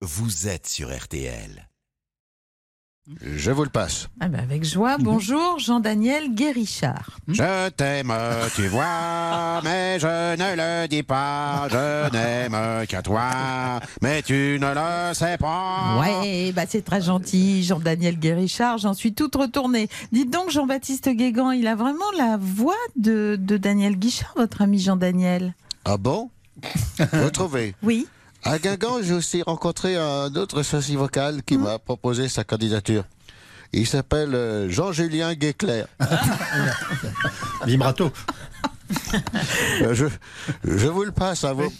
vous êtes sur RTL. Je vous le passe. Ah ben avec joie. Bonjour, Jean-Daniel Guérichard. Je t'aime, tu vois, mais je ne le dis pas. Je n'aime qu'à toi, mais tu ne le sais pas. Ouais, bah c'est très gentil, Jean-Daniel Guérichard. J'en suis toute retournée. Dites donc, Jean-Baptiste Guégan, il a vraiment la voix de, de Daniel Guichard, votre ami Jean-Daniel. Ah bon? Vous trouvez Oui. À Guingamp, j'ai aussi rencontré un autre sosie vocal qui m'a proposé sa candidature. Il s'appelle euh, Jean-Julien Guéclair. Vibrato. Euh, je, je vous le passe à vous.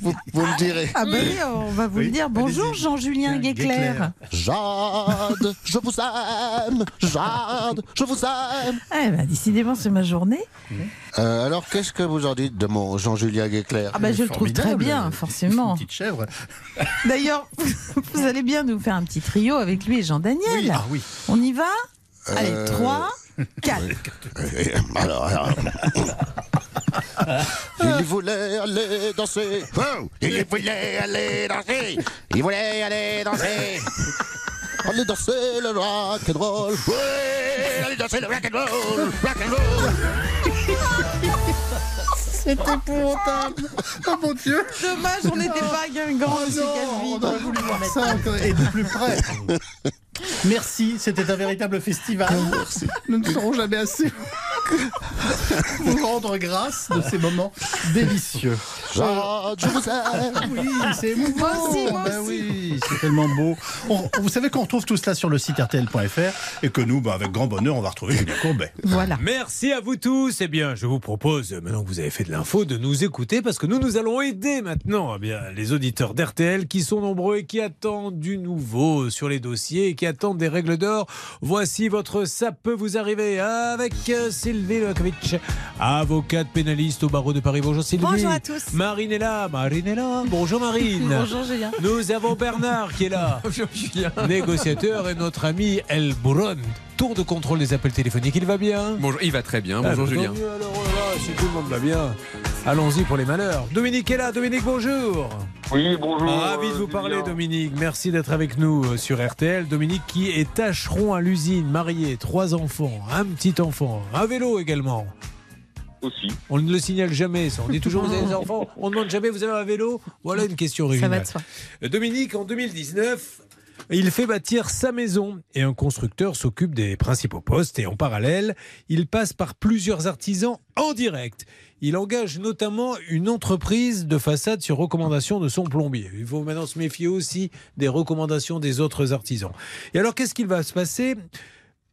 Vous, vous me direz. Ah ben oui, on va vous Oui, le dire. Bonjour. Jean-Julien Guéclair. Jade, je vous aime. Jade, je vous aime. Eh ben, décidément, c'est ma journée. Euh, alors, qu'est-ce que vous en dites de mon Jean-Julien Guéclair? Ah ben, je le trouve très bien, forcément. Une petite chèvre. D'ailleurs, vous allez bien nous faire un petit trio avec lui et Jean-Daniel. Oui, ah oui. On y va? Allez, Euh, 3, 4. Euh, Alors, alors. Il voulait aller danser. Oh, il voulait aller danser. Il voulait aller danser. Aller danser le rock and roll. Ouais, aller danser le rock and roll. Rock and roll. C'est épouvantable. Oh mon Dieu. Dommage, on n'était pas à Guingamp, Oh non, on aurait voulu voir ça et de plus près. Merci, c'était un véritable festival. Nous ne serons jamais assez vous rendre grâce de ces moments délicieux. Je vous aime. Oui, c'est émouvant. Moi aussi, moi Ben oui, c'est tellement beau. On- vous savez qu'on retrouve tout cela sur le site rtl.fr et que nous, ben, avec grand bonheur, on va retrouver Julien Courbet. Voilà. Merci à vous tous. Eh bien, je vous propose, maintenant que vous avez fait de l'info, de nous écouter parce que nous, nous allons aider maintenant eh bien, les auditeurs d'RTL qui sont nombreux et qui attendent du nouveau sur les dossiers et qui attendent des règles d'or. Voici votre Ça peut vous arriver avec euh, Sylvie Lokovic, avocate pénaliste au barreau de Paris. Bonjour Sylvie. Bonjour à tous. Marine est là. Marine est là. Bonjour Marine. Bonjour Julien. Nous avons Bernard qui est là. Négociateur et notre ami El Bouron. Tour de contrôle des appels téléphoniques. Il va bien Bonjour, il va très bien. Ah, Bonjour bah, Julien. alors, oh là là, si tout le monde va bien. Allons-y pour les malheurs. Dominique est là. Dominique, bonjour. Oui, bonjour. Ravi de euh, vous parler, Julien. Dominique. Merci d'être avec nous euh, sur RTL. Dominique qui est tâcheron à l'usine, marié, trois enfants, un petit enfant, un vélo également. Aussi. On ne le signale jamais, ça. On dit toujours vous avez des enfants. On ne demande jamais vous avez un vélo? Voilà une question Ça va originale. de soi. Dominique, en 2019, il fait bâtir sa maison et un constructeur s'occupe des principaux postes et en parallèle, il passe par plusieurs artisans en direct. Il engage notamment une entreprise de façade sur recommandation de son plombier. Il faut maintenant se méfier aussi des recommandations des autres artisans. Et alors, qu'est-ce qu'il va se passer?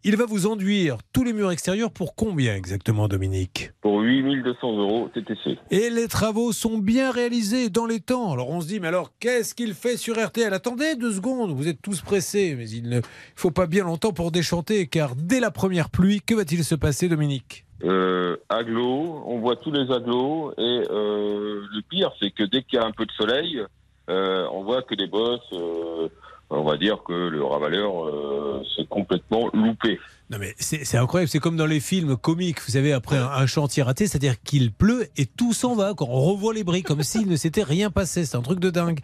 Il va vous enduire tous les murs extérieurs pour combien exactement, Dominique? Pour 8200 euros TTC. et les travaux sont bien réalisés dans les temps. Alors on se dit, mais alors qu'est-ce qu'il fait sur RTL Attendez deux secondes, vous êtes tous pressés, mais il ne faut pas bien longtemps pour déchanter, car dès la première pluie, que va-t-il se passer, Dominique? Euh, aglo, on voit tous les aglos et euh, le pire c'est que dès qu'il y a un peu de soleil, euh, on voit que les bosses, euh, on va dire que le ravaleur euh, s'est complètement loupé. Non mais c'est incroyable, c'est comme dans les films comiques, vous savez, après un, un chantier raté, c'est-à-dire qu'il pleut et tout s'en va, quand on revoit les briques, comme s'il ne s'était rien passé, c'est un truc de dingue.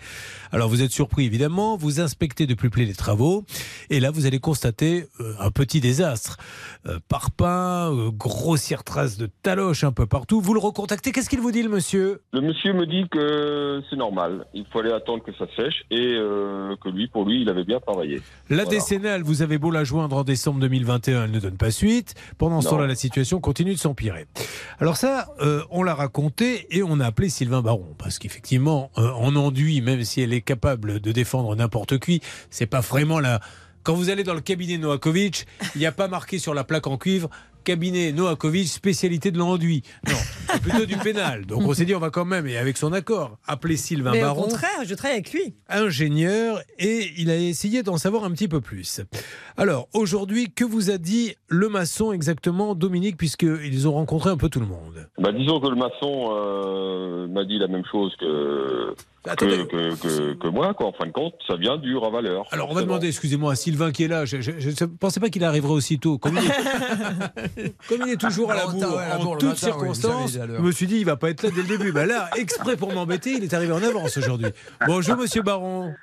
Alors vous êtes surpris évidemment, vous inspectez de plus près les travaux, et là vous allez constater euh, un petit désastre. Euh, parpaing, euh, grossière trace de taloche un peu partout, vous le recontactez, qu'est-ce qu'il vous dit le monsieur? Le monsieur me dit que c'est normal, il fallait attendre que ça sèche et euh, que lui, pour lui, il avait bien travaillé. La Voilà. décennale, vous avez beau la joindre en décembre 2021, elle ne donne pas suite. Pendant ce temps-là, la situation continue de s'empirer. Alors ça, euh, on l'a raconté et on a appelé Sylvain Baron. Parce qu'effectivement, euh, en enduit, même si elle est capable de défendre n'importe qui, c'est pas vraiment la... Quand vous allez dans le cabinet Noakovic, il n'y a pas marqué sur la plaque en cuivre cabinet Noakovic, spécialité de l'enduit. Non, c'est plutôt du pénal. Donc on s'est dit, on va quand même, et avec son accord, appeler Sylvain Mais au Baron contraire, je travaille avec lui. ingénieur et il a essayé d'en savoir un petit peu plus. Alors aujourd'hui, que vous a dit le maçon exactement, Dominique, puisqu'ils ont rencontré un peu tout le monde? Bah, disons que le maçon euh, m'a dit la même chose que. Que, que, que- que moi, quoi. En fin de compte, ça vient du ravaleur. Alors on va demander, excusez-moi, à Sylvain qui est là, je ne pensais pas qu'il arriverait aussitôt. Comme il est, comme il est toujours à la Alors, bourre, ouais, à la en bourre toutes matin, circonstances, je me suis dit, il va pas être là dès le début. Bah là, exprès pour m'embêter, il est arrivé en avance aujourd'hui. Bonjour Monsieur Baron.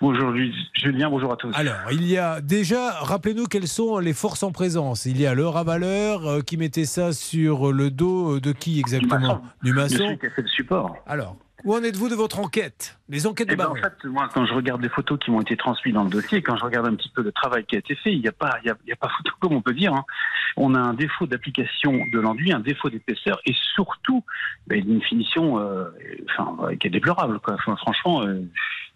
Bonjour Julien, bonjour à tous. Alors, il y a déjà, rappelez-nous quelles sont les forces en présence. Il y a le ravaleur euh, qui mettait ça sur le dos de qui exactement? Du maçon. Du maçon. qui a fait le support. Alors, où en êtes-vous de votre enquête Les enquêtes de eh ben, En fait, moi, quand je regarde les photos qui m'ont été transmises dans le dossier, quand je regarde un petit peu le travail qui a été fait, il n'y a pas, il y a, pas photo comme on peut dire. Hein. On a un défaut d'application de l'enduit, un défaut d'épaisseur et surtout ben, une finition, euh, enfin, qui est déplorable. Quoi. franchement. Euh,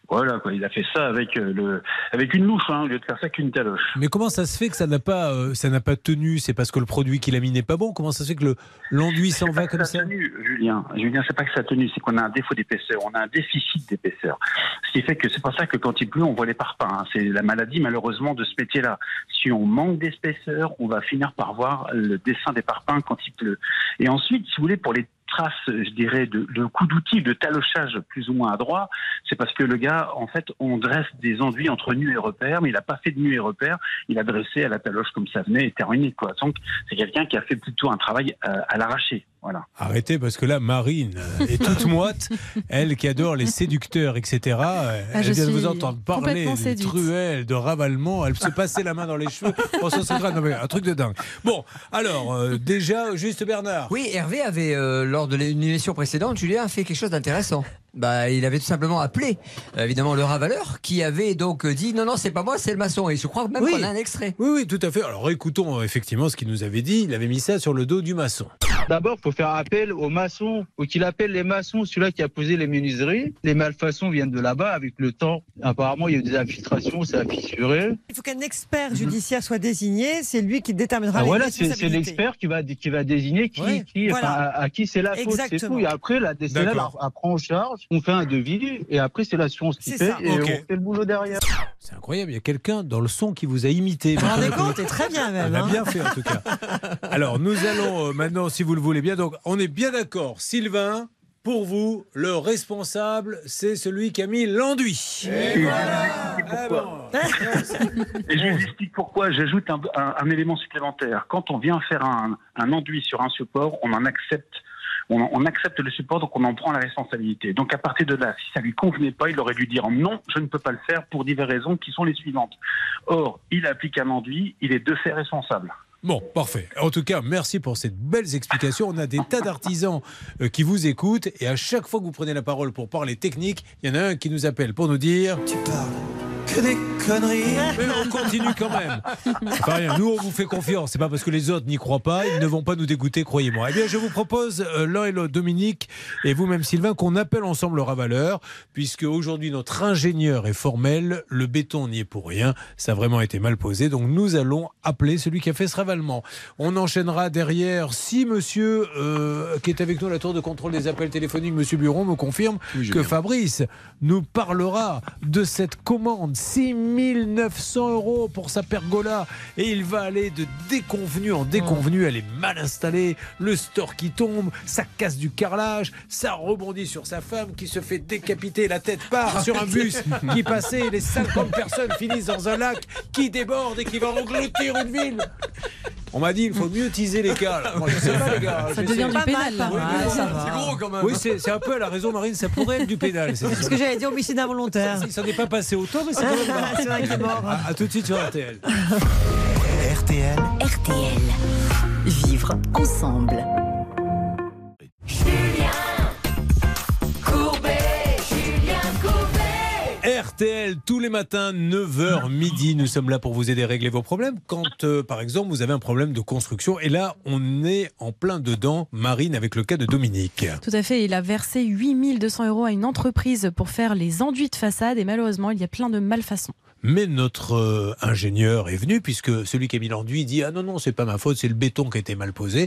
voilà, quoi. Il a fait ça avec euh, le, avec une louche, hein, au lieu de faire ça qu'une taloche. Mais comment ça se fait que ça n'a pas, euh, ça n'a pas tenu? C'est parce que le produit qu'il a mis n'est pas bon? Comment ça se fait que l'enduit s'en va comme ça, tenu, Julien. Julien, c'est pas que ça a tenu, c'est qu'on a un défaut d'épaisseur, on a un déficit d'épaisseur. Ce qui fait que c'est pour ça que quand il pleut, on voit les parpaings. Hein. C'est la maladie malheureusement de ce métier-là. Si on manque d'épaisseur, on va finir par voir le dessin des parpaings quand il pleut. Et ensuite, si vous voulez, pour les trace, je dirais, de, de coup d'outil, de talochage plus ou moins à droit, c'est parce que le gars, en fait, on dresse des enduits entre nu et repère, mais il n'a pas fait de nu et repère, il a dressé à la taloche comme ça venait et terminé, quoi. Donc, c'est quelqu'un qui a fait plutôt un travail euh, à l'arraché. Arrêtez parce que là, Marine est toute moite, elle qui adore les séducteurs, etc. Ah, elle vient de vous entendre parler de truelles, de ravalement, elle se passait la main dans les cheveux. Oh, un truc de dingue. Bon, alors, euh, déjà, juste Bernard. Oui, Hervé avait, euh, lors de l'émission précédente, Julien a fait quelque chose d'intéressant. Bah, il avait tout simplement appelé, euh, évidemment, le ravaleur, qui avait donc dit non, non, c'est pas moi, c'est le maçon. Et je crois même qu'on a un extrait. Oui, oui, tout à fait. Alors écoutons effectivement ce qu'il nous avait dit. Il avait mis ça sur le dos du maçon. D'abord, il faut faire appel aux maçons, ou qu'il appelle les maçons, celui-là qui a posé les menuiseries. Les malfaçons viennent de là-bas avec le temps. Apparemment, il y a eu des infiltrations, ça a fissuré. Il faut qu'un expert judiciaire soit désigné, c'est lui qui déterminera ah, les voilà, c'est l'expert qui va, qui va désigner qui, qui à, qui c'est la faute, c'est tout. Et après, la DCL prend en charge, on fait un devis, et après, c'est l'assurance qui fait, et on fait le boulot derrière. C'est incroyable, il y a quelqu'un dans le son qui vous a imité. Vous rendez compte, très bien même. a hein. bien fait en tout cas. Alors, nous allons euh, maintenant, si vous le voulez bien, donc on est bien d'accord, Sylvain, pour vous, le responsable, c'est celui qui a mis l'enduit. Et, je vous explique pourquoi. J'ajoute un, élément supplémentaire. Quand on vient faire un, enduit sur un support, on en accepte. On, accepte le support, donc on en prend la responsabilité. Donc à partir de là, si ça lui convenait pas, il aurait dû dire non, je ne peux pas le faire pour diverses raisons qui sont les suivantes. Or, il applique un enduit, il est de fait responsable. Bon, parfait. En tout cas, merci pour cette belles explications. On a des tas d'artisans euh, qui vous écoutent et à chaque fois que vous prenez la parole pour parler technique, il y en a un qui nous appelle pour nous dire Tu parles que des conneries. Mais on continue quand même. rien, nous on vous fait confiance. C'est pas parce que les autres n'y croient pas, ils ne vont pas nous dégoûter, croyez-moi. Eh bien, je vous propose euh, l'un et l'autre, Dominique et vous-même Sylvain, qu'on appelle ensemble le ravaleur, puisque aujourd'hui notre ingénieur est formel, le béton n'y est pour rien. Ça a vraiment été mal posé, donc nous allons appeler celui qui a fait ce ravalement. On enchaînera derrière. Si Monsieur euh, qui est avec nous à la tour de contrôle des appels téléphoniques, Monsieur Buron, me confirme que Fabrice nous parlera de cette commande 6900 euros pour sa pergola et il va aller de déconvenu en déconvenu. Elle est mal installée, le store qui tombe, ça casse du carrelage, ça rebondit sur sa femme qui se fait décapiter, la tête part sur un bus qui passait, les 50 personnes finissent dans un lac qui déborde et qui va engloutir une ville. On m'a dit il faut mieux teaser les cas. Moi, je sais pas, les gars. Ça devient du pénal, là. c'est gros quand même. Oui, c'est un peu à la raison, Marine, ça pourrait être du pénal. C'est ce que j'allais dire homicide involontaire. Ça n'est pas passé autant, mais c'est même C'est vrai qu'il est mort. A, tout de suite sur RTL. RTL. RTL. Vivre ensemble. RTL tous les matins 9h midi nous sommes là pour vous aider à régler vos problèmes. Quand euh, par exemple vous avez un problème de construction et là on est en plein dedans Marine avec le cas de Dominique. Tout à fait il a versé 8200 euros à une entreprise pour faire les enduits de façade et malheureusement il y a plein de malfaçons. Mais notre euh, ingénieur est venu puisque celui qui a mis l'enduit dit ah non non c'est pas ma faute c'est le béton qui a été mal posé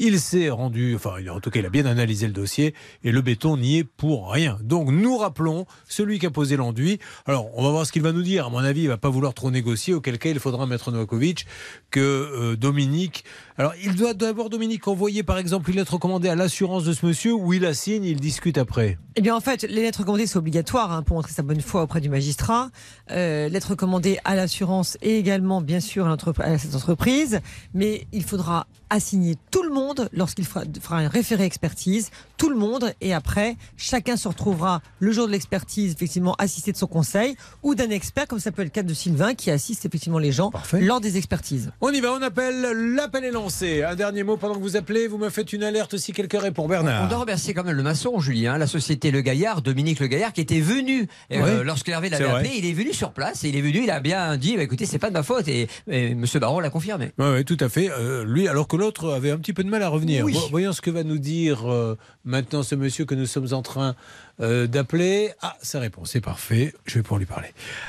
il s'est rendu, enfin, en tout cas, il a bien analysé le dossier et le béton n'y est pour rien. Donc, nous rappelons celui qui a posé l'enduit. Alors, on va voir ce qu'il va nous dire. À mon avis, il va pas vouloir trop négocier, auquel cas il faudra mettre Novakovic que euh, Dominique. Alors, il doit d'abord, Dominique, envoyer par exemple une lettre commandée à l'assurance de ce monsieur où il la signe, il discute après. Eh bien, en fait, les lettres commandées, c'est obligatoire hein, pour montrer sa bonne foi auprès du magistrat. Euh, lettre commandée à l'assurance et également, bien sûr, à, à cette entreprise. Mais il faudra assigner tout le monde lorsqu'il fera, fera un référé expertise tout le monde. Et après, chacun se retrouvera le jour de l'expertise, effectivement, assisté de son conseil ou d'un expert, comme ça peut être le cas de Sylvain, qui assiste effectivement les gens lors des expertises. On y va, on appelle, l'appel est lancé. Un dernier mot pendant que vous appelez, vous me faites une alerte si quelqu'un répond. Bernard. On doit remercier quand même le maçon, Julien, la société Le Gaillard, Dominique Le Gaillard, qui était venu, euh, lorsque Hervé l'avait appelé, il est venu sur place, et il est venu, il a bien dit, bah, écoutez, c'est pas de ma faute, et, M. Baron l'a confirmé. Oui, ouais, tout à fait. Euh, lui, alors que l'autre avait un petit peu de mal à revenir. Voyons ce que va nous dire euh, maintenant ce monsieur que nous sommes en train d'appeler. Ah, sa réponse, c'est parfait. Je vais pouvoir lui parler.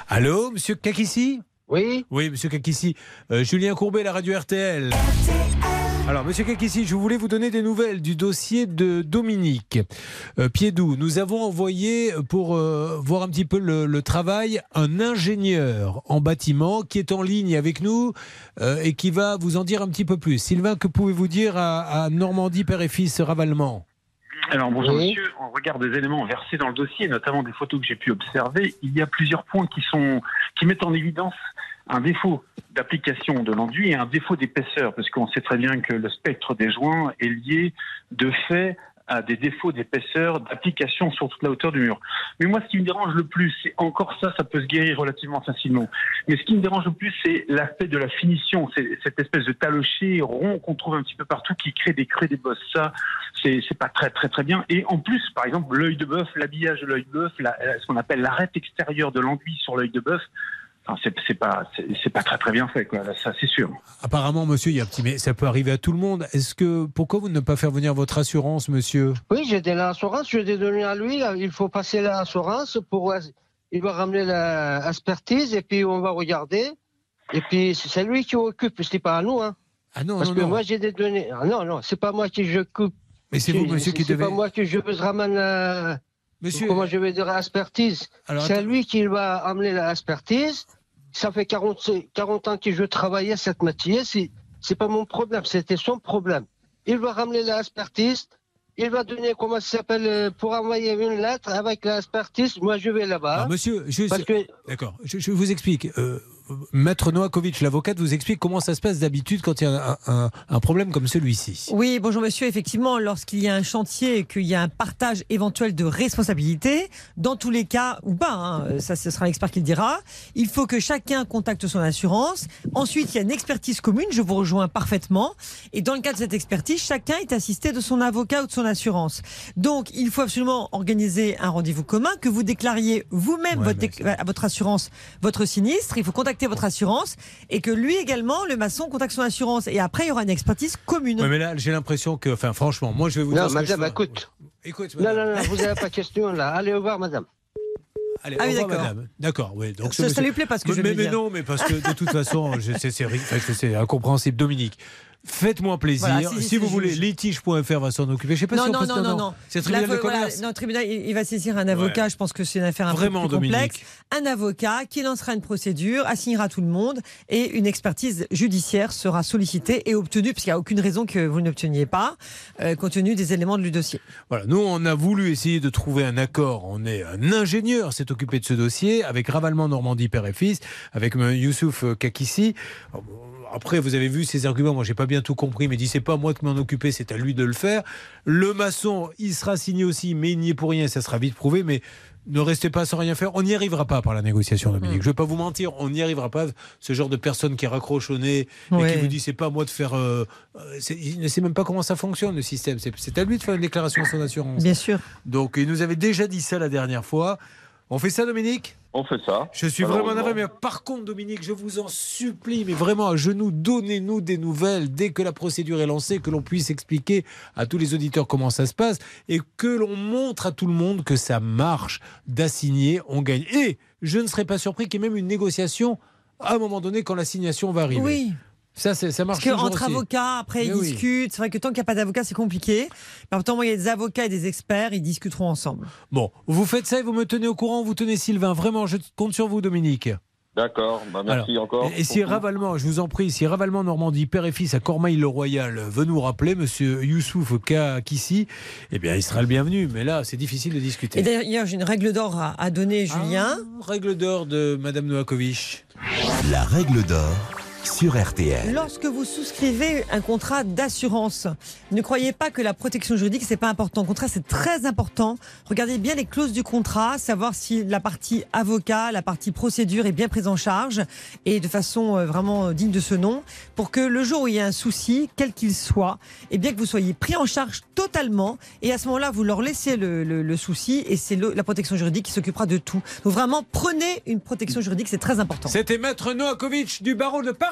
Allô, monsieur Kakissi Oui. Oui, monsieur Kakissi. Julien Courbet, la radio RTL. Alors, Monsieur Kakissi, je voulais vous donner des nouvelles du dossier de Dominique euh, Piedou. Nous avons envoyé, pour euh, voir un petit peu le, travail, un ingénieur en bâtiment qui est en ligne avec nous euh, et qui va vous en dire un petit peu plus. Sylvain, que pouvez-vous dire à, Normandie, père et fils, Ravalement? Alors bonjour monsieur, on regarde des éléments versés dans le dossier, notamment des photos que j'ai pu observer. Il y a plusieurs points qui sont qui mettent en évidence un défaut d'application de l'enduit et un défaut d'épaisseur, parce qu'on sait très bien que le spectre des joints est lié de fait à des défauts d'épaisseur, d'application sur toute la hauteur du mur. Mais moi, ce qui me dérange le plus, c'est encore ça, ça peut se guérir relativement facilement. Mais ce qui me dérange le plus, c'est l'aspect de la finition, c'est cette espèce de talocher rond qu'on trouve un petit peu partout qui crée des creux, des bosses. Ça, c'est pas très très très bien. Et en plus, par exemple, l'œil de bœuf, l'habillage de l'œil de bœuf, ce qu'on appelle l'arête extérieure de l'enduit sur l'œil de bœuf, c'est pas c'est pas très très bien fait quoi. Ça c'est sûr. Apparemment, monsieur, il y a un petit mais ça peut arriver à tout le monde. Est-ce que pourquoi vous ne pas faire venir votre assurance, monsieur? Oui, j'ai de l'assurance. Je l'ai donné à lui. Il faut passer l'assurance pour il va ramener l'expertise et puis on va regarder. Et puis c'est lui qui occupe, c'est pas à nous hein. Ah non, Parce que moi j'ai des données. Ah non non, c'est pas moi qui je coupe. Mais c'est vous, monsieur, qui devez. C'est pas moi qui je ramène. Monsieur... Comment je vais dire l'expertise C'est lui qui va amener l'expertise. Ça fait 40, 40 ans que je travaillais cette matière. C'est, pas mon problème, c'était son problème. Il va ramener l'expertise. Il va donner, comment ça s'appelle, euh, pour envoyer une lettre avec l'expertise. Moi, je vais là-bas. monsieur, je... D'accord, je, je, vous explique. Euh, Maître Noakovic, l'avocate, vous explique comment ça se passe d'habitude quand il y a un, problème comme celui-ci. Oui, bonjour monsieur. Effectivement, lorsqu'il y a un chantier et qu'il y a un partage éventuel de responsabilité, dans tous les cas, ou pas, hein, ça ce sera l'expert qui le dira, il faut que chacun contacte son assurance. Ensuite, il y a une expertise commune, je vous rejoins parfaitement. Et dans le cas de cette expertise, chacun est assisté de son avocat ou de son assurance. Donc, il faut absolument organiser un rendez-vous commun, que vous déclariez vous-même votre, à votre assurance votre sinistre. Il faut contacter votre assurance et que lui également, le maçon, contacte son assurance. Et après, il y aura une expertise commune. mais là, j'ai l'impression que, enfin, franchement, moi, je vais vous non, dire. Madame, écoute. Écoute, madame. Non, non, non, vous n'avez pas de question là. Allez au revoir, madame. Allez, ah oui, d'accord. madame. D'accord, oui. Donc, ça, ça lui plaît parce que je mais, mais non, mais parce que de toute façon, c'est incompréhensible. Dominique, Faites-moi plaisir. si, vous voulez, litige.fr va s'en occuper. Je sais pas non, si non, non, non, non. C'est le tribunal de commerce. Voilà, non, tribunal, il va saisir un avocat. Je pense que c'est une affaire un Vraiment, peu plus complexe. Un avocat qui lancera une procédure, assignera tout le monde et une expertise judiciaire sera sollicitée et obtenue, parce qu'il n'y a aucune raison que vous n'obteniez pas, euh, compte tenu des éléments du dossier. Voilà, nous, on a voulu essayer de trouver un accord. On est un ingénieur, s'est occupé de ce dossier, avec Ravalement Normandie, père et fils, avec Youssouf Kakissi après, vous avez vu ces arguments, moi j'ai pas bien tout compris, mais dit c'est pas moi qui m'en occuper, c'est à lui de le faire. Le maçon, il sera signé aussi, mais il n'y est pour rien, ça sera vite prouvé, mais ne restez pas sans rien faire. On n'y arrivera pas par la négociation, Dominique. Mm. Je ne vais pas vous mentir, on n'y arrivera pas. Ce genre de personne qui raccroche au nez et qui vous dit c'est pas à moi de faire. Euh, il ne sait même pas comment ça fonctionne le système. C'est à lui de faire une déclaration à son assurance. Bien sûr. Donc il nous avait déjà dit ça la dernière fois. On fait ça, Dominique On fait ça. Je suis vraiment navré, mais par contre, Dominique, je vous en supplie, mais vraiment à genoux, donnez-nous des nouvelles dès que la procédure est lancée, que l'on puisse expliquer à tous les auditeurs comment ça se passe et que l'on montre à tout le monde que ça marche d'assigner, on gagne. Et je ne serais pas surpris qu'il y ait même une négociation à un moment donné quand l'assignation va arriver. Oui. Ça, ça marche Parce qu'entre avocats, après, ils discutent. C'est vrai que tant qu'il n'y a pas d'avocat, c'est compliqué. Mais en temps, il y a des avocats et des experts, ils discuteront ensemble. Bon, vous faites ça et vous me tenez au courant, vous tenez Sylvain. Vraiment, je compte sur vous, Dominique. D'accord, bah, merci encore. Et, si Ravalement, je vous en prie, si Ravalement Normandie, père et fils à Cormeil-le-Royal veut nous rappeler, monsieur Youssouf Kakissi, eh bien, il sera le bienvenu. Mais là, c'est difficile de discuter. Et d'ailleurs, j'ai une règle d'or à, donner, Julien. Ah, règle d'or de madame Noakovic. La règle d'or sur RTL. Lorsque vous souscrivez un contrat d'assurance, ne croyez pas que la protection juridique c'est pas important. Le contrat c'est très important. Regardez bien les clauses du contrat, savoir si la partie avocat, la partie procédure est bien prise en charge et de façon euh, vraiment euh, digne de ce nom, pour que le jour où il y a un souci, quel qu'il soit, et eh bien que vous soyez pris en charge totalement. Et à ce moment-là, vous leur laissez le, le souci et c'est la protection juridique qui s'occupera de tout. Donc vraiment, prenez une protection juridique, c'est très important. C'était Maître Noakovic du barreau de Paris.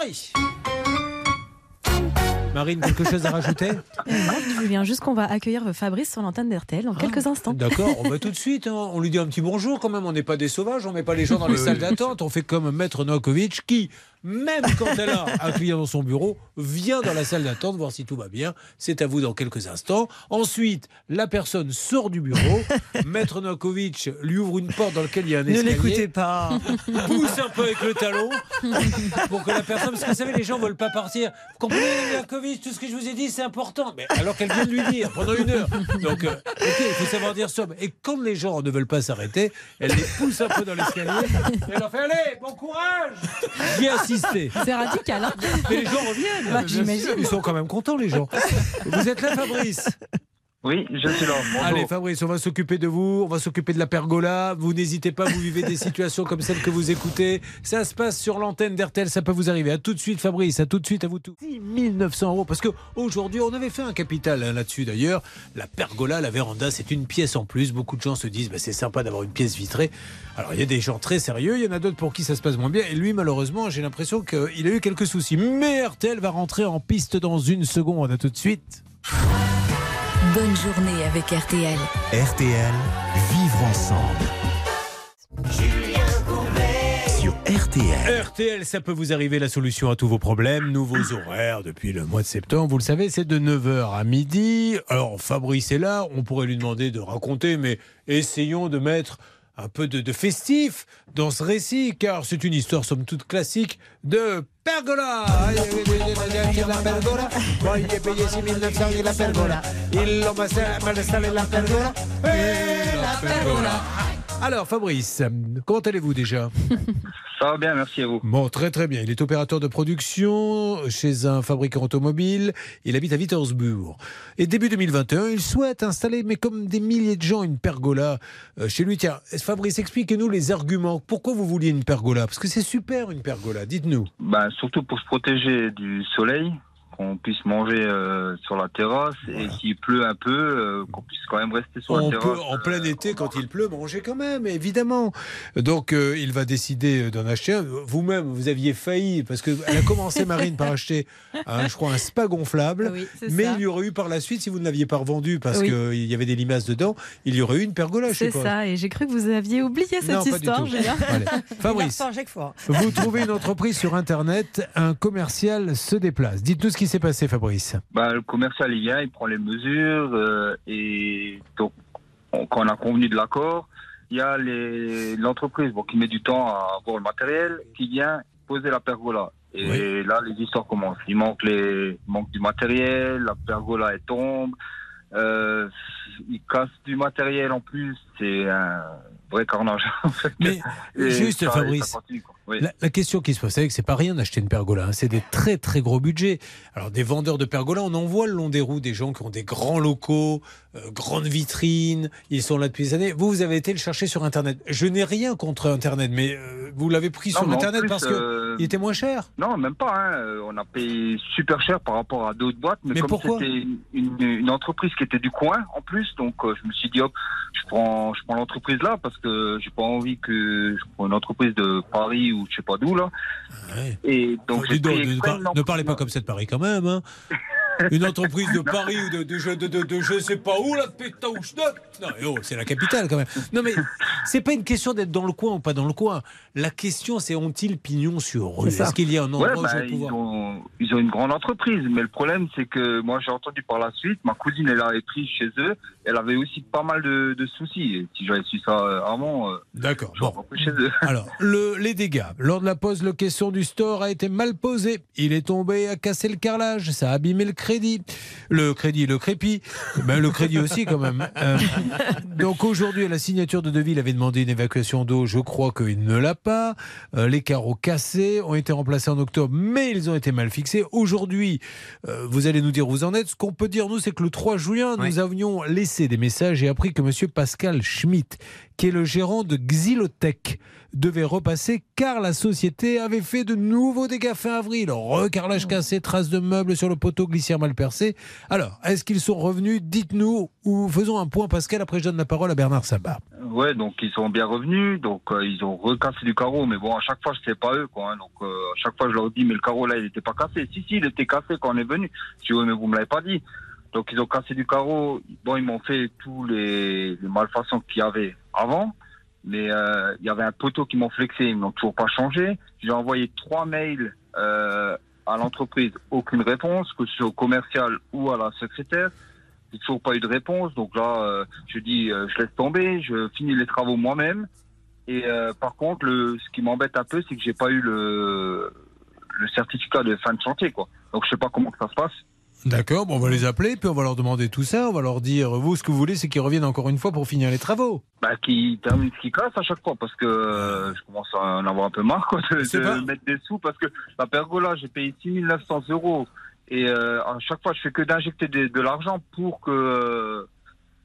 Marine, quelque chose à rajouter Non, Julien, juste qu'on va accueillir Fabrice sur l'antenne d'RTL dans quelques ah, instants. D'accord, on va tout de suite. Hein. On lui dit un petit bonjour quand même. On n'est pas des sauvages, on met pas les gens dans les salles d'attente. On fait comme Maître Novakovic qui, même quand elle a un client dans son bureau, vient dans la salle d'attente voir si tout va bien. C'est à vous dans quelques instants. Ensuite, la personne sort du bureau. Maître Novakovic lui ouvre une porte dans laquelle il y a un escalier. Ne l'écoutez pas. Pousse un peu avec le talon pour que la personne, parce que vous savez, les gens veulent pas partir. Vous comprenez, Novakovic, tout ce que je vous ai dit, c'est important. Mais alors qu'elle vient de lui dire pendant une heure. Donc, euh, il faut savoir dire somme. Et quand les gens ne veulent pas s'arrêter, elle les pousse un peu dans l'escalier. Elle leur fait Allez, bon courage c'est radical. Hein Mais les gens reviennent. Bah, Ils sont quand même contents, les gens. Vous êtes là, Fabrice oui, je suis là. Allez, Fabrice, on va s'occuper de vous, on va s'occuper de la pergola. Vous n'hésitez pas, vous vivez des situations comme celle que vous écoutez. Ça se passe sur l'antenne d'RTL, ça peut vous arriver. À tout de suite, Fabrice, à tout de suite, à vous tous. 6 900 euros, parce qu'aujourd'hui, on avait fait un capital hein, là-dessus d'ailleurs. La pergola, la véranda, c'est une pièce en plus. Beaucoup de gens se disent, bah, c'est sympa d'avoir une pièce vitrée. Alors, il y a des gens très sérieux, il y en a d'autres pour qui ça se passe moins bien. Et lui, malheureusement, j'ai l'impression qu'il a eu quelques soucis. Mais RTL va rentrer en piste dans une seconde. À tout de suite. Bonne journée avec RTL. RTL, vivre ensemble. Julien Sur RTL. RTL, ça peut vous arriver la solution à tous vos problèmes. Nouveaux horaires depuis le mois de septembre. Vous le savez, c'est de 9h à midi. Alors, Fabrice est là. On pourrait lui demander de raconter, mais essayons de mettre un peu de, festif dans ce récit, car c'est une histoire somme toute classique de pergola. La pergola. Voglio payer 6900 la pergola. Il l'ho la pergola. la pergola. Alors, Fabrice, comment allez-vous déjà Ça va bien, merci à vous. Bon, très très bien. Il est opérateur de production chez un fabricant automobile. Il habite à Wittersburg. Et début 2021, il souhaite installer, mais comme des milliers de gens, une pergola euh, chez lui. Tiens, Fabrice, expliquez-nous les arguments. Pourquoi vous vouliez une pergola? Parce que c'est super une pergola, dites-nous. Ben, surtout pour se protéger du soleil qu'on puisse manger euh, sur la terrasse et s'il pleut un peu, euh, qu'on puisse quand même rester sur la terrasse. Peut, en plein euh, été, quand il pleut, manger quand même, évidemment. Donc il va décider d'en acheter un. Vous-même, vous aviez failli, parce qu'elle a commencé, Marine, par acheter, un, je crois, un spa gonflable. mais il y aurait eu par la suite, si vous ne l'aviez pas revendu parce qu'il y avait des limaces dedans, il y aurait eu une pergola, C'est ça, et j'ai cru que vous aviez oublié cette histoire. Fabrice, vous trouvez une entreprise sur Internet, un commercial se déplace. Dites-nous ce qui s'est passé, Fabrice bah, Le commercial, il vient, il prend les mesures, euh, et donc, quand on a convenu de l'accord, il y a l'entreprise bon, qui met du temps à avoir le matériel, qui vient poser la pergola. Et là, les histoires commencent. Il manque, les, manque du matériel, la pergola elle tombe, euh, il casse du matériel en plus. C'est un vrai carnage. Mais juste, Fabrice, la, question qui se pose, c'est que c'est pas rien d'acheter une pergola. Hein. C'est des très très gros budgets. Alors des vendeurs de pergola, on en voit le long des roues des gens qui ont des grands locaux, euh, grandes vitrines. Ils sont là depuis des années. Vous, vous avez été le chercher sur Internet. Je n'ai rien contre Internet, mais euh, vous l'avez pris sur Internet parce que euh, était moins cher. Non, même pas. Hein. On a payé super cher par rapport à d'autres boîtes. Mais, comme c'était une, entreprise qui était du coin en plus, donc je me suis dit hop, je prends, je prends l'entreprise là parce que j'ai pas envie que je prends une entreprise de Paris ou je sais pas d'où là. Et donc, ne, parlez pas comme ça de Paris quand même. Hein. une entreprise de Paris ou de, de, de, de, je sais pas où, la Non, oh, c'est la capitale quand même. Non, mais c'est pas une question d'être dans le coin ou pas dans le coin. La question, c'est ont-ils pignon sur rue? Est-ce qu'il y a un endroit où bah, ils, ont, ils ont une grande entreprise, mais le problème, c'est que moi, j'ai entendu par la suite, ma cousine, elle avait pris chez eux, elle avait aussi pas mal de, soucis. Et si j'avais su ça euh, avant, euh, d'accord. Bon. Chez eux. Alors, le, les dégâts. Lors de la pause, la question du store a été mal posée. Il est tombé, a cassé le carrelage, ça a abîmé le crédit. Le crédit, le crépi. Ben, le crédit aussi, quand même. Euh, donc aujourd'hui, la signature de devis, il avait demandé une évacuation d'eau. Je crois qu'il ne l'a pas. Euh, les carreaux cassés ont été remplacés en octobre, mais ils ont été mal fixés. Aujourd'hui, euh, vous allez nous dire où vous en êtes. Ce qu'on peut dire, nous, c'est que le 3 juin, nous avions laissé des messages et appris que M. Pascal Schmitt, qui est le gérant de Xylotech, devait repasser car la société avait fait de nouveaux dégâts fin avril. Recarrelage cassé, traces de meubles sur le poteau, glissière mal percée. Alors, est-ce qu'ils sont revenus? Dites-nous ou faisons un point, Pascal. Après, je donne la parole à Bernard Sabat. Ouais, donc ils sont bien revenus. Donc euh, ils ont recassé du carreau, mais bon, à chaque fois, je sais pas eux, quoi. Hein. donc euh, à chaque fois, je leur dis, mais le carreau là, il n'était pas cassé. Si, si, il était cassé quand on est venu. Je dis, mais vous me l'avez pas dit. Donc ils ont cassé du carreau. Bon, ils m'ont fait tous les, les malfaçons qu'il y avait avant mais euh, il y avait un poteau qui m'ont flexé, ils n'ont toujours pas changé. J'ai envoyé trois mails euh, à l'entreprise, aucune réponse, que ce soit au commercial ou à la secrétaire. J'ai toujours pas eu de réponse, donc là, euh, je dis, euh, je laisse tomber, je finis les travaux moi-même. Et euh, par contre, le, ce qui m'embête un peu, c'est que j'ai pas eu le, le certificat de fin de chantier, quoi. Donc je sais pas comment ça se passe. D'accord, bon, on va les appeler, puis on va leur demander tout ça. On va leur dire, vous, ce que vous voulez, c'est qu'ils reviennent encore une fois pour finir les travaux. Bah, qu'ils terminent ce qu'ils cassent à chaque fois, parce que euh, je commence à en avoir un peu marre, quoi, de, de mettre des sous, parce que la pergola, j'ai payé 6900 euros. Et euh, à chaque fois, je fais que d'injecter de, de l'argent pour que euh,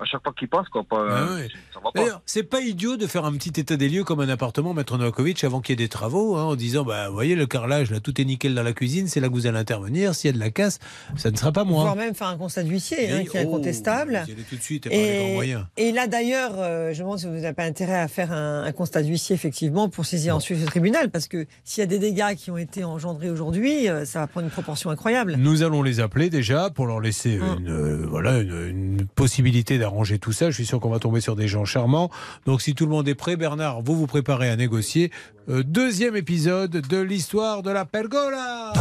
à chaque fois qu'il passe, quoi. Pas, Ah euh, ouais. ça va pas. D'ailleurs, c'est pas idiot de faire un petit état des lieux comme un appartement, Maître Novakovic, avant qu'il y ait des travaux, hein, en disant, bah, vous voyez, le carrelage, là, tout est nickel dans la cuisine, c'est là que vous allez intervenir. S'il y a de la casse, ça ne sera pas moi. Voire même faire un constat d'huissier, hein, qui est oh, incontestable. vous y allez tout de suite et par les grands moyens. et là d'ailleurs, euh, je me demande si vous n'avez pas intérêt à faire un, un constat d'huissier effectivement pour saisir ensuite le tribunal, parce que s'il y a des dégâts qui ont été engendrés aujourd'hui, euh, ça va prendre une proportion incroyable. Nous allons les appeler déjà pour leur laisser Hum. une, euh, voilà, une, une possibilité d'arranger tout ça. Je suis sûr qu'on va tomber sur des gens charmants. Donc si tout le monde est prêt, Bernard, vous vous préparez à négocier. Euh, deuxième épisode de l'histoire de la pergola.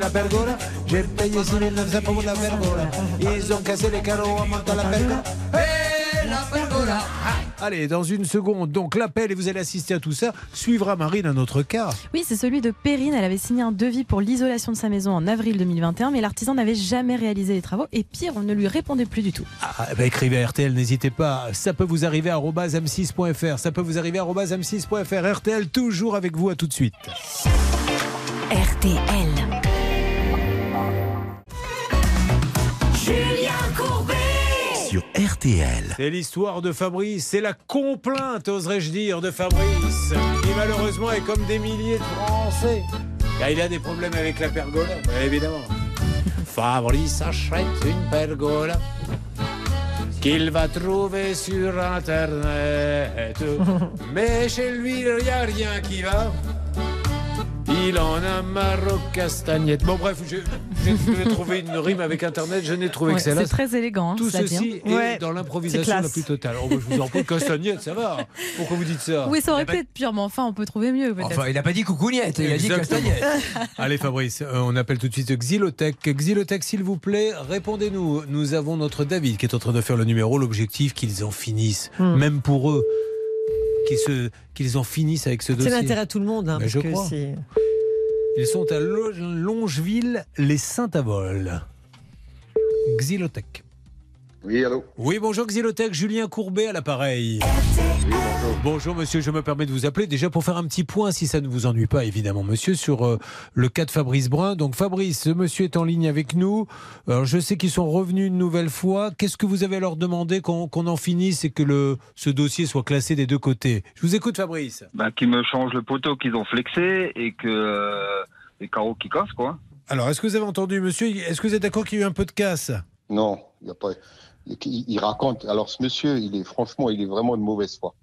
la pergola. J'ai payé 6 900 pour la pergola. Ils ont cassé les carreaux en montant la pergola. Hey, la pergola. Allez, dans une seconde, donc l'appel et vous allez assister à tout ça. Suivra Marine un autre cas. Oui, c'est celui de Perrine. Elle avait signé un devis pour l'isolation de sa maison en avril 2021, mais l'artisan n'avait jamais réalisé les travaux et pire, on ne lui répondait plus du tout. Ah, bah, écrivez à RTL, n'hésitez pas. Ça peut vous arriver à m6.fr. Ça peut vous arriver à m6.fr. RTL, toujours avec vous. À tout de suite. RTL. Sur RTL. C'est l'histoire de Fabrice. C'est la complainte, oserais-je dire, de Fabrice, qui malheureusement est comme des milliers de Français. Car il a des problèmes avec la pergola, bien évidemment. Fabrice achète une pergola qu'il va trouver sur Internet. Mais chez lui, il n'y a rien qui va. Il en a marre aux castagnettes. Bon, bref, je- j'ai trouvé une rime avec Internet, je n'ai trouvé Ouais, que celle-là. c'est très élégant. hein, Tout ceci est Ouais, dans l'improvisation la plus totale. Oh, bah, je vous en prie, castagnette, ça va. Pourquoi vous dites ça Oui, ça aurait Eh ben, pu être pire, mais enfin, on peut trouver mieux. peut-être. Enfin, il n'a pas dit coucougnette, il a dit castagnette. Allez Fabrice, euh, on appelle tout de suite Xylotech. Xylotech, s'il vous plaît, répondez-nous. Nous avons notre David qui est en train de faire le numéro. L'objectif qu'ils en finissent, Hmm. même pour eux, qu'ils se- qu'ils en finissent avec ce C'est dossier. l'intérêt à tout le monde. hein, parce je que crois. c'est- Ils sont à Lo- Longeville, les Saint-Avold. Xylotech. Oui, allô Oui, bonjour Xylotech, Julien Courbet à l'appareil. bonjour. monsieur, je me permets de vous appeler déjà pour faire un petit point, si ça ne vous ennuie pas évidemment monsieur, sur euh, le cas de Fabrice Brun. Donc Fabrice, ce monsieur est en ligne avec nous. Alors, je sais qu'ils sont revenus une nouvelle fois. Qu'est-ce que vous avez à leur demander qu'on qu'on en finisse et que le, ce dossier soit classé des deux côtés? Je vous écoute Fabrice. Ben, qu'ils me changent le poteau qu'ils ont flexé et que euh, les carreaux qui cassent, quoi. Alors, est-ce que vous avez entendu monsieur? Est-ce que vous êtes d'accord qu'il y a eu un peu de casse? Non, il y a pas. Il, il raconte. Alors, ce monsieur, il est franchement, il est vraiment de mauvaise foi.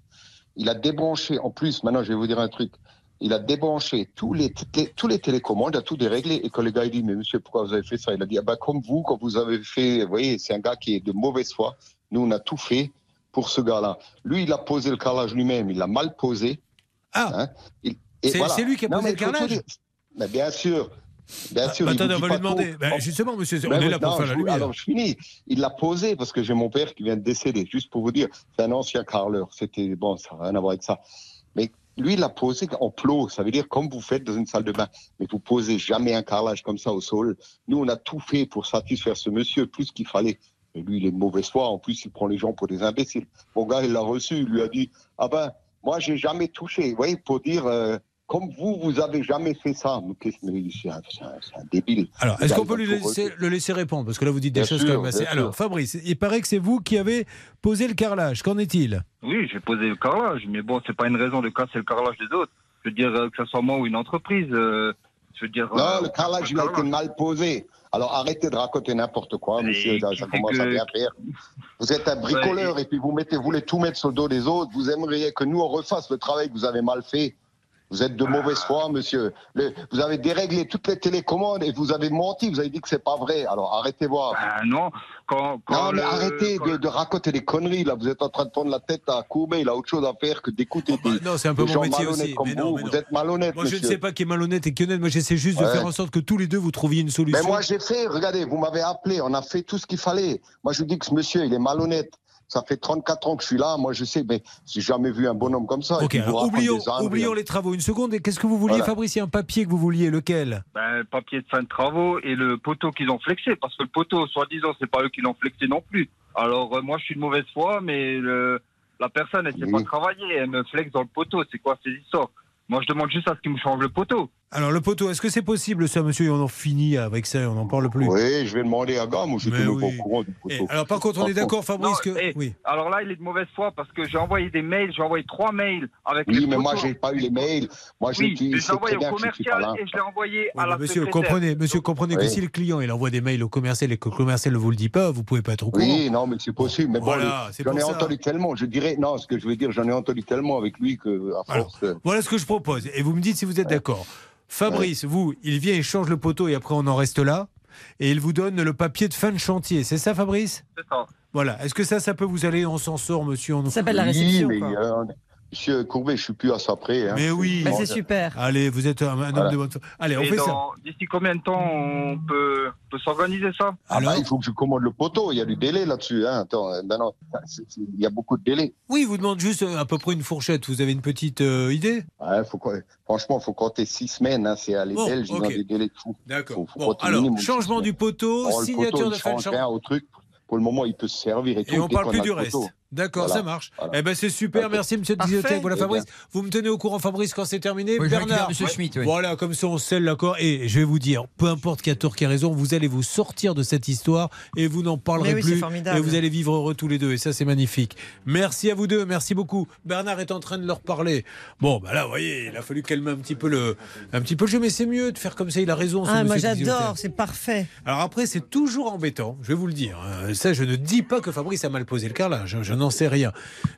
Il a débranché. En plus, maintenant, je vais vous dire un truc. Il a débranché tous les, tous les télécommandes, a tout déréglé. Et quand le gars il dit, mais monsieur, pourquoi vous avez fait ça? Il a dit, ah bah, comme vous, quand vous avez fait, vous voyez, c'est un gars qui est de mauvaise foi. Nous, on a tout fait pour ce gars-là. Lui, il a posé le carrelage lui-même. Il l'a mal posé. Ah Il- C'est- lui qui a Non, posé le carrelage? Mais bien sûr. Bien sûr. Bah, il vous attendez, on va lui demander. Bah, justement, monsieur, on Ben est oui, là pour faire la je lumière. Alors, je finis. Il l'a posé parce que j'ai mon père qui vient de décéder. Juste pour vous dire, c'est un ancien carreleur. C'était bon, ça n'a rien à voir avec ça. Mais lui, il a posé en plot. Ça veut dire comme vous faites dans une salle de bain. Mais vous posez jamais un carrelage comme ça au sol. Nous, on a tout fait pour satisfaire ce monsieur, plus qu'il fallait. Mais lui, il est de mauvaise foi. En plus, il prend les gens pour des imbéciles. Mon gars, il l'a reçu. Il lui a dit Ah ben, moi, j'ai jamais touché. Vous voyez, pour dire. euh, comme vous, vous avez jamais fait ça. C'est un, un- débile. Alors, est-ce qu'on peut lui laisser, le laisser répondre Parce que là, vous dites des Bien choses sûr, quand même assez. bien sûr. Alors, Fabrice, il paraît que c'est vous qui avez posé le carrelage. Qu'en est-il? Oui, j'ai posé le carrelage, mais bon, c'est pas une raison de casser le carrelage des autres. Je veux dire, euh, que ce soit moi ou une entreprise. euh, je veux dire. Non, euh, le carrelage, il a été mal posé. Alors arrêtez de raconter n'importe quoi, monsieur. Ça, commence à bien faire. Vous êtes un bricoleur et puis vous mettez, vous voulez tout mettre sur le dos des autres. Vous aimeriez que nous on refasse le travail que vous avez mal fait. Vous êtes de mauvaise foi, monsieur. Le- vous avez déréglé toutes les télécommandes et vous avez menti. Vous avez dit que c'est pas vrai. Alors arrêtez voir. Ah non, quand, non, mais le- arrêtez de, de raconter des conneries. Là, vous êtes en train de prendre la tête à courber. Il a autre chose à faire que d'écouter des, Oh, bah, Non, c'est un peu des mon gens métier aussi. comme mais vous. non, mais vous êtes malhonnête, Moi, je ne sais pas qui est malhonnête et qui est honnête. Moi, j'essaie juste de faire en sorte que tous les deux, vous trouviez une solution. Mais moi, j'ai fait, regardez, vous m'avez appelé, on a fait tout ce qu'il fallait. Moi, je vous dis que ce monsieur, il est malhonnête. Ça fait 34 ans que je suis là. Moi, je sais, mais j'ai jamais vu un bonhomme comme ça. Et Ok, puis, il vous alors oublions, des âneries. oublions les travaux. Une seconde. Et qu'est-ce que vous vouliez, Voilà. Fabrice? Un papier que vous vouliez. Lequel? Ben, papier de fin de travaux et le poteau qu'ils ont flexé, parce que le poteau, soi-disant, c'est pas eux qui l'ont flexé non plus. Alors, euh, moi, je suis de mauvaise foi, mais le- la personne, elle sait pas travailler, elle me flexe dans le poteau. C'est quoi ces histoires? Moi, je demande juste à ce qu'ils me changent le poteau. Alors, le poteau, est-ce que c'est possible, ça, monsieur Et on en finit avec ça, on n'en parle plus? Oui, je vais demander à Gamme, je suis oui. pas au courant du Et poteau. alors, par contre, on est d'accord, Fabrice, Non, que. eh, Oui. Alors là, il est de mauvaise foi parce que j'ai envoyé des mails, j'ai envoyé trois mails avec Oui, les mais moi, photos. j'ai pas eu les mails. Moi, j'ai Oui, dit, je sait envoyé au commercial et je l'ai envoyé Oui, à la monsieur, comprenez, monsieur, comprenez que si le client il envoie des mails au commercial et que le commercial ne vous le dit pas, vous pouvez pas être au courant. Oui, non, mais c'est possible. Mais Voilà, bon, j'en ai entendu tellement. Je dirais, non, ce que je veux dire, j'en ai entendu tellement avec lui que, à Alors, force. euh, Voilà ce que je propose. Et vous me dites si vous êtes d'accord. Fabrice, vous, il vient, il change le poteau et après on en reste là. Et il vous donne le papier de fin de chantier. C'est ça, Fabrice? C'est ça. Voilà. Est-ce que ça, ça peut vous aller On s'en sort, monsieur. On... Ça s'appelle la oui, réception. mais, quoi. euh, monsieur Courbet, je suis plus à ça près. hein. Mais oui. Bah, c'est super. Allez, vous êtes un, un homme Voilà. de bonne foi. Allez, on Et fait ça. D'ici combien de temps on peut, peut s'organiser ça? Ah bah, il faut que je commande le poteau. Il y a du délai là-dessus. Hein. Attends, euh, ben c'est- il y a beaucoup de délai. Oui, il vous demande juste euh, à peu près une fourchette. Vous avez une petite euh, idée? Ouais, faut, quoi- franchement, il faut compter six semaines. Hein. C'est à les Bon, Belges, ils ont ok. des délais de fou. D'accord. Faut- faut Bon, compter alors, minimum changement du poteau, le signature poteau, de il fin de au truc. Pour le moment, il peut se servir et tout. Et on dès parle plus du reste. D'accord, Voilà. ça marche. Voilà. Eh ben c'est super, merci monsieur. Diziotek. Voilà Eh Fabrice, bien. vous me tenez au courant Fabrice quand c'est terminé. Oui, Bernard, monsieur Schmitt, oui. voilà, comme ça on scelle l'accord. Et je vais vous dire, peu importe qui a tort, qui a raison, vous allez vous sortir de cette histoire et vous n'en parlerez oui, plus. formidable. Et vous allez vivre heureux tous les deux. Et ça c'est magnifique. Merci à vous deux, merci beaucoup. Bernard est en train de leur parler. Bon, bah là, vous voyez, il a fallu calmer un petit peu le, un petit peu le jeu, mais c'est mieux de faire comme ça. Il a raison. Ah, moi j'adore, c'est parfait. Alors après, c'est toujours embêtant, je vais vous le dire. hein. Ça, je ne dis pas que Fabrice a mal posé le carrelage, hein, je n'en sais rien.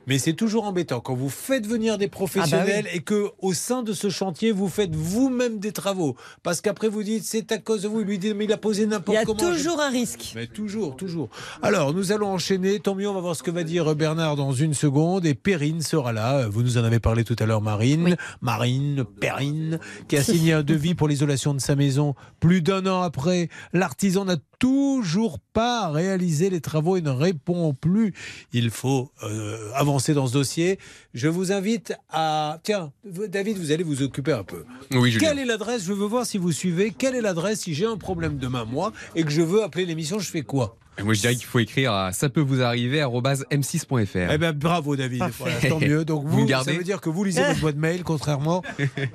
Mais c'est toujours embêtant quand vous faites venir des professionnels Ah bah et que au sein de ce chantier, vous faites vous-même des travaux. Parce qu'après, vous dites, c'est à cause de vous. Il lui dit, mais il a posé Il y n'importe a comment. toujours un risque. Mais toujours, toujours. Alors, nous allons enchaîner. Tant mieux, on va voir ce que va dire Bernard dans une seconde. Et Perrine sera là. Vous nous en avez parlé tout à l'heure, Marine. Marine, Perrine, qui a signé un devis pour l'isolation de sa maison. Plus d'un an après, l'artisan n'a toujours pas réalisé les travaux et ne répond plus. Il faut euh, avancer dans ce dossier. Je vous invite à... Tiens, David, vous allez vous occuper un peu. Oui, Julien. Quelle est l'adresse? Je veux voir si vous suivez. Quelle est l'adresse si j'ai un problème demain, moi, et que je veux appeler l'émission, je fais quoi? Et Moi, je dirais qu'il faut écrire à ça peut vous arriver m6.fr. Eh bien, bravo David. Voilà, tant mieux. Donc Vous ça veut dire que vous lisez votre boîte mail, contrairement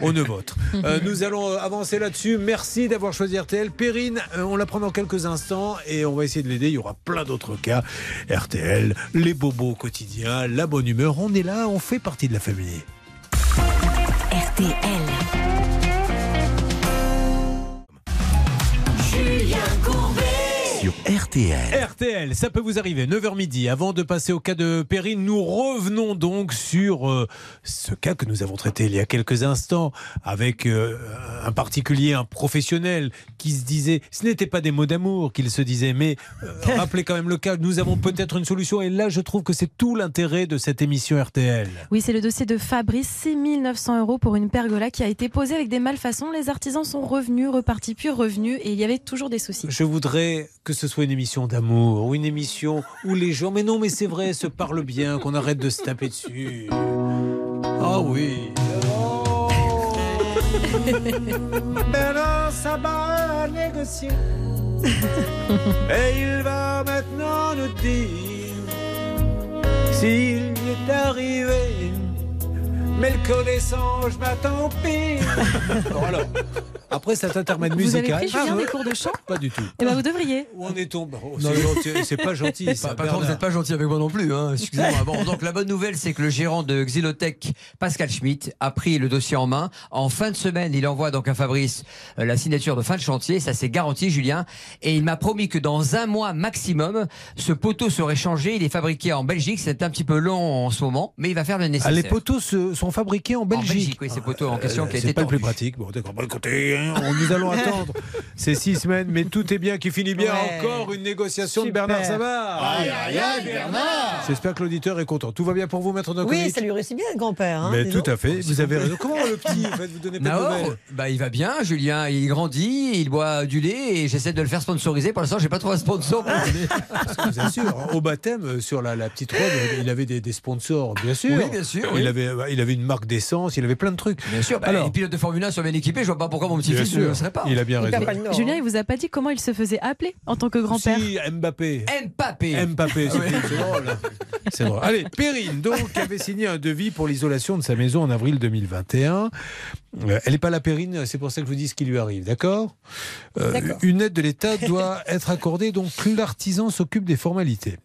au vôtre. Euh, nous allons euh, avancer là-dessus. Merci d'avoir choisi RTL. Perrine, euh, on la prend dans quelques instants et on va essayer de l'aider. Il y aura plein d'autres cas. RTL, les bobos au quotidien, la bonne humeur. On est là, on fait partie de la famille. RTL. Sur RTL. RTL, ça peut vous arriver, 9h midi. Avant de passer au cas de Perrine, nous revenons donc sur euh, ce cas que nous avons traité il y a quelques instants avec euh, un particulier, un professionnel qui se disait, ce n'était pas des mots d'amour qu'il se disait, mais euh, rappelez quand même le cas, nous avons peut-être une solution et là je trouve que c'est tout l'intérêt de cette émission RTL. Oui, c'est le dossier de Fabrice, 6 900 euros pour une pergola qui a été posée avec des malfaçons. Les artisans sont revenus, repartis, puis revenus, et il y avait toujours des soucis. Je voudrais que ce soit une émission d'amour ou une émission où les gens, mais non, mais c'est vrai, se parlent bien, qu'on arrête de se taper dessus. Ah oui. Bernard Sabat a négocié. Et il va maintenant nous dire s'il est arrivé. Mais le connaissant, je m'attends pire. bon alors, après cet intermède Vous musical. avez pris Julien Ah, des cours de chant Pas du tout. Eh ben vous devriez. Où en est-on Oh, c'est pas gentil. ça, Pas- vous n'êtes pas gentil avec moi non plus. Hein. Excusez-moi. Bon, donc la bonne nouvelle, c'est que le gérant de Xylotech, Pascal Schmitt, a pris le dossier en main. En fin de semaine, il envoie donc à Fabrice euh, la signature de fin de chantier. Ça, c'est garanti, Julien. Et il m'a promis que dans un mois maximum, ce poteau serait changé. Il est fabriqué en Belgique. C'est un petit peu long en ce moment, mais il va faire le Ah, nécessaire. les poteaux se- sont fabriqués en Belgique. Belgique, oui, ces poteaux en question qui a Euh, C'est été pas le plus pratique. Bon, d'accord. Bon, écoutez, hein, on- nous allons attendre ces six semaines, mais tout est bien qui finit bien. Ouais. Encore une négociation Super. de Bernard Savard. Aïe, aïe, aïe, Bernard J'espère que l'auditeur est content. Tout va bien pour vous, maître Oui, Nokovic ça lui réussit bien, grand-père. hein, Mais tout à fait. Vous avez raison. Comment le petit en fait, Vous donnez pas de nouvelles bah, il va bien, Julien. Il grandit, il boit du lait et j'essaie de le faire sponsoriser. Pour l'instant, j'ai pas trouvé un sponsor pour. Je vous assure, hein, au baptême, euh, sur la, la petite robe, il avait des, des sponsors, bien sûr. Oui, bien sûr, Il, oui. avait, il avait une marque d'essence, il avait plein de trucs. Bien sûr, bah, Alors- les pilotes de Formule 1 sont bien équipés. Je vois pas pourquoi mon petit-fils ne le serait pas. il a bien Il raison. pas. Julien, il vous a pas dit comment il se faisait appeler en tant que grand-père Si, Mbappé. Mbappé. Mbappé, c'est c'est drôle. C'est drôle. Allez, Perrine, donc, avait signé un devis pour l'isolation de sa maison en avril 2021. Euh, elle n'est pas la Perrine, c'est pour ça que je vous dis ce qui lui arrive, d'accord? Euh, D'accord. Une aide de l'État doit être accordée, donc l'artisan s'occupe des formalités.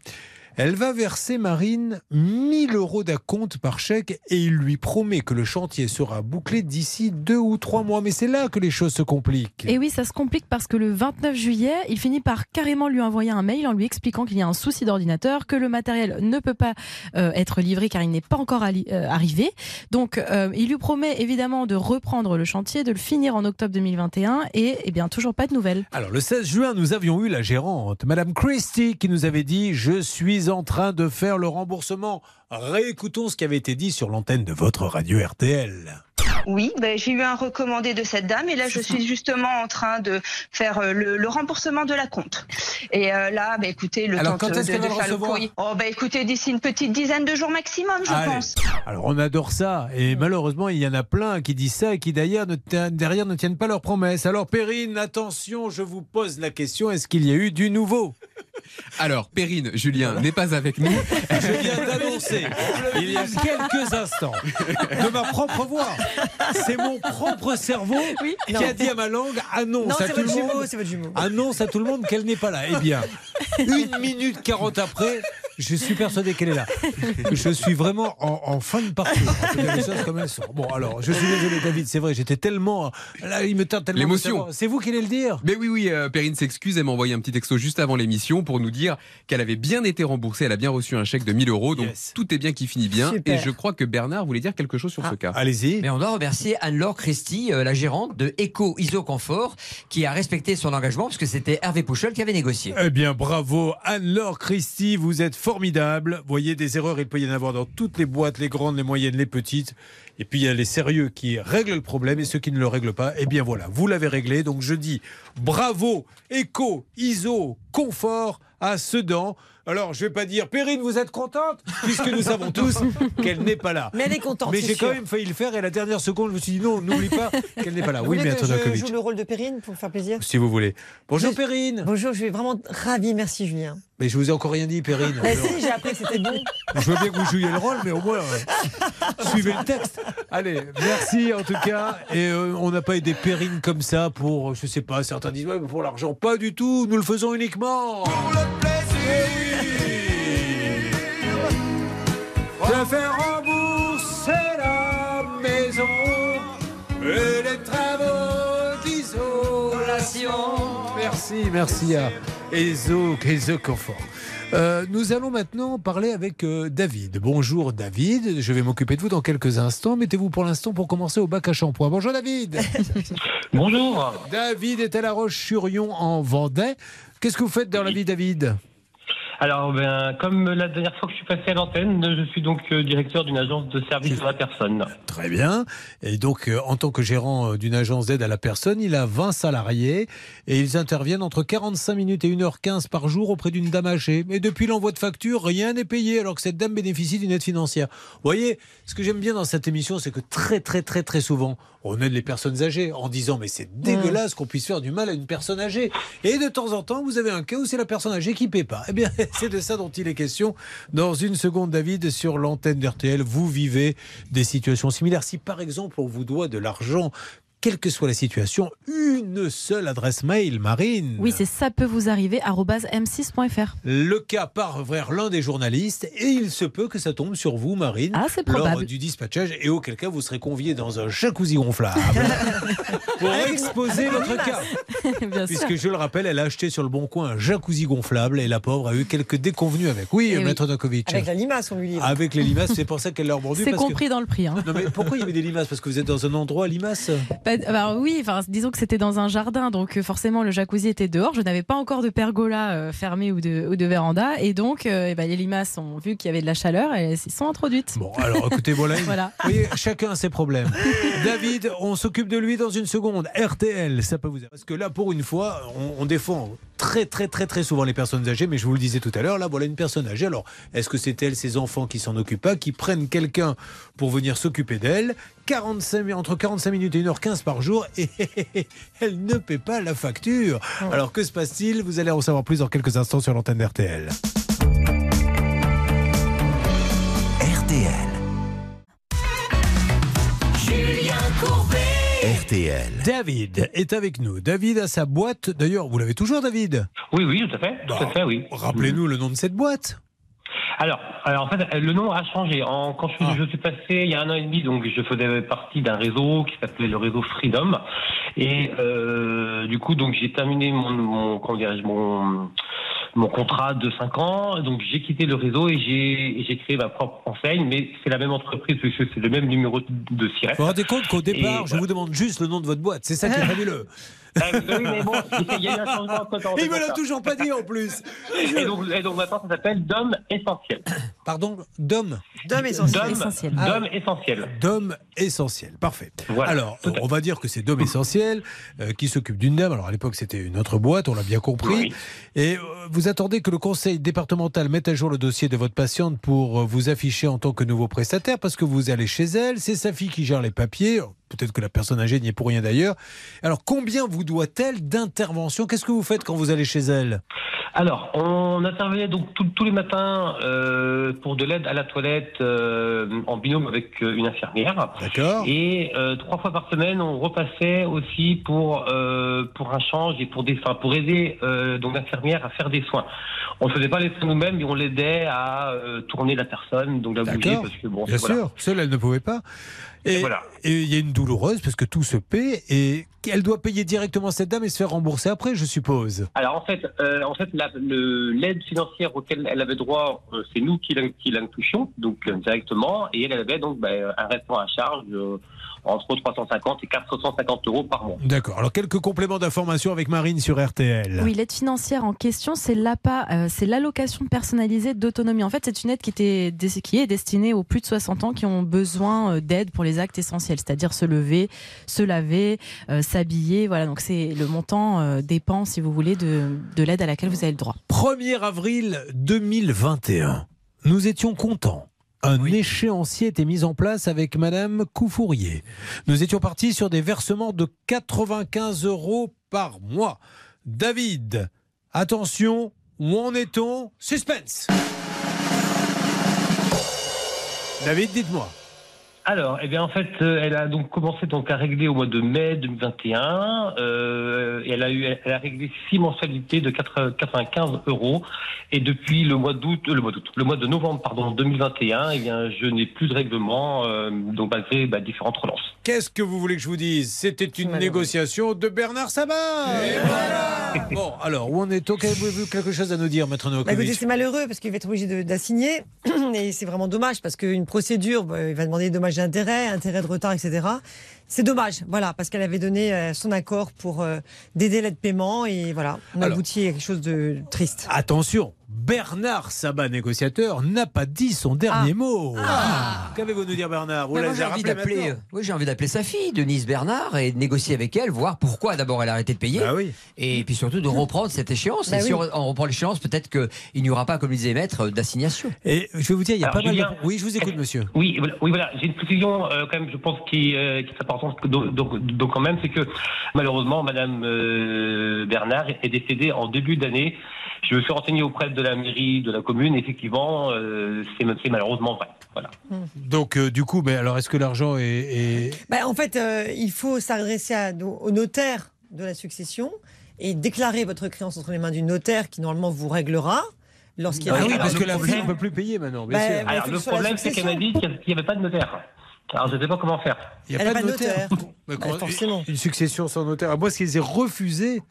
Elle va verser Marine 1000 euros d'acompte par chèque et il lui promet que le chantier sera bouclé d'ici deux ou trois mois. Mais c'est là que les choses se compliquent. Et oui, ça se complique parce que le 29 juillet, il finit par carrément lui envoyer un mail en lui expliquant qu'il y a un souci d'ordinateur, que le matériel ne peut pas euh, être livré car il n'est pas encore euh, arrivé. Donc, euh, il lui promet évidemment de reprendre le chantier, de le finir en octobre 2021 et eh bien toujours pas de nouvelles. Alors, le 16 juin, nous avions eu la gérante, Madame Christie, qui nous avait dit Je suis en train de faire le remboursement. Réécoutons ce qui avait été dit sur l'antenne de votre radio RTL. Oui, ben, j'ai eu un recommandé de cette dame et là je suis justement en train de faire euh, le, le remboursement de la compte. Et euh, là, ben, écoutez, le Alors, temps quand de, de le faire le recevoir courrier. Oh, ben, écoutez, d'ici une petite dizaine de jours maximum, je Allez. pense. Alors, on adore ça. Et malheureusement, il y en a plein qui disent ça et qui d'ailleurs ne, derrière ne tiennent pas leurs promesses. Alors, Perrine, attention, je vous pose la question est-ce qu'il y a eu du nouveau? Alors, Perrine, Julien n'est pas avec nous. Je viens d'annoncer, il y a quelques instants, de ma propre voix. C'est mon propre cerveau qui Non. a dit à ma langue annonce Non, à c'est tout le jumeau, monde. c'est votre jumeau. Annonce à tout le monde qu'elle n'est pas là. Eh bien, une minute quarante après, je suis persuadé qu'elle est là. Je suis vraiment en, en fin de parcours. On peut dire les choses comme elles sont. Bon, alors, je suis désolé, David, c'est vrai, j'étais tellement. Là, il me tarde tellement. L'émotion. C'est vous qui allez le dire Mais oui, oui, euh, Perrine s'excuse. Elle m'a envoyé un petit texto juste avant l'émission pour nous dire qu'elle avait bien été remboursée. Elle a bien reçu un chèque de 1000 euros. Donc tout est bien qui finit bien. Super. Et je crois que Bernard voulait dire quelque chose sur ce cas. Allez-y. Mais on doit remercier Anne-Laure Christie, euh, la gérante de Eco Iso Confort, qui a respecté son engagement parce que c'était Hervé Pouchol qui avait négocié. Eh bien, bravo Anne-Laure Christie, vous êtes formidable. Vous voyez, des erreurs, il peut y en avoir dans toutes les boîtes, les grandes, les moyennes, les petites. Et puis, il y a les sérieux qui règlent le problème et ceux qui ne le règlent pas. Eh bien, voilà, vous l'avez réglé. Donc, je dis bravo, éco, ISO, confort à Sedan. Alors, je vais pas dire, Perrine, vous êtes contente Puisque nous savons tous qu'elle n'est pas là. Mais elle est contente, Mais j'ai quand même failli le faire et à la dernière seconde, je me suis dit non, n'oublie pas qu'elle n'est pas là. Vous Oui, maître que je joue le rôle de Perrine pour faire plaisir Si vous voulez. Bonjour Je- Perrine. Bonjour, je suis vraiment ravie, merci Julien. Mais je vous ai encore rien dit, Perrine. Bah si, j'ai appris que c'était bon. Je veux bien que vous jouiez le rôle, mais au moins, euh, suivez le texte. Allez, merci en tout cas. Et euh, on n'a pas des pérines comme ça pour, je sais pas, certains disent, ouais, mais pour l'argent. Pas du tout, nous le faisons uniquement. Pour le plaisir de faire rembourser la maison et les travaux d'isolation. Merci, merci à Ezo, Ezo Confort. Euh, nous allons maintenant parler avec euh, David. Bonjour David, je vais m'occuper de vous dans quelques instants. Mettez-vous pour l'instant pour commencer au bac à shampoing. Bonjour David. Bonjour. David est à La Roche-sur-Yon en Vendée. Qu'est-ce que vous faites dans la vie David? Alors, ben, comme la dernière fois que je suis passé à l'antenne, je suis donc euh, directeur d'une agence de service à la personne. Très bien. Et donc, euh, en tant que gérant euh, d'une agence d'aide à la personne, il a 20 salariés et ils interviennent entre 45 minutes et 1h15 par jour auprès d'une dame âgée. Et depuis l'envoi de facture, rien n'est payé alors que cette dame bénéficie d'une aide financière. Vous voyez, ce que j'aime bien dans cette émission, c'est que très, très, très, très souvent, on aide les personnes âgées en disant mais c'est dégueulasse qu'on puisse faire du mal à une personne âgée. Et de temps en temps, vous avez un cas où c'est la personne âgée qui paie pas. Eh bien, c'est de ça dont il est question. Dans une seconde, David, sur l'antenne d'RTL, vous vivez des situations similaires. Si par exemple on vous doit de l'argent quelle que soit la situation, une seule adresse mail, Marine. Oui, c'est ça peut vous arriver, m6.fr. Le cas part vers l'un des journalistes et il se peut que ça tombe sur vous, Marine, ah, c'est probable. lors du dispatchage et auquel cas vous serez convié dans un jacuzzi gonflable pour exposer votre cas. Puisque je le rappelle, elle a acheté sur le bon coin un jacuzzi gonflable et la pauvre a eu quelques déconvenues avec. Oui, Eh oui. Maître Dokovic. Avec la limace, on lui livre. Avec les limaces, c'est pour ça qu'elle l'a revendu. C'est que- compris dans le prix. hein. Non mais pourquoi il y avait des limaces? Parce que vous êtes dans un endroit à limaces Bah, bah oui, enfin, disons que c'était dans un jardin, donc euh, forcément le jacuzzi était dehors. Je n'avais pas encore de pergola euh, fermé ou de, ou de véranda, et donc euh, eh ben, les limaces ont vu qu'il y avait de la chaleur et elles s'y sont introduites. Bon, alors écoutez, voilà. Voilà. Vous voyez, chacun a ses problèmes. David, on s'occupe de lui dans une seconde. RTL, ça peut vous Parce que là, pour une fois, on, on défend très, très, très, très souvent les personnes âgées, mais je vous le disais tout à l'heure, là, voilà une personne âgée. Alors, est-ce que c'est elle, ses enfants qui s'en occupent pas, qui prennent quelqu'un pour venir s'occuper d'elle? 45, mi- entre 45 minutes et 1h15 par jour et elle ne paie pas la facture. Alors que se passe-t-il? Vous allez en savoir plus dans quelques instants sur l'antenne d'RTL. RTL. David est avec nous. David a sa boîte. D'ailleurs, vous l'avez toujours, David? Oui, oui, tout à fait. Tout à fait, oui. Rappelez-nous le nom de cette boîte. Alors, alors en fait, le nom a changé. En, quand Ah. je, je suis passé il y a un an et demi, donc je faisais partie d'un réseau qui s'appelait le réseau Freedom. Et euh, du coup, donc j'ai terminé mon, mon comment dirais-je, mon mon contrat de 5 ans. Donc j'ai quitté le réseau et j'ai créé ma propre enseigne, mais c'est la même entreprise, c'est le même numéro de SIRET. Vous vous rendez compte qu'au départ, je vous demande juste le nom de votre boîte. C'est ça qui est fabuleux. Oui, mais bon, il y a eu un changement entre-temps, Il c'est me l'a toujours pas dit en plus. Et donc, et donc maintenant, ça s'appelle Dom Essentiel. Pardon Dom Dom Dom essentiel. Dom Essentiel. Dom essentiel, parfait. Voilà, alors, on va dire que c'est Dom essentiel euh, qui s'occupe d'une dame. Alors à l'époque, c'était une autre boîte, on l'a bien compris. Et euh, vous attendez que le conseil départemental mette à jour le dossier de votre patiente pour euh, vous afficher en tant que nouveau prestataire parce que vous allez chez elle, c'est sa fille qui gère les papiers. Peut-être que la personne âgée n'y est pour rien d'ailleurs. Alors, combien vous doit-elle d'interventions? Qu'est-ce que vous faites quand vous allez chez elle? Alors, on intervenait donc tous- tous les matins euh, pour de l'aide à la toilette euh, en binôme avec euh, une infirmière. D'accord. Et euh, trois fois par semaine, on repassait aussi pour pour un change et pour des, enfin, pour aider donc l'infirmière à faire des soins. On ne faisait pas les soins nous-mêmes, mais on l'aidait à tourner la personne, donc la bouger D'accord. parce que bon, Bien voilà. sûr, seule elle ne pouvait pas. Et et il y a une douloureuse parce que tout se paie et elle doit payer directement cette dame et se faire rembourser après, je suppose. Alors en fait, euh, en fait, la- le- l'aide financière auquel elle avait droit, euh, c'est nous qui la, qui la touchions, donc euh, directement, et elle avait donc bah, un restaurant à charge euh, entre 350 et 450 euros par mois. D'accord. Alors quelques compléments d'information avec Marine sur RTL. Oui, l'aide financière en question, c'est l'APA, euh, c'est l'allocation personnalisée d'autonomie. En fait, c'est une aide qui, était, des- qui est destinée aux plus de 60 ans qui ont besoin d'aide pour les actes essentiels, c'est-à-dire se lever, se laver, euh, s'habiller. Voilà, donc c'est le montant euh, dépend, si vous voulez, de, de l'aide à laquelle vous avez le droit. 1er avril 2021. Nous étions contents. Un échéancier était mis en place avec Madame Coufourier. Nous étions partis sur des versements de 95 euros par mois. David, attention, où en est-on? Suspense David, dites-moi. Alors, eh bien, en fait, euh, elle a donc commencé donc à régler au mois de mai 2021. euh, et elle a eu, elle a réglé six mensualités de 4 95 euros. Et depuis le mois d'août, euh, le mois d'août, le mois de novembre, pardon, 2021, eh bien, je n'ai plus de règlement, euh, donc malgré bah, différentes relances. Qu'est-ce que vous voulez que je vous dise? C'était une négociation de Bernard Sabat. Bon, alors, où en est-on? Avez-vous quelque chose à nous dire, Maître Bah, Novakovic c'est malheureux parce qu'il va être obligé d'assigner. Et c'est vraiment dommage parce qu'une procédure, bah, il va demander dommages d'intérêt, intérêt de retard, etc. C'est dommage, voilà, parce qu'elle avait donné euh, son accord pour euh, des délais de paiement et voilà, on aboutit à quelque chose de triste. Attention, Bernard Sabat, négociateur, n'a pas dit son dernier mot. Qu'avez-vous à nous dire, Bernard Vous j'ai envie d'appeler, oui, j'ai envie d'appeler sa fille, Denise Bernard, et de négocier avec elle, voir pourquoi d'abord elle a arrêté de payer, et puis surtout de reprendre cette échéance. Bah et si oui. on, on reprend l'échéance, peut-être qu'il n'y aura pas, comme le disait Maître, d'assignation. Et je vais vous dire, il y a Alors, pas mal de... Oui, je vous écoute, monsieur. Oui, voilà, oui, voilà. J'ai une précision euh, quand même, je pense qui, euh, qui est importante. Donc, donc, donc quand même, c'est que malheureusement, Madame euh, Bernard est décédée en début d'année. Je me suis renseigné auprès de la mairie de la commune. Effectivement, euh, c'est malheureusement vrai. Voilà. Donc, euh, du coup, mais alors, est-ce que l'argent est... est- Bah, en fait, euh, il faut s'adresser au notaire de la succession et déclarer votre créance entre les mains du notaire qui normalement vous réglera lorsqu'il y a Ah oui, parce que la fille ne peut plus payer maintenant, bien Bah, sûr. bah, Alors, faut le ce problème, c'est qu'elle m'a dit qu'il n'y avait pas de notaire. Alors, je ne sais pas comment faire. Il n'y a pas a de pas de notaire. notaire. Mais Bah, forcément. Une succession sans notaire. À moins qu'ils aient refusé.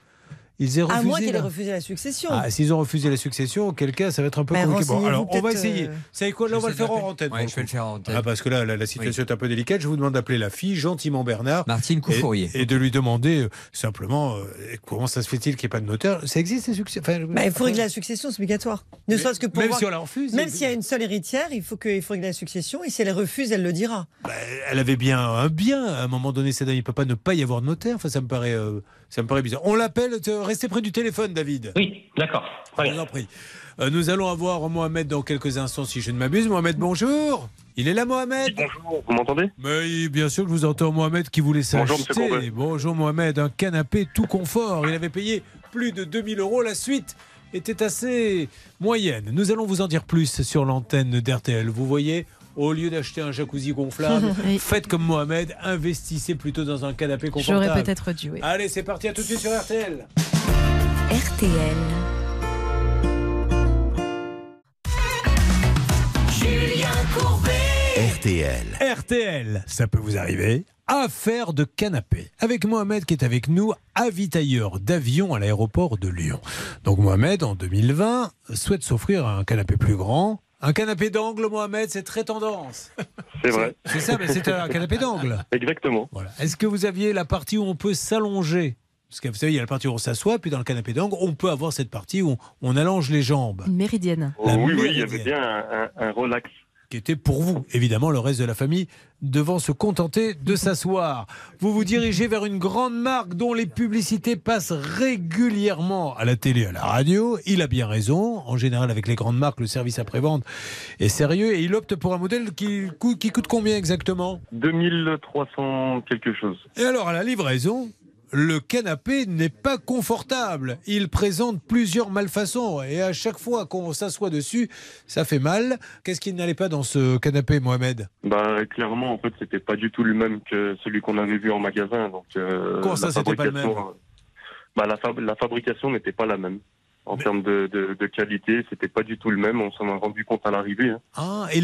Ils aient refusé. À moins qu'elle ait la- refusé la succession. Ah, s'ils ont refusé la succession, auquel cas, ça va être un peu Bah, compliqué. Bon, alors, on va essayer. euh, Vous savez quoi Là, on va le faire en antenne. Ouais, je vais le faire en antenne. Ah, parce que là, la, la situation est un peu délicate. Je vous demande d'appeler la fille, gentiment Bernard. Martine Couffourier. Et, et de lui demander euh, simplement euh, comment ça se fait-il qu'il n'y ait pas de notaire? Ça existe, ces succès enfin, Bah, il faut régler la succession, c'est obligatoire. Ne serait-ce que pour même voir- si on la refuse, Même il- s'il y a une seule héritière, il faut, que, il faut régler la succession. Et si elle refuse, elle le dira. Elle avait bien un bien. À un moment donné, cette dame, il ne peut pas ne pas y avoir de notaire. Enfin, ça me paraît, euh, ça me paraît bizarre. On l'appelle. euh, Restez près du téléphone, David. Oui, d'accord. Je vous en prie. Euh, nous allons avoir Mohamed dans quelques instants, si je ne m'abuse. Mohamed, bonjour. Il est là, Mohamed Bonjour, vous m'entendez? Mais bien sûr que je vous entends, Mohamed, qui voulait Bonjour, s'acheter. Courbet. Bonjour, Mohamed. Un canapé tout confort. Il avait payé plus de 2000 euros. La suite était assez moyenne. Nous allons vous en dire plus sur l'antenne d'RTL. Vous voyez au lieu d'acheter un jacuzzi gonflable, Oui. faites comme Mohamed, investissez plutôt dans un canapé confortable. J'aurais peut-être dû, oui. Allez, c'est parti, à tout de suite sur RTL. RTL. Julien Courbet. RTL. RTL, ça peut vous arriver. Affaire de canapé. Avec Mohamed qui est avec nous, avitailleur d'avion à l'aéroport de Lyon. Donc Mohamed, en 2020, souhaite s'offrir un canapé plus grand. Un canapé d'angle, Mohamed, c'est très tendance. C'est vrai. C'est ça, mais c'est un canapé d'angle. Exactement. Voilà. Est-ce que vous aviez la partie où on peut s'allonger? Parce que vous savez, il y a la partie où on s'assoit, puis dans le canapé d'angle, on peut avoir cette partie où on allonge les jambes. Une méridienne. Oh, oui, oui, il y méridienne. avait bien un, un- un relax. Qui était pour vous. Évidemment, le reste de la famille devant se contenter de s'asseoir. Vous vous dirigez vers une grande marque dont les publicités passent régulièrement à la télé, à la radio. Il a bien raison. En général, avec les grandes marques, le service après-vente est sérieux et il opte pour un modèle qui coûte, qui coûte combien exactement? 2300 quelque chose. Et alors, à la livraison, le canapé n'est pas confortable. Il présente plusieurs malfaçons et à chaque fois qu'on s'assoit dessus, ça fait mal. Qu'est-ce qui n'allait pas dans ce canapé, Mohamed? Bah, clairement, en fait, c'était pas du tout le même que celui qu'on avait vu en magasin. Donc, euh, Comment ça, la c'était pas le même? euh, bah, la, fab- la fabrication n'était pas la même. En termes de, de, de qualité, c'était pas du tout le même. On s'en a rendu compte à l'arrivée. hein, Ah, et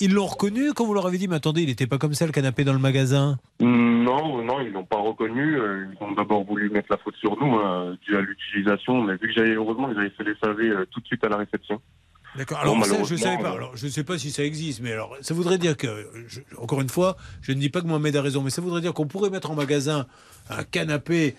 ils l'ont reconnu quand vous leur avez dit, mais attendez, il n'était pas comme ça le canapé dans le magasin? Non, non, ils l'ont pas reconnu. Euh, Ils ont d'abord voulu mettre la faute sur nous, hein, dû à l'utilisation. Mais vu que j'avais, heureusement, ils avaient fait les SAV euh, tout de suite à la réception. D'accord. Bon, Alors ça, je ne savais pas. euh, Alors, je ne sais pas si ça existe, mais alors ça voudrait dire que, je- encore une fois, je ne dis pas que Mohamed a raison, mais ça voudrait dire qu'on pourrait mettre en magasin un canapé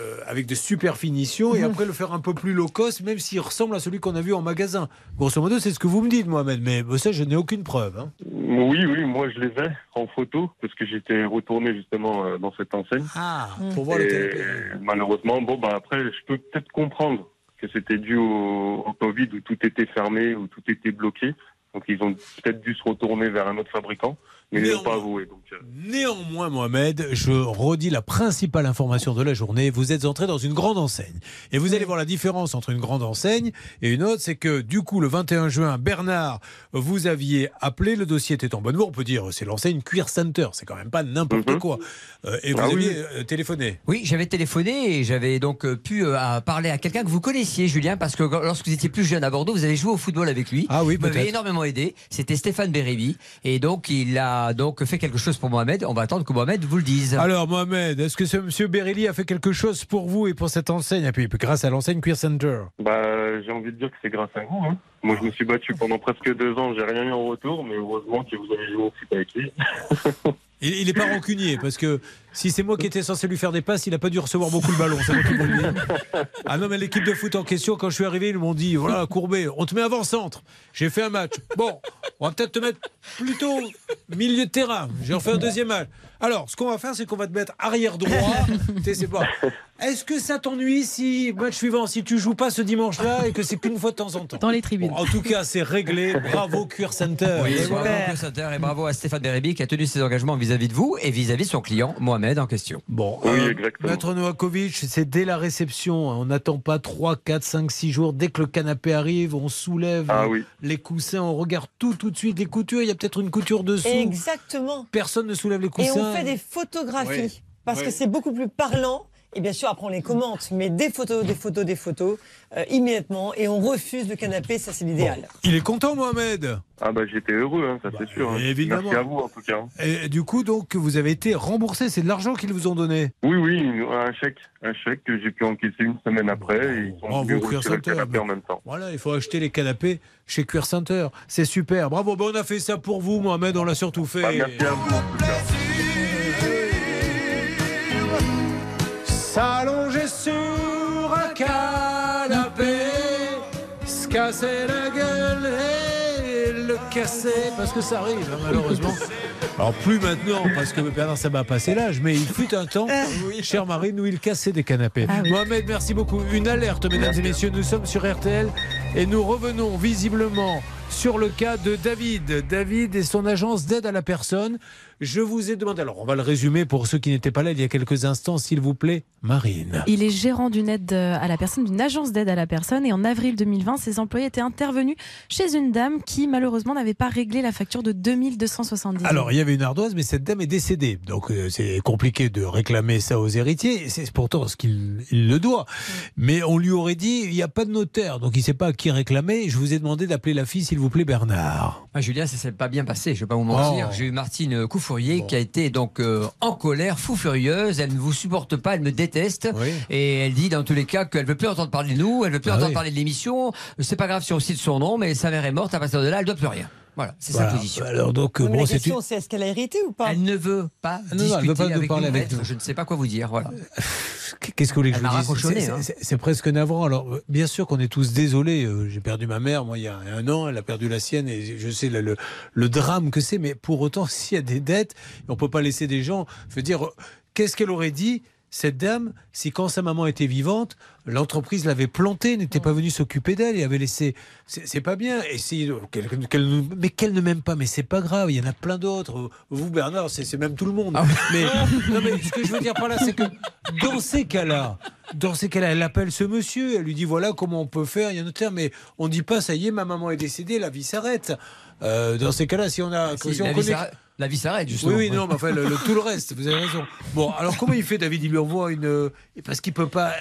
euh, avec de super finitions et après le faire un peu plus low cost, même s'il ressemble à celui qu'on a vu en magasin. Grosso modo, c'est ce que vous me dites, Mohamed, mais ça, je n'ai aucune preuve. hein. Oui, oui, moi je les ai en photo parce que j'étais retourné justement euh, dans cette enseigne. Ah, pour voir le Et canapé. malheureusement, bon, bah après, je peux peut-être comprendre que c'était dû au, au Covid où tout était fermé, où tout était bloqué. Donc ils ont peut-être dû se retourner vers un autre fabricant, mais ils n'ont pas avoué. Donc, euh, Néanmoins, Mohamed, je redis la principale information de la journée. Vous êtes entré dans une grande enseigne. Et vous allez voir la différence entre une grande enseigne et une autre, c'est que du coup, le 21 juin, Bernard, vous aviez appelé, le dossier était en bonne voie. On peut dire, c'est l'enseigne Queer Center. C'est quand même pas n'importe quoi. Euh, et vous Ah oui. aviez euh, téléphoné. Oui, j'avais téléphoné et j'avais donc pu euh, parler à quelqu'un que vous connaissiez, Julien, parce que lorsque vous étiez plus jeune à Bordeaux, vous avez joué au football avec lui. Ah oui, peut-être. énormément aidé. C'était Stéphane Bérébi. Et donc, il a donc fait quelque chose pour Mohamed. On va attendre que Mohamed vous le dise. Alors, Mohamed, est-ce que ce monsieur Berelli a fait quelque chose pour vous et pour cette enseigne Et puis, grâce à l'enseigne Queer Center? bah, j'ai envie de dire que c'est grâce à vous, hein, Moi, je me suis battu pendant presque deux ans, j'ai rien eu en retour, mais heureusement que vous avez joué au foot avec lui. Il n'est pas rancunier parce que si c'est moi qui étais censé lui faire des passes, il n'a pas dû recevoir beaucoup le ballon. Ah non, mais l'équipe de foot en question, quand je suis arrivé, ils m'ont dit voilà, Courbet, on te met avant-centre. J'ai fait un match. Bon, on va peut-être te mettre plutôt milieu de terrain. J'ai refait un deuxième match. Alors, ce qu'on va faire, c'est qu'on va te mettre arrière droit. Tu sais, c'est pas. Est-ce que ça t'ennuie si, match suivant, si tu joues pas ce dimanche-là et que c'est qu'une fois de temps en temps? Dans les tribunes. Bon, en tout cas, c'est réglé. Bravo, Cuir Center. Oui, bravo et bravo à Stéphane Bérébi qui a tenu ses engagements vis-à-vis de vous et vis-à-vis de son client Mohamed en question. Bon, Oui, euh, exactement. Maître Novakovic, c'est dès la réception. hein. On n'attend pas 3, 4, 5, 6 jours. Dès que le canapé arrive, on soulève Ah oui. les coussins, on regarde tout tout de suite. Les coutures, il y a peut-être une couture dessous. Exactement. Personne ne soulève les Et coussins. on fait des photographies. Oui. Parce Oui. que c'est beaucoup plus parlant. Et bien sûr, après, on les commente. Mais des photos, des photos, des photos, euh, immédiatement. Et on refuse le canapé. Ça, c'est l'idéal. Il est content, Mohamed? Ah bah j'étais heureux, hein, ça c'est sûr. hein. évidemment. Merci à vous en tout cas. Et du coup, donc, vous avez été remboursé. C'est de l'argent qu'ils vous ont donné? Oui, oui, un chèque, un chèque que j'ai pu encaisser une semaine après et ils sont Bravo, Cuir Center. canapé en même temps. Voilà, il faut acheter les canapés chez Cuir Center. C'est super. Bravo. Bon, on a fait ça pour vous, Mohamed. On l'a surtout fait. Bah, merci à vous en tout cas. S'allonger sur un canapé, se casser la gueule et le casser, parce que ça arrive, hein, malheureusement. Alors plus maintenant, parce que Bernard Sabat a passé l'âge, mais il fut un temps, chère Marine, où il cassait des canapés. Mohamed, merci beaucoup. Une alerte, mesdames et messieurs, nous sommes sur RTL et nous revenons visiblement sur le cas de David. David et son agence d'aide à la personne. Je vous ai demandé, alors on va le résumer pour ceux qui n'étaient pas là il y a quelques instants, s'il vous plaît, Marine. Il est gérant d'une aide euh, à la personne, d'une agence d'aide à la personne. Et en avril 2020, ses employés étaient intervenus chez une dame qui, malheureusement, n'avait pas réglé la facture de 2270 Alors, il y avait une ardoise, mais cette dame est décédée. Donc, euh, c'est compliqué de réclamer ça aux héritiers. C'est pourtant ce qu'il il le doit. Mais on lui aurait dit, il n'y a pas de notaire. Donc, il ne sait pas à qui réclamer. Je vous ai demandé d'appeler la fille, s'il vous plaît, Bernard. Ah, Julien, ça s'est pas bien passé, je vais pas vous mentir. Oh. J'ai eu Martine Couffourier qui a été donc euh, en colère, fou furieuse. Elle ne vous supporte pas, elle me déteste. Et elle dit dans tous les cas qu'elle veut plus entendre parler de nous, elle veut plus Ah entendre oui. parler de l'émission. C'est pas grave si on cite son nom, mais sa mère est morte. À partir de là, elle doit plus rien. Voilà, c'est Voilà. sa position. Alors, donc, Mais bon, la c'est question, c'est est-ce qu'elle a hérité ou pas Elle ne veut pas non, discuter elle veut pas nous avec parler avec nous. Je ne sais pas quoi vous dire. Voilà. Qu'est-ce que vous voulez que Elle je vous dise C'est- hein. c'est- presque navrant. Alors, bien sûr qu'on est tous désolés. Euh, J'ai perdu ma mère, moi, il y a un an. Elle a perdu la sienne et je sais le, le- le drame que c'est. Mais pour autant, s'il y a des dettes, on peut pas laisser des gens. Je veux dire, euh, qu'est-ce qu'elle aurait dit cette dame, si quand sa maman était vivante, l'entreprise l'avait plantée, n'était pas venue s'occuper d'elle et avait laissé. C'est pas bien. Et si, euh, qu'elle- nous- mais qu'elle ne m'aime pas, mais c'est pas grave. Il y en a plein d'autres. Vous, Bernard, c'est même tout le monde. Mais, non, mais ce que je veux dire par là, c'est que dans ces cas-là, dans ces cas-là, elle appelle ce monsieur, elle lui dit voilà comment on peut faire. Il y a un notaire, mais on dit pas ça y est, ma maman est décédée, la vie s'arrête. Euh, dans ces cas-là, si on a, Si, si on connaît- la vie s'arrête, justement. oui, oui, non, mais enfin, le, le- tout le reste, vous avez raison. Bon, alors comment il fait, David? Il lui envoie une. Parce qu'il peut pas.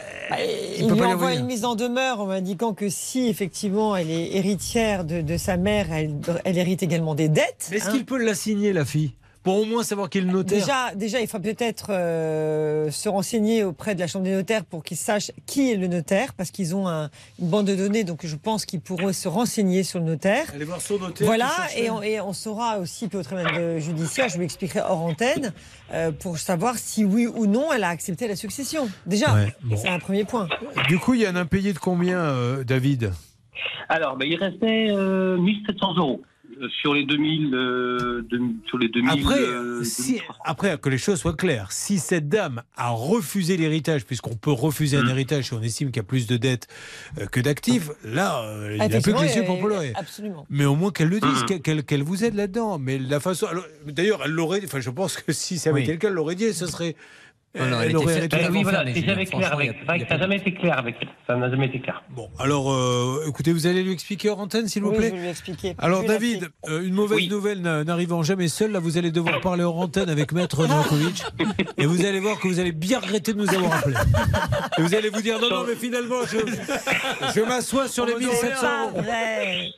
Il, peut lui pas envoie une mise en demeure en indiquant que si effectivement elle est héritière de, de sa mère, elle, elle hérite également des dettes. Est-ce hein. qu'il peut l'assigner, la fille? Pour au moins savoir qui est le notaire Déjà, déjà, il faut peut-être euh, se renseigner auprès de la chambre des notaires pour qu'ils sachent qui est le notaire, parce qu'ils ont un- une bande de données, donc je pense qu'ils pourront se renseigner sur le notaire. Allez voir son notaire. Voilà, et on, et on saura aussi, puis au tribunal judiciaire, je vous expliquerai hors antenne, euh, pour savoir si oui ou non elle a accepté la succession. Déjà, Ouais, bon. c'est un premier point. Du coup, il y a un impayé de combien, euh, David? Alors, ben, il restait euh, 1700 euros sur les 2000. euh, de- sur les 2000 Après, euh, si, après, que les choses soient claires, si cette dame a refusé l'héritage, puisqu'on peut refuser Mm. un héritage si on estime qu'il y a plus de dettes euh, que d'actifs, là, euh, il Ah, n'a plus que les yeux pour euh, pleurer. Absolument. Mais au moins qu'elle le dise, Mm. qu'elle- vous aide là-dedans. Mais la façon. D'ailleurs, elle l'aurait. Enfin, je pense que si ça avait Oui. elle l'aurait dit. Ce serait. Non, non, elle était aurait oui, à voilà, c'est jamais clair avec. a- ça n'a jamais été clair avec elle. Ça n'a jamais été clair. Bon, alors, euh, écoutez, vous allez lui expliquer hors antenne, s'il vous Oui, plaît je vais lui expliquer. Alors David, euh, une mauvaise Oui. nouvelle n'a- n'arrivant jamais seule, là vous allez devoir parler hors antenne avec Maître Novakovic et vous allez voir que vous allez bien regretter de nous avoir appelés. Et vous allez vous dire non non mais finalement je, je m'assois sur les l'appeler. 1700 Pas euros.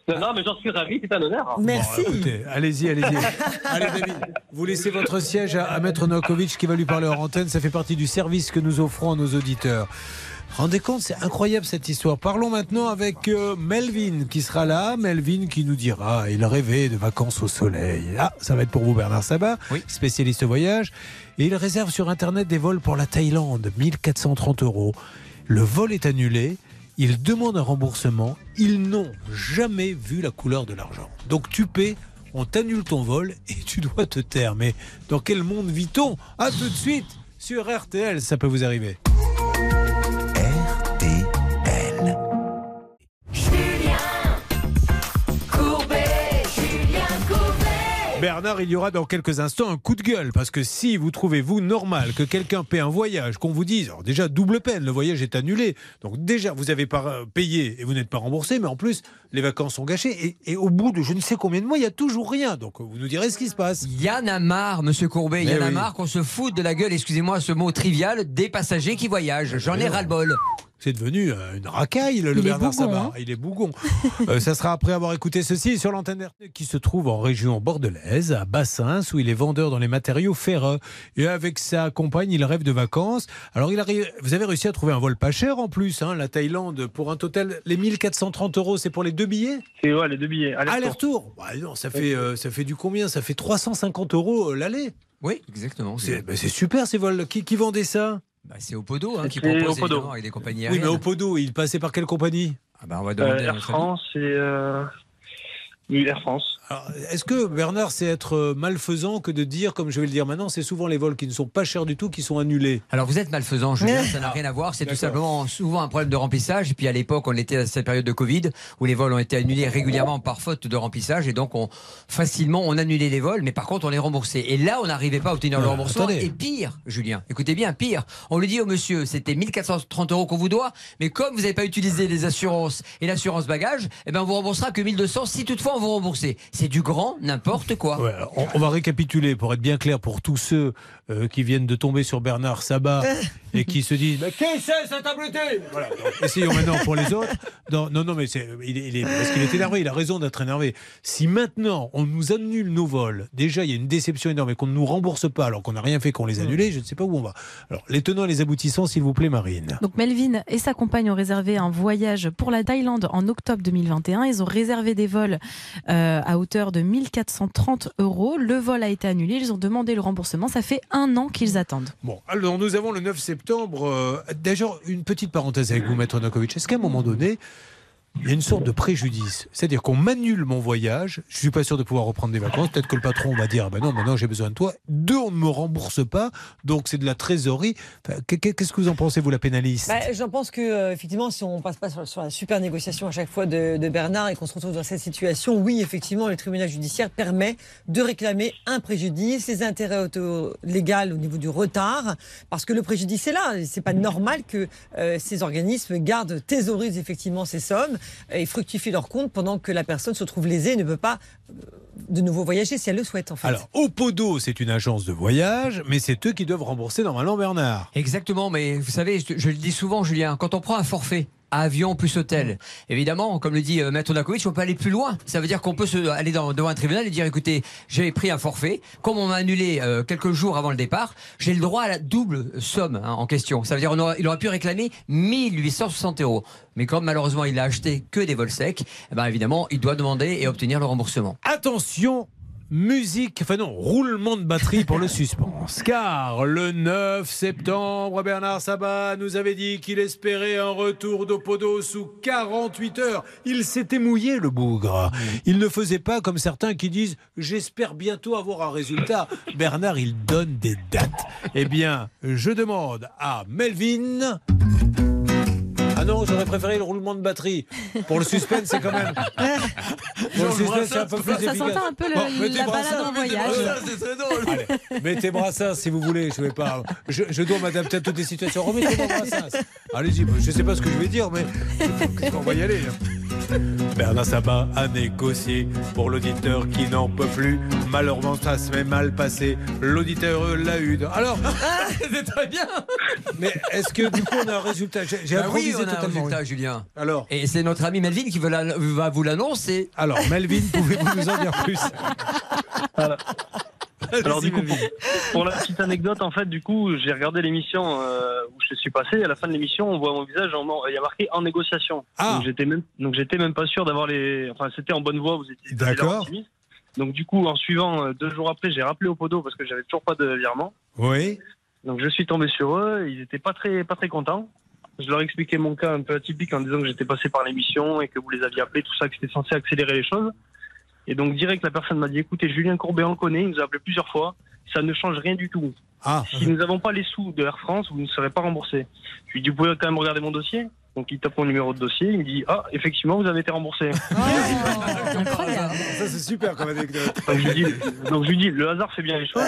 Non, non, mais j'en suis ravi, c'est un honneur. Merci. Bon, écoutez, allez-y, allez-y. Allez David, vous laissez votre siège à, à Maître Novakovic qui va lui parler hors antenne, ça fait partie du service que nous offrons à nos auditeurs. Rendez compte, c'est incroyable cette histoire. Parlons maintenant avec euh, Melvin qui sera là. Melvin qui nous dira, il rêvait de vacances au soleil. Ah, ça va être pour vous Bernard Sabat, spécialiste voyage. Et il réserve sur Internet des vols pour la Thaïlande, 1430 euros. Le vol est annulé. Il demande un remboursement. Ils n'ont jamais vu la couleur de l'argent. Donc tu paies, on t'annule ton vol et tu dois te taire. Mais dans quel monde vit-on? À tout de suite sur RTL, ça peut vous arriver. Bernard, il y aura dans quelques instants un coup de gueule parce que si vous trouvez vous normal que quelqu'un paie un voyage, qu'on vous dise, alors déjà double peine, le voyage est annulé, donc déjà vous avez pas payé et vous n'êtes pas remboursé, mais en plus les vacances sont gâchées et, au bout de je ne sais combien de mois il y a toujours rien, donc vous nous direz ce qui se passe. Yann a marre, Monsieur Courbet, il y en a marre qu'on se foute de la gueule, excusez-moi ce mot trivial, des passagers qui voyagent. J'en ai ras le bol c'est devenu euh, une racaille, le, Bernard Sabat. Hein. il est bougon. Euh, ça sera après avoir écouté ceci sur l'antenne qui se trouve en région bordelaise, à Bassins, où il est vendeur dans les matériaux ferreux. Et avec sa compagne, il rêve de vacances. Alors, il arrive, vous avez réussi à trouver un vol pas cher en plus, hein, la Thaïlande, pour un total, les 1430 euros, c'est pour les deux billets? C'est ouais, les deux billets. Aller-retour bah, non, ça, fait, euh, ça fait du combien? Ça fait 350 euros l'aller. Oui, exactement. Bah, c'est super ces vols. Qui, qui vendait ça? Bah, c'est Opodo hein, qui propose Opodo. avec des compagnies aériennes. Oui, mais Opodo, il passait par quelle compagnie? Ah bah, on va demander euh, Air France et euh, Air France. Est-ce que Bernard, c'est être malfaisant que de dire, comme je vais le dire maintenant, c'est souvent les vols qui ne sont pas chers du tout qui sont annulés? Alors vous êtes malfaisant, Julien, ça n'a rien à voir. C'est tout simplement souvent un problème de remplissage. Et puis à l'époque, on était à cette période de Covid où les vols ont été annulés régulièrement par faute de remplissage. Et donc on, facilement, on annulait les vols, mais par contre, on les remboursait. Et là, on n'arrivait pas à obtenir le remboursement. Et pire, Julien, écoutez bien, pire. On lui dit au monsieur, c'était 1430 euros qu'on vous doit, mais comme vous n'avez pas utilisé les assurances et l'assurance bagage, eh ben on vous remboursera que 1200 si toutefois on vous remboursez. C'est du grand n'importe quoi. on, va récapituler pour être bien clair pour tous ceux euh, qui viennent de tomber sur Bernard Sabat et qui se disent Mais qui c'est cet abruti? Voilà, Essayons maintenant pour les autres. Non, non, non mais c'est, il, est, parce qu'il est énervé, il a raison d'être énervé. Si maintenant on nous annule nos vols, déjà il y a une déception énorme et qu'on ne nous rembourse pas alors qu'on n'a rien fait, qu'on les annule, je ne sais pas où on va. Alors les tenants et les aboutissants, s'il vous plaît, Marine. Donc Melvin et sa compagne ont réservé un voyage pour la Thaïlande en octobre 2021. Ils ont réservé des vols euh, à hauteur de 1430 euros. Le vol a été annulé. Ils ont demandé le remboursement. Ça fait un an qu'ils attendent. Bon, alors nous avons le 9 septembre. Euh, déjà, une petite parenthèse avec vous, Maître Nokovic. Est-ce qu'à un moment donné, il y a une sorte de préjudice. C'est-à-dire qu'on m'annule mon voyage, je suis pas sûr de pouvoir reprendre des vacances. Peut-être que le patron va dire, ben non, maintenant j'ai besoin de toi. Deux, on ne me rembourse pas, donc c'est de la trésorerie. Qu'est-ce que vous en pensez, vous, la pénaliste? Bah, J'en pense que, euh, effectivement, si on passe pas sur, la super négociation à chaque fois de, Bernard et qu'on se retrouve dans cette situation, oui, effectivement, le tribunal judiciaire permet de réclamer un préjudice, les intérêts auto-légaux au niveau du retard, parce que le préjudice est là. C'est pas normal que euh, ces organismes gardent, thésaurisent effectivement ces sommes et fructifient leur compte pendant que la personne se trouve lésée et ne peut pas euh, de nouveau voyager si elle le souhaite en fait. Alors, Opodo, c'est une agence de voyage, mais c'est eux qui doivent rembourser normalement Bernard. Exactement, mais vous savez, je le dis souvent, Julien, quand on prend un forfait, avion plus hôtel. Évidemment, comme le dit euh, Maître Nakovic, on peut aller plus loin. Ça veut dire qu'on peut se, aller dans, devant un tribunal et dire écoutez, j'ai pris un forfait, comme on m'a annulé euh, quelques jours avant le départ, j'ai le droit à la double somme hein, en question. Ça veut dire qu'il aurait pu réclamer 1860 euros. Mais comme malheureusement il a acheté que des vols secs, eh ben évidemment, il doit demander et obtenir le remboursement. Attention, musique, enfin non, roulement de batterie pour le suspense. Car le 9 septembre, Bernard Sabat nous avait dit qu'il espérait un retour d'Opodo sous 48 heures. Il s'était mouillé, le bougre. Il ne faisait pas comme certains qui disent J'espère bientôt avoir un résultat. Bernard, il donne des dates. Eh bien, je demande à Melvin non, j'aurais préféré le roulement de batterie. Pour le suspense, c'est quand même. Pour le suspense, c'est un peu plus ça efficace. Ça un peu le, la balade en voyage. C'est très drôle. Allez, mettez Brassens si vous voulez. Je vais pas. Je, je dois m'adapter à toutes les situations. Brassens. Allez-y. Je sais pas ce que je vais dire, mais on va y aller. Hein. Bernard Sabat a négocié pour l'auditeur qui n'en peut plus. Malheureusement, ça se met mal passé. L'auditeur l'a eu. Alors. Ah, c'est très bien. Mais est-ce que du coup on a un résultat? J'ai bah oui, on a un résultat, Julien. Alors? Et c'est notre ami Melvin qui va vous l'annoncer. Alors, Melvin, pouvez-vous nous en dire plus? Alors du coup, pour, pour la petite anecdote, en fait, du coup, j'ai regardé l'émission euh, où je suis passé. À la fin de l'émission, on voit mon visage, il y a marqué en négociation. Ah. Donc j'étais même, donc j'étais même pas sûr d'avoir les. Enfin, c'était en bonne voie. Vous étiez D'accord. Donc du coup, en suivant, euh, deux jours après, j'ai rappelé au podo parce que j'avais toujours pas de virement. Oui. Donc je suis tombé sur eux. Ils étaient pas très, pas très contents. Je leur ai expliqué mon cas un peu atypique en disant que j'étais passé par l'émission et que vous les aviez appelés, tout ça, que c'était censé accélérer les choses. Et donc direct, la personne m'a dit écoutez, Julien Courbet, on le connaît, il nous a appelé plusieurs fois. Ça ne change rien du tout. Ah. Si nous n'avons pas les sous de Air France, vous ne serez pas remboursé. Je lui dis vous pouvez quand même regarder mon dossier. Donc il tape mon numéro de dossier, il me dit ah effectivement vous avez été remboursé. Ça, c'est super comme anecdote. Donc je, lui dis, donc je lui dis, le hasard fait bien les choses.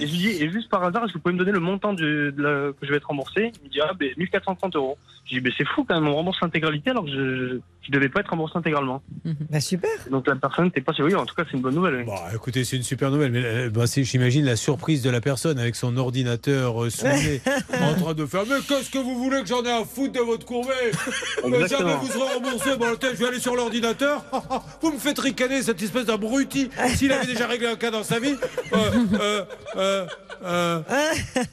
Et je lui dis, et juste par hasard, est-ce que vous pouvez me donner le montant de, de la- que je vais être remboursé? Il me dit, ah, ben, 1430 euros. Je dis, ben, c'est fou quand même, on rembourse l'intégralité alors que je, je devais pas être remboursé intégralement. Bah, super. Donc la personne n'était pas sérieux, en tout cas, c'est une bonne nouvelle. oui. Bon, écoutez, c'est une super nouvelle. Mais euh, bah, c'est- j'imagine la surprise de la personne avec son ordinateur euh, sous le nez, en train de faire Mais qu'est-ce que vous voulez que j'en ai à foutre de votre courbet Mais Exactement. Jamais vous serez remboursé. Bon, je vais aller sur l'ordinateur. vous me faites ricaner, cette espèce d'abruti. S'il avait déjà réglé un cas dans sa vie. Euh, euh, euh, euh,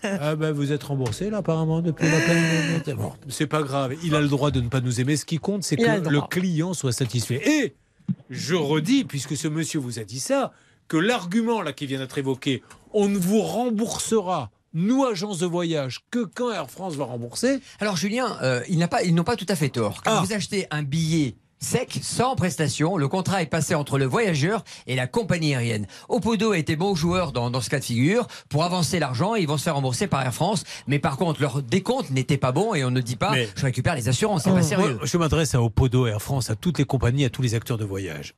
ah ben vous êtes remboursé là apparemment depuis la peine. Bon, c'est pas grave, il a le droit de ne pas nous aimer. Ce qui compte, c'est que le client soit satisfait. Et je redis, puisque ce monsieur vous a dit ça, que l'argument là qui vient d'être évoqué, on ne vous remboursera. Nous, agence de voyage, que quand Air France va rembourser Alors Julien, euh, ils, pas- n'ont pas tout à fait tort. Quand vous achetez un billet sec, sans prestation, le contrat est passé entre le voyageur et la compagnie aérienne. Opodo a été bon joueur dans, dans ce cas de figure. Pour avancer l'argent, ils vont se faire rembourser par Air France. Mais par contre, leur décompte n'était pas bon et on ne dit pas Mais- je récupère les assurances. C'est pas sérieux. Moi, je m'adresse à Opodo, Air France, à toutes les compagnies, à tous les acteurs de voyage.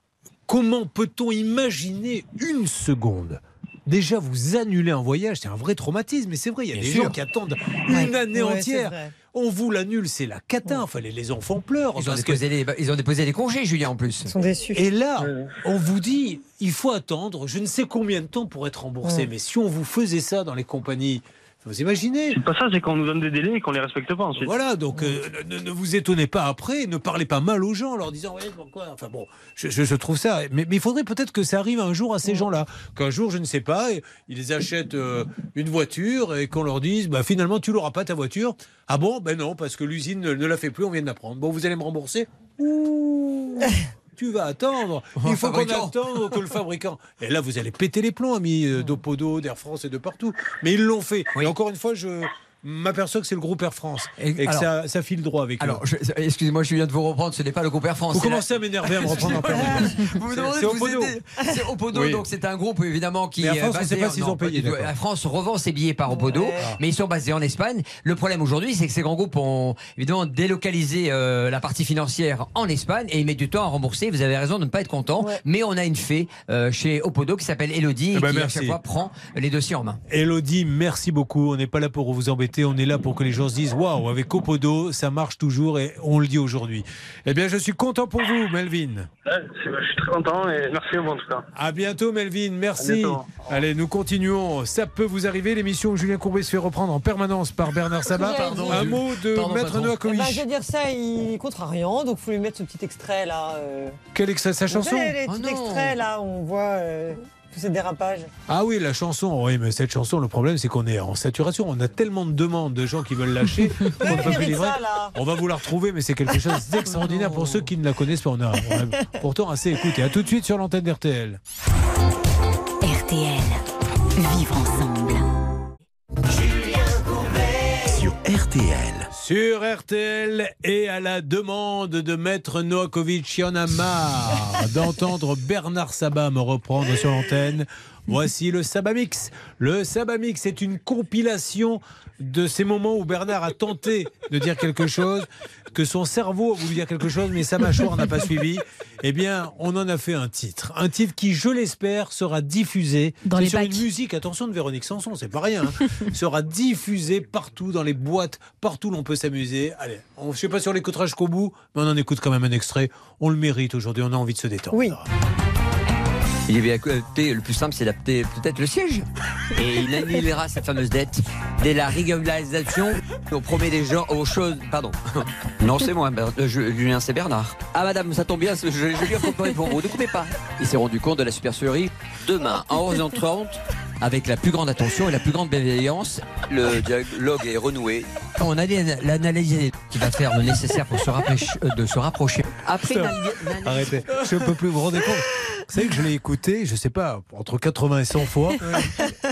Comment peut-on imaginer une seconde Déjà, vous annulez un voyage, c'est un vrai traumatisme. Mais c'est vrai, il y a Bien des sûr. gens qui attendent Ouais. une année Ouais, entière. On vous l'annule, c'est la cata. Enfin, les, les enfants pleurent. Ils ont, parce que- déposé les, ils ont déposé les congés, Julien, en plus. Ils sont déçus. Et là, on vous dit, il faut attendre je ne sais combien de temps pour être remboursé. Ouais. Mais si on vous faisait ça dans les compagnies, vous imaginez C'est pas ça, c'est qu'on nous donne des délais et qu'on les respecte pas ensuite. Voilà, donc euh, ne, ne vous étonnez pas après, ne parlez pas mal aux gens en leur disant, ouais, pourquoi Enfin bon, je, je- je trouve ça. Mais, mais il faudrait peut-être que ça arrive un jour à ces gens-là. Qu'un jour, je ne sais pas, ils achètent euh, une voiture et qu'on leur dise, bah, finalement, tu l'auras pas ta voiture. Ah bon? Ben non, parce que l'usine ne, ne la fait plus, on vient de la prendre. Bon, vous allez me rembourser? Ouh, Tu vas attendre. Il faut qu'on attende que le fabricant. Et là, vous allez péter les plombs, amis euh, d'Opodo, d'Air France et de partout. Mais ils l'ont fait. Et encore une fois, je m'aperçois que c'est le groupe Air France et, que alors- ça, ça file droit avec eux. Alors, je- excusez-moi, Julien, de vous reprendre, ce n'est pas le groupe Air France. Vous la- commencez à m'énerver, à me reprendre en permanence. Vous me demandez de vous Opodo. aider. C'est Opodo, Oui. donc c'est un groupe évidemment qui Mais Air est France, on basé sait pas en- s'ils ont payé. Air France revend ses billets par Opodo, mais ils sont basés en Espagne. Le problème aujourd'hui, c'est que ces grands groupes ont évidemment délocalisé euh, la partie financière en Espagne et ils mettent du temps à rembourser. Vous avez raison de ne pas être content, mais on a une fée euh, chez Opodo qui s'appelle Elodie Eh et ben, qui à chaque fois prend les dossiers en main. Elodie, merci beaucoup. On n'est pas là pour vous embêter, on est là pour que les gens se disent Waouh, avec Opodo, ça marche toujours et on le dit aujourd'hui. Eh bien, je suis content pour vous, Melvin. Je suis très content et merci à vous en tout cas. À bientôt, Melvin. Merci. bientôt. Allez, nous continuons. Ça peut vous arriver. L'émission où Julien Courbet se fait reprendre en permanence par Bernard Sabat. Pardon. Un mot de Pardon, Maître. Noakovic. Eh ben, je veux dire ça, il comptera rien, donc faut lui mettre ce petit extrait là. euh. Quel extrait de sa chanson savez, les Oh petits non. extraits là, on voit euh, tous ces dérapages. Ah oui, la chanson. Oui, mais cette chanson, le problème, c'est qu'on est en saturation. On a tellement de demandes de gens qui veulent lâcher peut plus ça. On va vous la retrouver, mais c'est quelque chose d'extraordinaire pour ceux qui ne la connaissent pas. On a, on a pourtant assez écouté. À tout de suite sur l'antenne d'RTL. RTL. Vivre ensemble. Sur RTL. Sur RTL et à la demande de Maître Noakovic, il y a marre d'entendre Bernard Sabat me reprendre sur l'antenne. Voici le Sabamix. Le Sabamix est une compilation de ces moments où Bernard a tenté de dire quelque chose, que son cerveau a voulu dire quelque chose, mais sa mâchoire n'a pas suivi. Eh bien, on en a fait un titre. Un titre qui, je l'espère, sera diffusé Dans les sur une musique, attention de Véronique Sanson, c'est pas rien, hein, sera diffusé partout, dans les boîtes, partout où l'on peut s'amuser. Allez, on, je sais pas on l'écoutera jusqu'au bout, mais on en écoute quand même un extrait. On le mérite aujourd'hui, on a envie de se détendre. Oui. Il bien écouté, le plus simple, c'est d'adapter peut-être le siège. Et il annulera cette fameuse dette dès la régularisation au premier des gens, aux choses. Pardon. Non, c'est moi, euh, Julien, c'est Bernard. Ah, madame, ça tombe bien, je, je lui ai pour vous. Ne coupez pas. Il s'est rendu compte de la supercherie. Demain, à 11h30, avec la plus grande attention et la plus grande bienveillance. Le dialogue est renoué. On a l'analyse qui va faire le nécessaire pour se rapprocher, euh, de se rapprocher. Après, Arrêtez, je ne peux plus vous rendre compte. Vous savez que je l'ai écouté, je sais pas, entre 80 et 100 fois.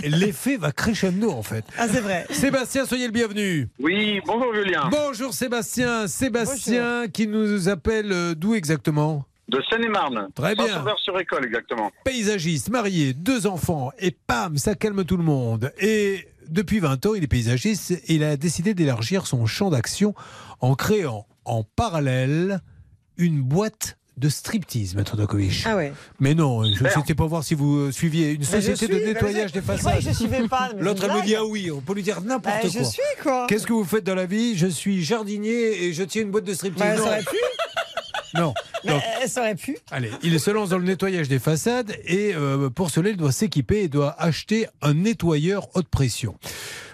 L'effet va crescendo en fait. Ah, c'est vrai. Sébastien, soyez le bienvenu. Oui, bonjour Julien. Bonjour Sébastien. Sébastien qui nous appelle euh, d'où exactement? De Seine-et-Marne. Très bien. sur école exactement. Paysagiste, marié, deux enfants, et pam, ça calme tout le monde. Et depuis 20 ans, il est paysagiste et il a décidé d'élargir son champ d'action en créant en parallèle une boîte de striptease, Maître Dokovic. Ah ouais. Mais non, je n'étais pas voir si vous euh, suiviez une société de nettoyage des façades. je suivais pas. L'autre, elle me dit ah oui, on peut lui dire n'importe Bah, quoi. je suis, quoi. Qu'est-ce que vous faites dans la vie? Je suis jardinier et je tiens une boîte de striptease. Bah, ça Non. Donc, ça aurait pu. Allez, il se lance dans le nettoyage des façades et euh, pour cela, il doit s'équiper et doit acheter un nettoyeur haute pression.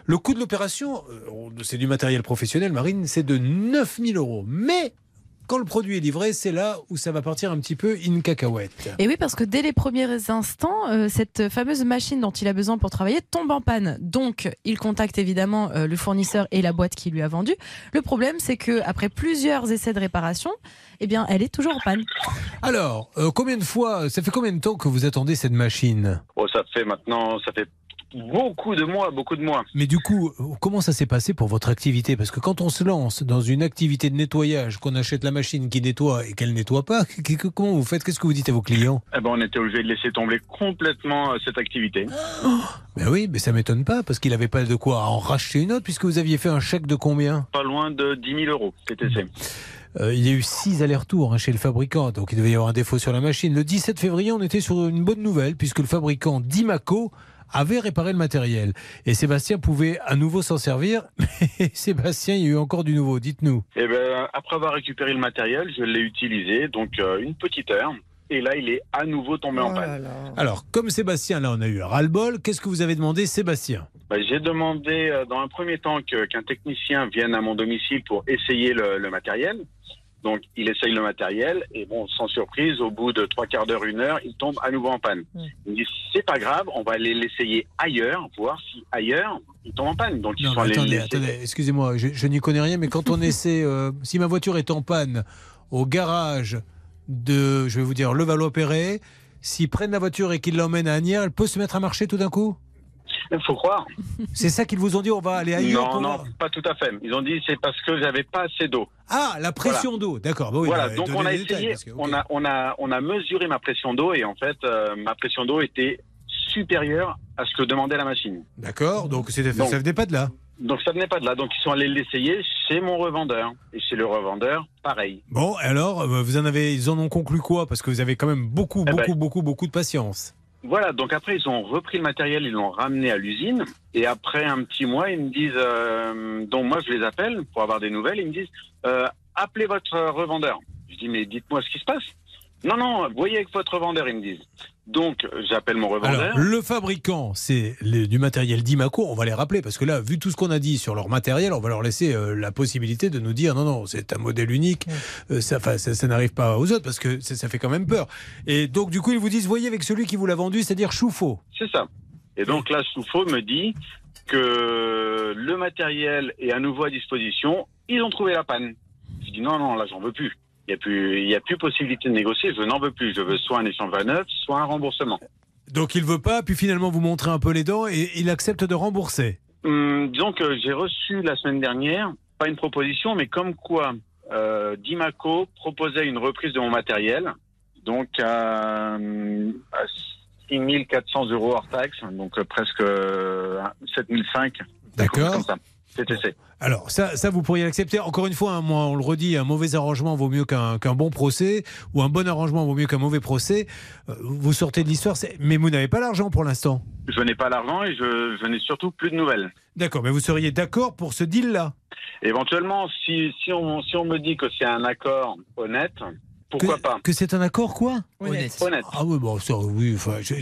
Le coût de l'opération, euh, c'est du matériel professionnel, Marine, c'est de 9000 euros. Mais quand le produit est livré, c'est là où ça va partir un petit peu in cacahuète. Et oui, parce que dès les premiers instants, euh, cette fameuse machine dont il a besoin pour travailler tombe en panne. Donc, il contacte évidemment euh, le fournisseur et la boîte qui lui a vendu. Le problème, c'est que après plusieurs essais de réparation, eh bien, elle est toujours en panne. Alors, euh, combien de fois, ça fait combien de temps que vous attendez cette machine? Oh, ça fait maintenant, ça fait beaucoup de mois, beaucoup de mois. Mais du coup, comment ça s'est passé pour votre activité? Parce que quand on se lance dans une activité de nettoyage, qu'on achète la machine qui nettoie et qu'elle nettoie pas, comment vous faites? Qu'est-ce que vous dites à vos clients? Eh ben, on était obligé de laisser tomber complètement euh, cette activité. Ben oui, mais ça m'étonne pas, parce qu'il n'avait pas de quoi en racheter une autre, puisque vous aviez fait un chèque de combien? Pas loin de 10 000 euros, TTC. Euh, Il y a eu six allers-retours hein, chez le fabricant, donc il devait y avoir un défaut sur la machine. Le 17 février, on était sur une bonne nouvelle, puisque le fabricant Dimaco avait réparé le matériel. Et Sébastien pouvait à nouveau s'en servir. Mais Sébastien, il y a eu encore du nouveau, dites-nous. Eh ben, après avoir récupéré le matériel, je l'ai utilisé, donc euh, une petite heure. Et là, il est à nouveau tombé en panne. Alors, comme Sébastien, là, on a eu un ras-le-bol, qu'est-ce que vous avez demandé, Sébastien? Bah, J'ai demandé euh, dans un premier temps qu'un technicien vienne à mon domicile pour essayer le, le matériel. Donc, il essaye le matériel et bon, sans surprise, au bout de trois quarts d'heure, une heure, il tombe à nouveau en panne. Il me dit c'est pas grave, on va aller l'essayer ailleurs, voir si ailleurs il tombe en panne. Donc, ils Non, sont allés attendez, attendez, excusez-moi, je, je n'y connais rien, mais quand on essaie, euh, si ma voiture est en panne au garage de, je vais vous dire, Levallois-Perret, s'ils prennent la voiture et qu'ils l'emmènent à Agnières, elle peut se mettre à marcher tout d'un coup? Il faut croire. C'est ça qu'ils vous ont dit, on va aller ailleurs Non, non, voir pas tout à fait. Ils ont dit c'est parce que j'avais pas assez d'eau. Ah, la pression Voilà. d'eau, d'accord. bah oui, voilà, bah, donc on a essayé, que, on, a, on, a, on a mesuré ma pression d'eau et en fait, euh, ma pression d'eau était supérieure à ce que demandait la machine. D'accord, donc Donc- ça venait pas de là. Donc ça venait pas de là. Donc ils sont allés l'essayer chez mon revendeur. Et chez le revendeur, pareil. Bon, alors, euh, vous en avez, ils en ont conclu quoi? Parce que vous avez quand même beaucoup, Eh ben- beaucoup, beaucoup, beaucoup de patience. Voilà, donc après ils ont repris le matériel, ils l'ont ramené à l'usine. Et après un petit mois, ils me disent, euh, donc moi je les appelle pour avoir des nouvelles, ils me disent, euh, appelez votre revendeur. Je dis, mais dites-moi ce qui se passe. Non, non, voyez avec votre revendeur, ils me disent. Donc j'appelle mon revendeur. Alors, le fabricant, c'est du matériel d'Imaco, on va les rappeler, parce que là, vu tout ce qu'on a dit sur leur matériel, on va leur laisser euh, la possibilité de nous dire non, non, c'est un modèle unique, euh, ça, enfin, ça, ça n'arrive pas aux autres, parce que ça, ça fait quand même peur. Et donc, du coup, ils vous disent, voyez avec celui qui vous l'a vendu, c'est-à-dire Chouffaut. C'est ça. Et donc là, Soufo me dit que le matériel est à nouveau à disposition. Ils ont trouvé la panne. Je dis non, non, là, j'en veux plus. Il n'y a plus, y a plus possibilité de négocier. Je n'en veux plus. Je veux soit un échange à neuf, soit un remboursement. Donc, il veut pas, puis finalement, vous montrez un peu les dents et il accepte de rembourser. Hum, disons que j'ai reçu la semaine dernière, pas une proposition, mais comme quoi euh, Dimaco proposait une reprise de mon matériel, donc à, hum, à 6 400 euros hors taxe, donc euh, presque euh, 7005. D'accord. Alors, ça, ça, vous pourriez l'accepter. Encore une fois, hein, moi, on le redit, un mauvais arrangement vaut mieux qu'un bon procès, ou un bon arrangement vaut mieux qu'un mauvais procès. Euh, vous sortez de l'histoire, mais vous n'avez pas l'argent pour l'instant. Je n'ai pas l'argent et je, je n'ai surtout plus de nouvelles. D'accord, mais vous seriez d'accord pour ce deal-là? Éventuellement, si, si, on, si on me dit que c'est un accord honnête, pourquoi que, pas? Que c'est un accord, quoi? Honnête. Honnête. Ah oui, bon, ça, oui, enfin, je-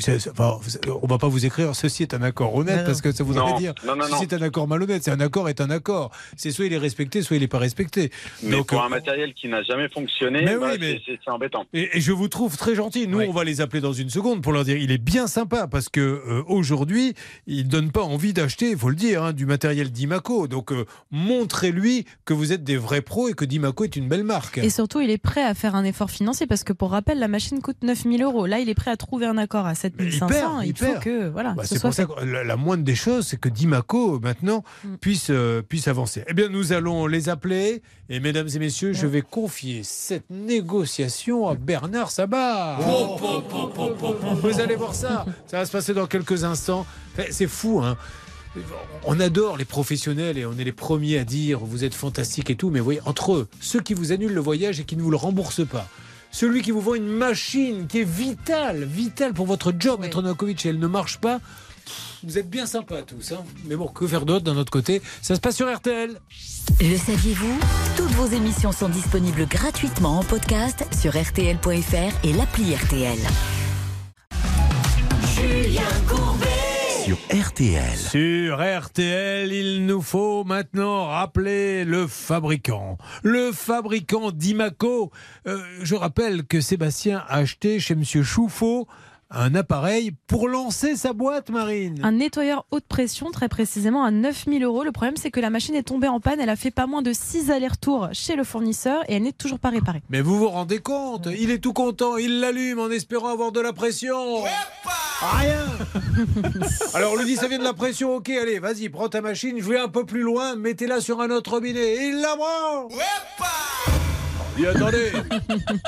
on va pas vous écrire ceci est un accord honnête Non, parce que ça voudrait dire non, non, ceci non. est un accord malhonnête. C'est un accord est un accord. C'est soit il est respecté, soit il est pas respecté. Mais Donc, pour euh, un matériel qui n'a jamais fonctionné, Mais bah, oui, mais- c'est- embêtant. Et, et je vous trouve très gentil. Nous, on va les appeler dans une seconde pour leur dire il est bien sympa parce que euh, aujourd'hui, il donne pas envie d'acheter, il faut le dire, hein, du matériel d'Imaco. Donc, euh, montrez-lui que vous êtes des vrais pros et que d'Imaco est une belle marque. Et surtout, il est prêt à faire un effort financier parce que pour rappel, la machine coûte 9000 euros. Là, il est prêt à trouver un accord à 7500. perd, il il faut que voilà, Bah, ce c'est pour ça que la, la moindre des choses, c'est que Dimaco maintenant Mm. puisse, euh, puisse avancer. Eh bien, nous allons les appeler et mesdames et messieurs, je vais confier cette négociation à Bernard Sabat. Vous allez voir ça. Ça va se passer dans quelques instants. Enfin, C'est fou, hein. On adore les professionnels et on est les premiers à dire vous êtes fantastique et tout, mais vous voyez, entre eux, ceux qui vous annulent le voyage et qui ne vous le remboursent pas, celui qui vous vend une machine qui est vitale, vitale pour votre job, Maître Novakovic, et elle ne marche pas, vous êtes bien sympas tous. Hein mais bon, que faire d'autre d'un autre côté? Ça se passe sur RTL. Le saviez-vous? Toutes vos émissions sont disponibles gratuitement en podcast sur rtl.fr et l'appli RTL. Julien Courbet. Sur RTL. Sur RTL, il nous faut maintenant rappeler le fabricant. Le fabricant d'Imaco. Euh, je rappelle que Sébastien a acheté chez Monsieur Chouffaut un appareil pour lancer sa boîte, Marine. Un nettoyeur haute pression, très précisément à 9000 euros. Le problème, c'est que la machine est tombée en panne. Elle a fait pas moins de 6 allers-retours chez le fournisseur et elle n'est toujours pas réparée. Mais vous vous rendez compte? Il est tout content, il l'allume en espérant avoir de la pression. Rien Alors on lui dit ça vient de la pression, ok, allez, vas-y, prends ta machine, je vais un peu plus loin, mettez-la sur un autre robinet. Et il la prend dit attendez,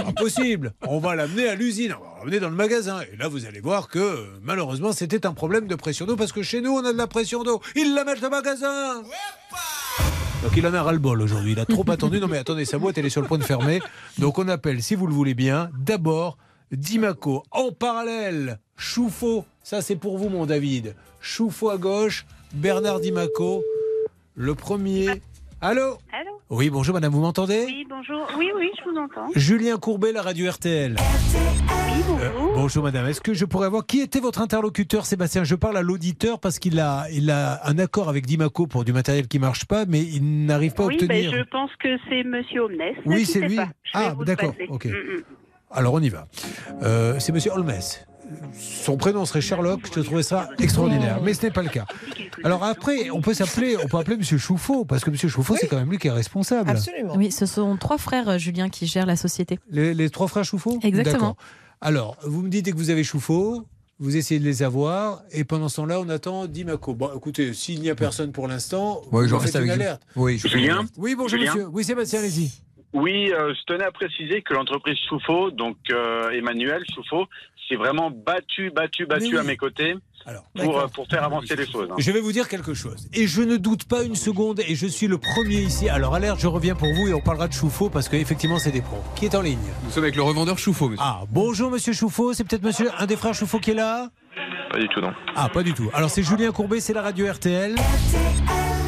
impossible, on va l'amener à l'usine, on va l'amener dans le magasin. Et là vous allez voir que malheureusement c'était un problème de pression d'eau parce que chez nous on a de la pression d'eau. Ils la mettent au magasin donc il en a ras-le-bol aujourd'hui. Il a trop attendu. Non mais attendez, sa boîte elle est sur le point de fermer. Donc on appelle, si vous le voulez bien, d'abord Dimaco. En parallèle, Chouffaut. Ça c'est pour vous mon David. Chouffaut à gauche, Bernard Dimaco. Le premier. Allô? Allô? Oui, bonjour madame, vous m'entendez? Oui, bonjour. Oui, oui, je vous entends. Julien Courbet, la radio RTL. Oui, bonjour. Euh, bonjour madame, est-ce que je pourrais avoir qui était votre interlocuteur Sébastien? Je parle à l'auditeur parce qu'il a, il a un accord avec Dimaco pour du matériel qui marche pas, mais il n'arrive pas oui, à obtenir. ben, je pense que c'est Monsieur. Ne Oui, c'est lui. Ah, d'accord, ok. Mm, mm. Alors on y va. Euh, c'est Monsieur Holmes. Son prénom serait Sherlock, je trouverais ça extraordinaire, mais ce n'est pas le cas. Alors après, on peut s'appeler, on peut appeler Monsieur Chouffaut, parce que Monsieur Chouffaut, c'est quand même lui qui est responsable. Oui, ce sont trois frères, euh, Julien, qui gèrent la société. Les, les trois frères Chouffaut Exactement. Alors, vous me dites que vous avez Chouffaut, vous essayez de les avoir, et pendant ce temps-là, on attend Dimaco. Bon, écoutez, s'il n'y a personne pour l'instant, Oui, faites reste une avec vous. alerte. Oui, je- Julien Oui, bonjour Julien monsieur. Oui, Sébastien, allez-y. Oui, euh, je tenais à préciser que l'entreprise Chouffaut, donc euh, Emmanuel Chouffaut, s'est vraiment battu, battu, battu oui. à mes côtés pour, euh, pour faire avancer les choses. hein. Je vais vous dire quelque chose. Et je ne doute pas une seconde, et je suis le premier ici. Alors, alerte, je reviens pour vous et on parlera de Chouffaut parce qu'effectivement, c'est des pros. Qui est en ligne? Nous sommes avec le revendeur Chouffaut, monsieur. Ah, bonjour monsieur Chouffaut. C'est peut-être monsieur, un des frères Chouffaut qui est là? Pas du tout, non. Ah, pas du tout. Alors, c'est Julien Courbet, c'est la radio RTL.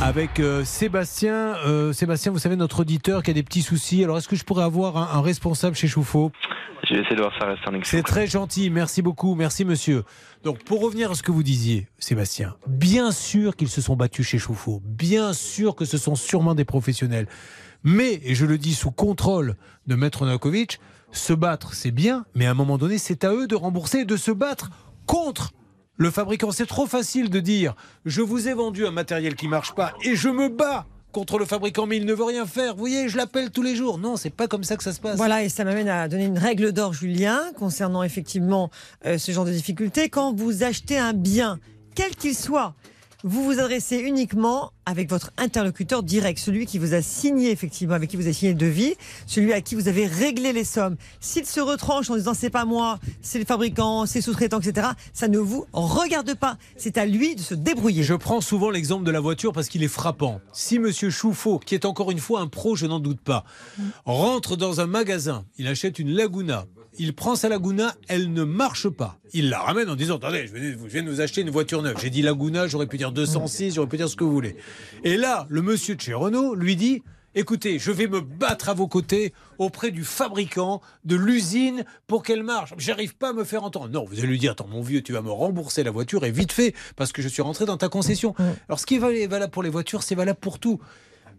Avec euh, Sébastien. Euh, Sébastien, vous savez, notre auditeur qui a des petits soucis. Alors, est-ce que je pourrais avoir un, un responsable chez Chouffaut Je vais essayer de voir ça rester en C'est très gentil, merci beaucoup, merci monsieur. Donc pour revenir à ce que vous disiez, Sébastien, bien sûr qu'ils se sont battus chez Chouffaut, bien sûr que ce sont sûrement des professionnels. Mais, et je le dis sous contrôle de Maître Novakovic, se battre c'est bien, mais à un moment donné c'est à eux de rembourser et de se battre contre le fabricant. C'est trop facile de dire je vous ai vendu un matériel qui marche pas et je me bats contre le fabricant, mais il ne veut rien faire. Vous voyez, je l'appelle tous les jours. Non, c'est pas comme ça que ça se passe. Voilà, et ça m'amène à donner une règle d'or, Julien, concernant effectivement euh, ce genre de difficulté. Quand vous achetez un bien, quel qu'il soit, vous vous adressez uniquement avec votre interlocuteur direct, celui qui vous a signé effectivement, avec qui vous avez signé le devis, celui à qui vous avez réglé les sommes. S'il se retranche en disant c'est pas moi, c'est le fabricant, c'est sous-traitant, etc., ça ne vous regarde pas. C'est à lui de se débrouiller. Je prends souvent l'exemple de la voiture parce qu'il est frappant. Si Monsieur Chouffaut, qui est encore une fois un pro, je n'en doute pas, rentre dans un magasin, il achète une Laguna, il prend sa Laguna, elle ne marche pas. Il la ramène en disant Attendez, je viens de- vous acheter une voiture neuve. J'ai dit Laguna, j'aurais pu dire 206, j'aurais pu dire ce que vous voulez. Et là, le monsieur de chez Renault lui dit Écoutez, je vais me battre à vos côtés auprès du fabricant, de l'usine, pour qu'elle marche. J'arrive pas à me faire entendre. Non, vous allez lui dire, attends, mon vieux, tu vas me rembourser la voiture et vite fait, parce que je suis rentré dans ta concession. Alors, ce qui est valable pour les voitures, c'est valable pour tout.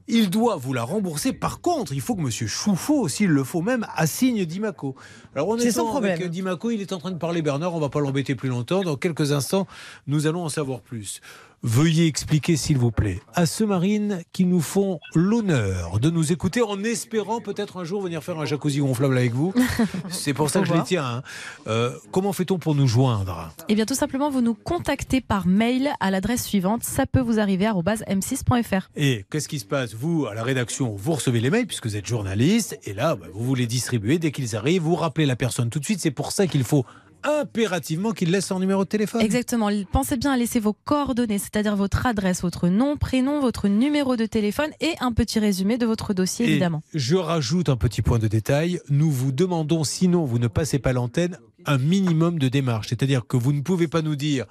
Il doit vous la rembourser. Par contre, il faut que M. Chouffaut, s'il le faut même, assigne Dimaco. Alors on est problème. avec Dimaco, il est en train de parler Bernard, on va pas l'embêter plus longtemps. Dans quelques instants, nous allons en savoir plus. Veuillez expliquer, s'il vous plaît, à ceux marines qui nous font l'honneur de nous écouter en espérant peut-être un jour venir faire un jacuzzi gonflable avec vous. C'est pour ça que je les tiens. hein. Euh, comment fait-on pour nous joindre? Eh bien, tout simplement, vous nous contactez par mail à l'adresse suivante. Ça peut vous arriver m6.fr. Et qu'est-ce qui se passe? Vous, à la rédaction, vous recevez les mails puisque vous êtes journaliste, et là, bah, vous vous les distribuez dès qu'ils arrivent, vous rappelez la personne tout de suite. C'est pour ça qu'il faut impérativement qu'il laisse son numéro de téléphone. Exactement. Pensez bien à laisser vos coordonnées, c'est-à-dire votre adresse, votre nom, prénom, votre numéro de téléphone et un petit résumé de votre dossier, Et évidemment. je rajoute un petit point de détail. Nous vous demandons, sinon vous ne passez pas l'antenne, un minimum de démarche. C'est-à-dire que vous ne pouvez pas nous dire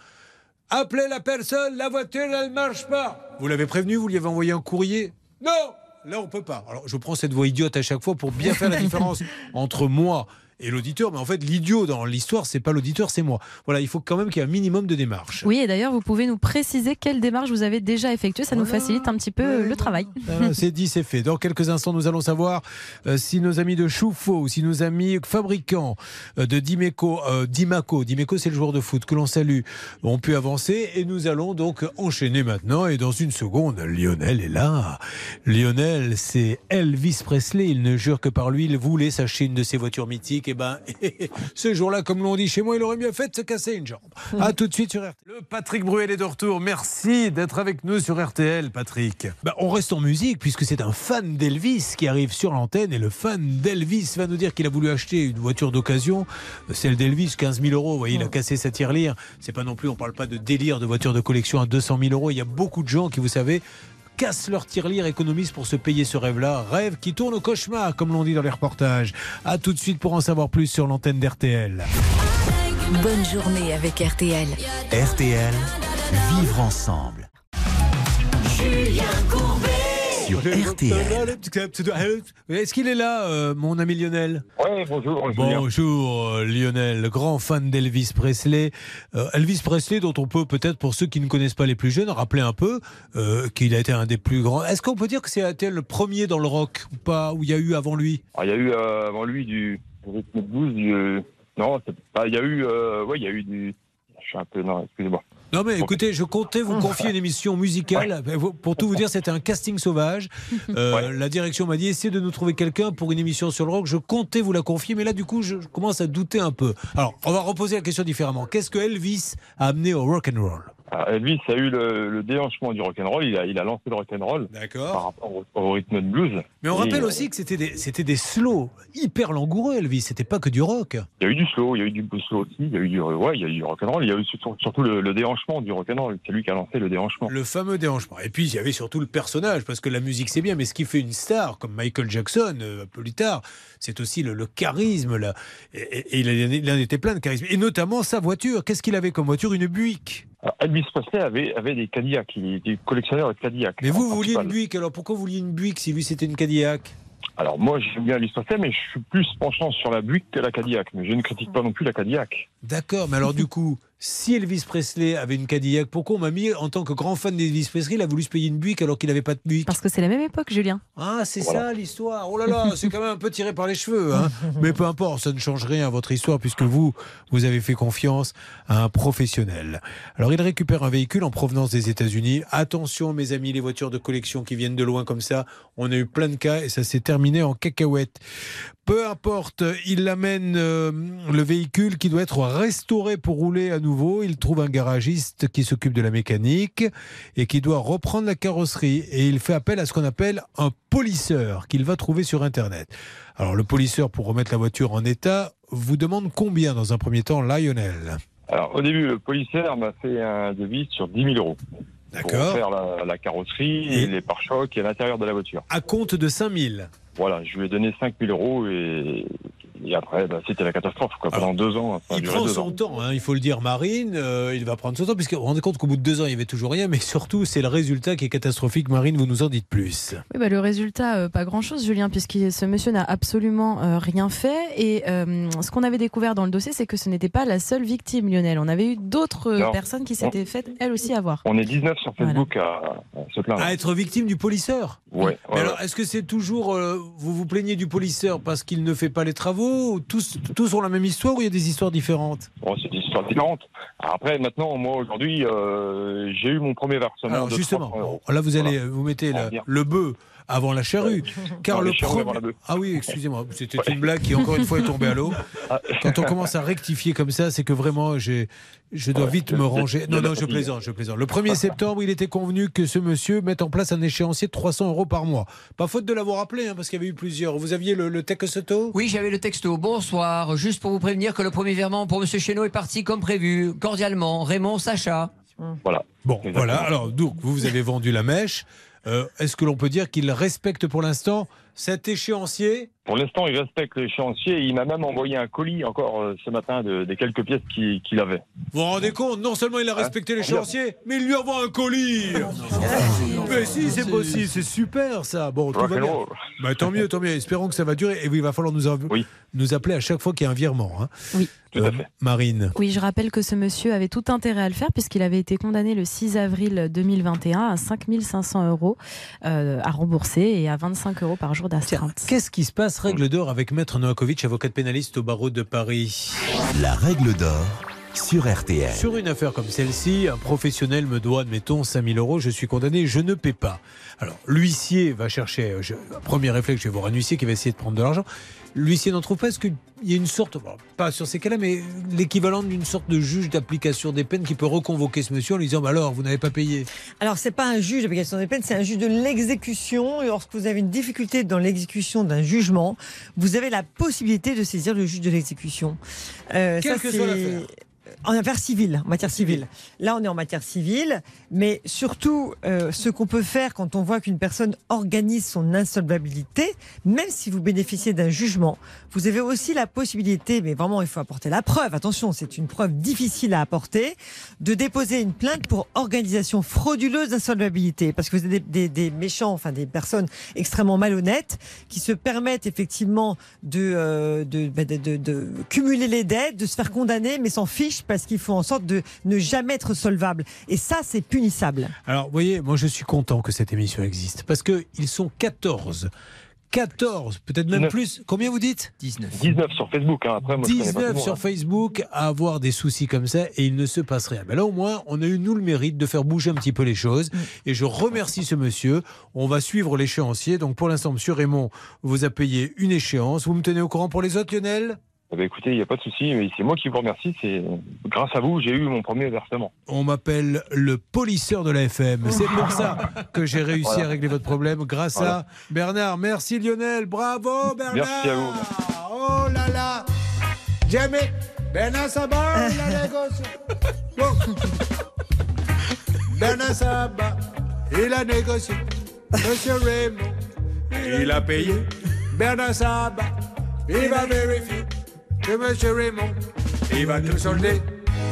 appelez la personne, la voiture, elle ne marche pas. Vous l'avez prévenu, vous lui avez envoyé un courrier? Non Là, on peut pas. Alors, je prends cette voix idiote à chaque fois pour bien faire la différence entre moi et l'auditeur. Mais en fait, l'idiot dans l'histoire, c'est pas l'auditeur, c'est moi. Voilà, il faut quand même qu'il y ait un minimum de démarche. Oui, et d'ailleurs, vous pouvez nous préciser quelle démarche vous avez déjà effectuée. Ça nous facilite un petit peu le travail. Voilà, c'est dit, c'est fait. Dans quelques instants, nous allons savoir euh, si nos amis de Chouffaut ou si nos amis fabricants euh, de Dimeco, euh, Dimaco, Dimeco c'est le joueur de foot que l'on salue, ont pu avancer. Et nous allons donc enchaîner maintenant. Et dans une seconde, Lionel est là. Lionel, c'est Elvis Presley. Il ne jure que par lui. Il voulait s'acheter une de ses voitures mythiques. Et ben, ce jour-là, comme l'on dit chez moi, il aurait mieux fait de se casser une jambe. À tout de suite sur RTL. Le Patrick Bruel est de retour. Merci d'être avec nous sur RTL, Patrick. Bah, on reste en musique puisque c'est un fan d'Elvis qui arrive sur l'antenne et le fan d'Elvis va nous dire qu'il a voulu acheter une voiture d'occasion, celle d'Elvis, 15 000 euros. Vous voyez, il a cassé sa tirelire. C'est pas non plus, on parle pas de délire de voiture de collection à 200 000 euros. Il y a beaucoup de gens qui, vous savez, cassent leur tirelire, économisent pour se payer ce rêve-là. Rêve qui tourne au cauchemar, comme l'on dit dans les reportages. À tout de suite pour en savoir plus sur l'antenne d'RTL. Bonne journée avec RTL. RTL, vivre ensemble. Julien Courbet. Sur RTL. Est-ce qu'il est là, euh, mon ami Lionel? Oui, bonjour. Bonjour euh, Lionel, grand fan d'Elvis Presley. Euh, Elvis Presley, dont on peut peut-être, pour ceux qui ne connaissent pas les plus jeunes, rappeler un peu euh, qu'il a été un des plus grands. Est-ce qu'on peut dire que c'est le premier dans le rock ou pas, où il y a eu avant lui? Ah, il y a eu euh, avant lui du rythme de blues, du, non, il y a eu, euh, ouais, il y a eu du, je suis un peu, non, excusez-moi. Non mais écoutez, je comptais vous confier une émission musicale. Pour tout vous dire, c'était un casting sauvage. Euh, La direction m'a dit essayez de nous trouver quelqu'un pour une émission sur le rock. Je comptais vous la confier, mais là du coup, je je commence à douter un peu. Alors, on va reposer la question différemment. Qu'est-ce que Elvis a amené au rock and roll? Ah, Elvis a eu le, le déhanchement du rock'n'roll, il a, il a lancé le rock'n'roll. Par rapport au, au rythme de blues. Mais on Et, rappelle euh, aussi que c'était des, c'était des slows hyper langoureux, Elvis. C'était pas que du rock. Il y a eu du slow, il y a eu du slow aussi, il y a eu du, ouais, il y a eu du rock'n'roll, il y a eu surtout, surtout le, le déhanchement du rock'n'roll. C'est lui qui a lancé le déhanchement. Le fameux déhanchement. Et puis, il y avait surtout le personnage, parce que la musique, c'est bien, mais ce qui fait une star, comme Michael Jackson, euh, un peu plus tard, c'est aussi le, le charisme. Là. Et, et- et il, en- était plein de charisme. Et notamment sa voiture. Qu'est-ce qu'il avait comme voiture? Une Buick. Alors, Elvis Presley avait, avait des Cadillacs, il était collectionneur de Cadillacs. Mais vous, vous vouliez une Buick. Alors pourquoi vous vouliez une Buick si lui, c'était une Cadillac? Alors moi j'aime bien Elvis Presley, mais je suis plus penchant sur la Buick que la Cadillac. Mais je ne critique pas non plus la Cadillac. D'accord, mais alors du coup, si Elvis Presley avait une Cadillac, pourquoi on m'a mis, en tant que grand fan d'Elvis Presley, il a voulu se payer une Buick alors qu'il n'avait pas de Buick Parce que c'est la même époque, Julien. Ah, c'est Voilà. ça l'histoire. Oh là là, c'est quand même un peu tiré par les cheveux. Hein. Mais peu importe, ça ne change rien à votre histoire puisque vous, vous avez fait confiance à un professionnel. Alors, il récupère un véhicule en provenance des États-Unis. Attention, mes amis, les voitures de collection qui viennent de loin comme ça, on a eu plein de cas et ça s'est terminé en cacahuète. Peu importe, il amène euh, le véhicule qui doit être restauré pour rouler à nouveau. Il trouve un garagiste qui s'occupe de la mécanique et qui doit reprendre la carrosserie. Et il fait appel à ce qu'on appelle un polisseur qu'il va trouver sur Internet. Alors le polisseur, pour remettre la voiture en état, vous demande combien dans un premier temps, Lionel? Alors au début le policier m'a fait un devis sur 10 000 euros. Pour D'accord. faire la, la carrosserie, et les pare-chocs et l'intérieur de la voiture. À compte de 5000. Voilà, je lui ai donné 5 000 euros et Et après, bah, c'était la catastrophe. Quoi. Pendant deux ans, Il prend deux son ans. temps, hein, il faut le dire, Marine. euh, il va prendre son temps, puisque vous vous rendez compte qu'au bout de deux ans, il n'y avait toujours rien, mais surtout, c'est le résultat qui est catastrophique. Marine, vous nous en dites plus. Oui, bah, le résultat, euh, pas grand-chose, Julien, puisque ce monsieur n'a absolument euh, rien fait. Et euh, ce qu'on avait découvert dans le dossier, c'est que ce n'était pas la seule victime, Lionel. On avait eu d'autres personnes qui s'étaient faites, elles aussi, avoir. On est 19 sur Facebook à, à se plaindre. À être victime du polisseur Ouais, ouais, alors, est-ce que c'est toujours. euh, vous vous plaignez du polisseur parce qu'il ne fait pas les travaux ou tous, tous ont la même histoire ou il y a des histoires différentes Bon, c'est des histoires différentes. Après, maintenant, moi, aujourd'hui, euh, j'ai eu mon premier versement Alors de justement, 300 euros. là vous allez Voilà. vous mettez le, le bœuf avant la charrue, car Non, le premier. Ah oui, excusez-moi, c'était une blague qui encore une fois est tombée à l'eau. Ah. Quand on commence à rectifier comme ça, c'est que vraiment j'ai, je dois Ouais, vite me ranger. Non, non, je plaisante, je plaisante. Le 1er septembre, il était convenu que ce monsieur mette en place un échéancier de 300 euros par mois. Pas faute de l'avoir appelé, hein, parce qu'il y avait eu plusieurs. Vous aviez le, le texte auto Oui, j'avais le texto. Bonsoir. Juste pour vous prévenir que le premier virement pour Monsieur Chéneau est parti comme prévu. Cordialement, Raymond Sacha. Voilà. Bon, voilà. Alors, donc, vous, vous avez vendu la mèche. Euh, Est-ce que l'on peut dire qu'il respecte pour l'instant cet échéancier? Pour l'instant, il respecte l'échéancier il m'a même envoyé un colis encore euh, ce matin de, des quelques pièces qu'il avait. Vous vous rendez compte Non seulement il a respecté l'échéancier, mais il lui envoie un colis Mais si, c'est possible, c'est super ça Bon, tout va bien. Bah, tant mieux, tant mieux. Espérons que ça va durer. Et oui, il va falloir nous, appeler à chaque fois qu'il y a un virement. hein. Oui. Euh, Marine. Oui, je rappelle que ce monsieur avait tout intérêt à le faire puisqu'il avait été condamné le 6 avril 2021 à 5500 euros euh, à rembourser et à 25 euros par jour d'astreinte. Qu'est-ce qui se passe, règle d'or, avec Maître Noakovic, avocat pénaliste au barreau de Paris. La règle d'or sur RTL. Sur une affaire comme celle-ci, un professionnel me doit, admettons, 5000 euros, je suis condamné, je ne paie pas. Alors, l'huissier va chercher, euh, je- premier réflexe, je vais voir un huissier qui va essayer de prendre de l'argent. L'huissier n'en trouve pas, est-ce qu'il y a une sorte, bon, pas sur ces cas-là, mais l'équivalent d'une sorte de juge d'application des peines qui peut reconvoquer ce monsieur en lui disant, bah alors, vous n'avez pas payé Alors, c'est pas un juge d'application des peines, c'est un juge de l'exécution. Et lorsque vous avez une difficulté dans l'exécution d'un jugement, vous avez la possibilité de saisir le juge de l'exécution. Euh, Quelle que soit l'affaire. En affaire civile, en matière civile. Là, on est en matière civile, mais surtout, euh, ce qu'on peut faire quand on voit qu'une personne organise son insolvabilité, même si vous bénéficiez d'un jugement, vous avez aussi la possibilité, mais vraiment, il faut apporter la preuve. Attention, c'est une preuve difficile à apporter, de déposer une plainte pour organisation frauduleuse d'insolvabilité, parce que vous avez des, méchants, enfin des personnes extrêmement malhonnêtes, qui se permettent effectivement de, euh, bah, cumuler les dettes, de se faire condamner, mais s'en fichent parce qu'ils font en sorte de ne jamais être solvables. Et ça, c'est punissable. Alors, vous voyez, moi je suis content que cette émission existe, parce qu'ils sont 14. 14, peut-être même 19. plus. Combien vous dites? 19. 19 sur Facebook, hein. après, moi, je connais pas tout le 19 monde, sur hein. Facebook à avoir des soucis comme ça et il ne se passe rien. Mais là au moins, on a eu nous le mérite de faire bouger un petit peu les choses et je remercie ce monsieur. On va suivre l'échéancier. Donc pour l'instant, monsieur Raymond vous a payé une échéance. Vous me tenez au courant pour les autres, Lionel? Eh ben, écoutez, il n'y a pas de souci, mais c'est moi qui vous remercie. C'est grâce à vous, j'ai eu mon premier versement. On m'appelle le polisseur de la FM. C'est pour ça que j'ai réussi Voilà. à régler votre problème grâce Voilà. à Bernard. Merci Lionel. Bravo Bernard. Merci à vous. Oh là là. Jamais. Bernard Sabat, la négociation. Bon. Bernard Sabat, il a négocié. Monsieur Raymond, il a payé. Bernard Sabat, il va vérifier que Monsieur Raymond, il va tout solder.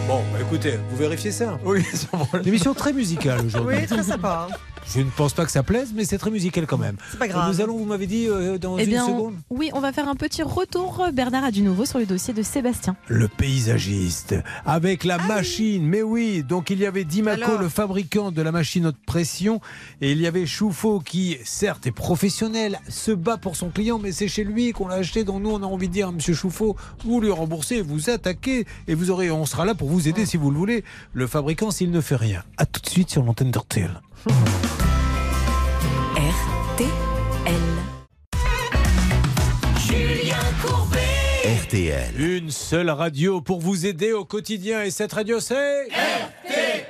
Bon, bah écoutez, vous vérifiez ça Oui, Une émission très musicale aujourd'hui. Oui, très sympa. Je ne pense pas que ça plaise, mais c'est très musical quand même. C'est pas grave. Nous allons, vous m'avez dit, euh, dans Eh une bien, on- seconde. oui, on va faire un petit retour, Bernard, à du nouveau sur le dossier de Sébastien. Le paysagiste, avec la machine, mais oui, donc il y avait Dimaco, Alors le fabricant de la machine haute pression, et il y avait Chouffaut qui, certes, est professionnel, se bat pour son client, mais c'est chez lui qu'on l'a acheté, donc nous on a envie de dire, Monsieur Chouffaut, vous lui remboursez, vous attaquez, et vous aurez, on sera là pour vous aider si vous le voulez. Le fabricant, s'il ne fait rien. À tout de suite sur l'antenne d'RTL. Mm-hmm. RTL. Une seule radio pour vous aider au quotidien, et cette radio c'est... RTL.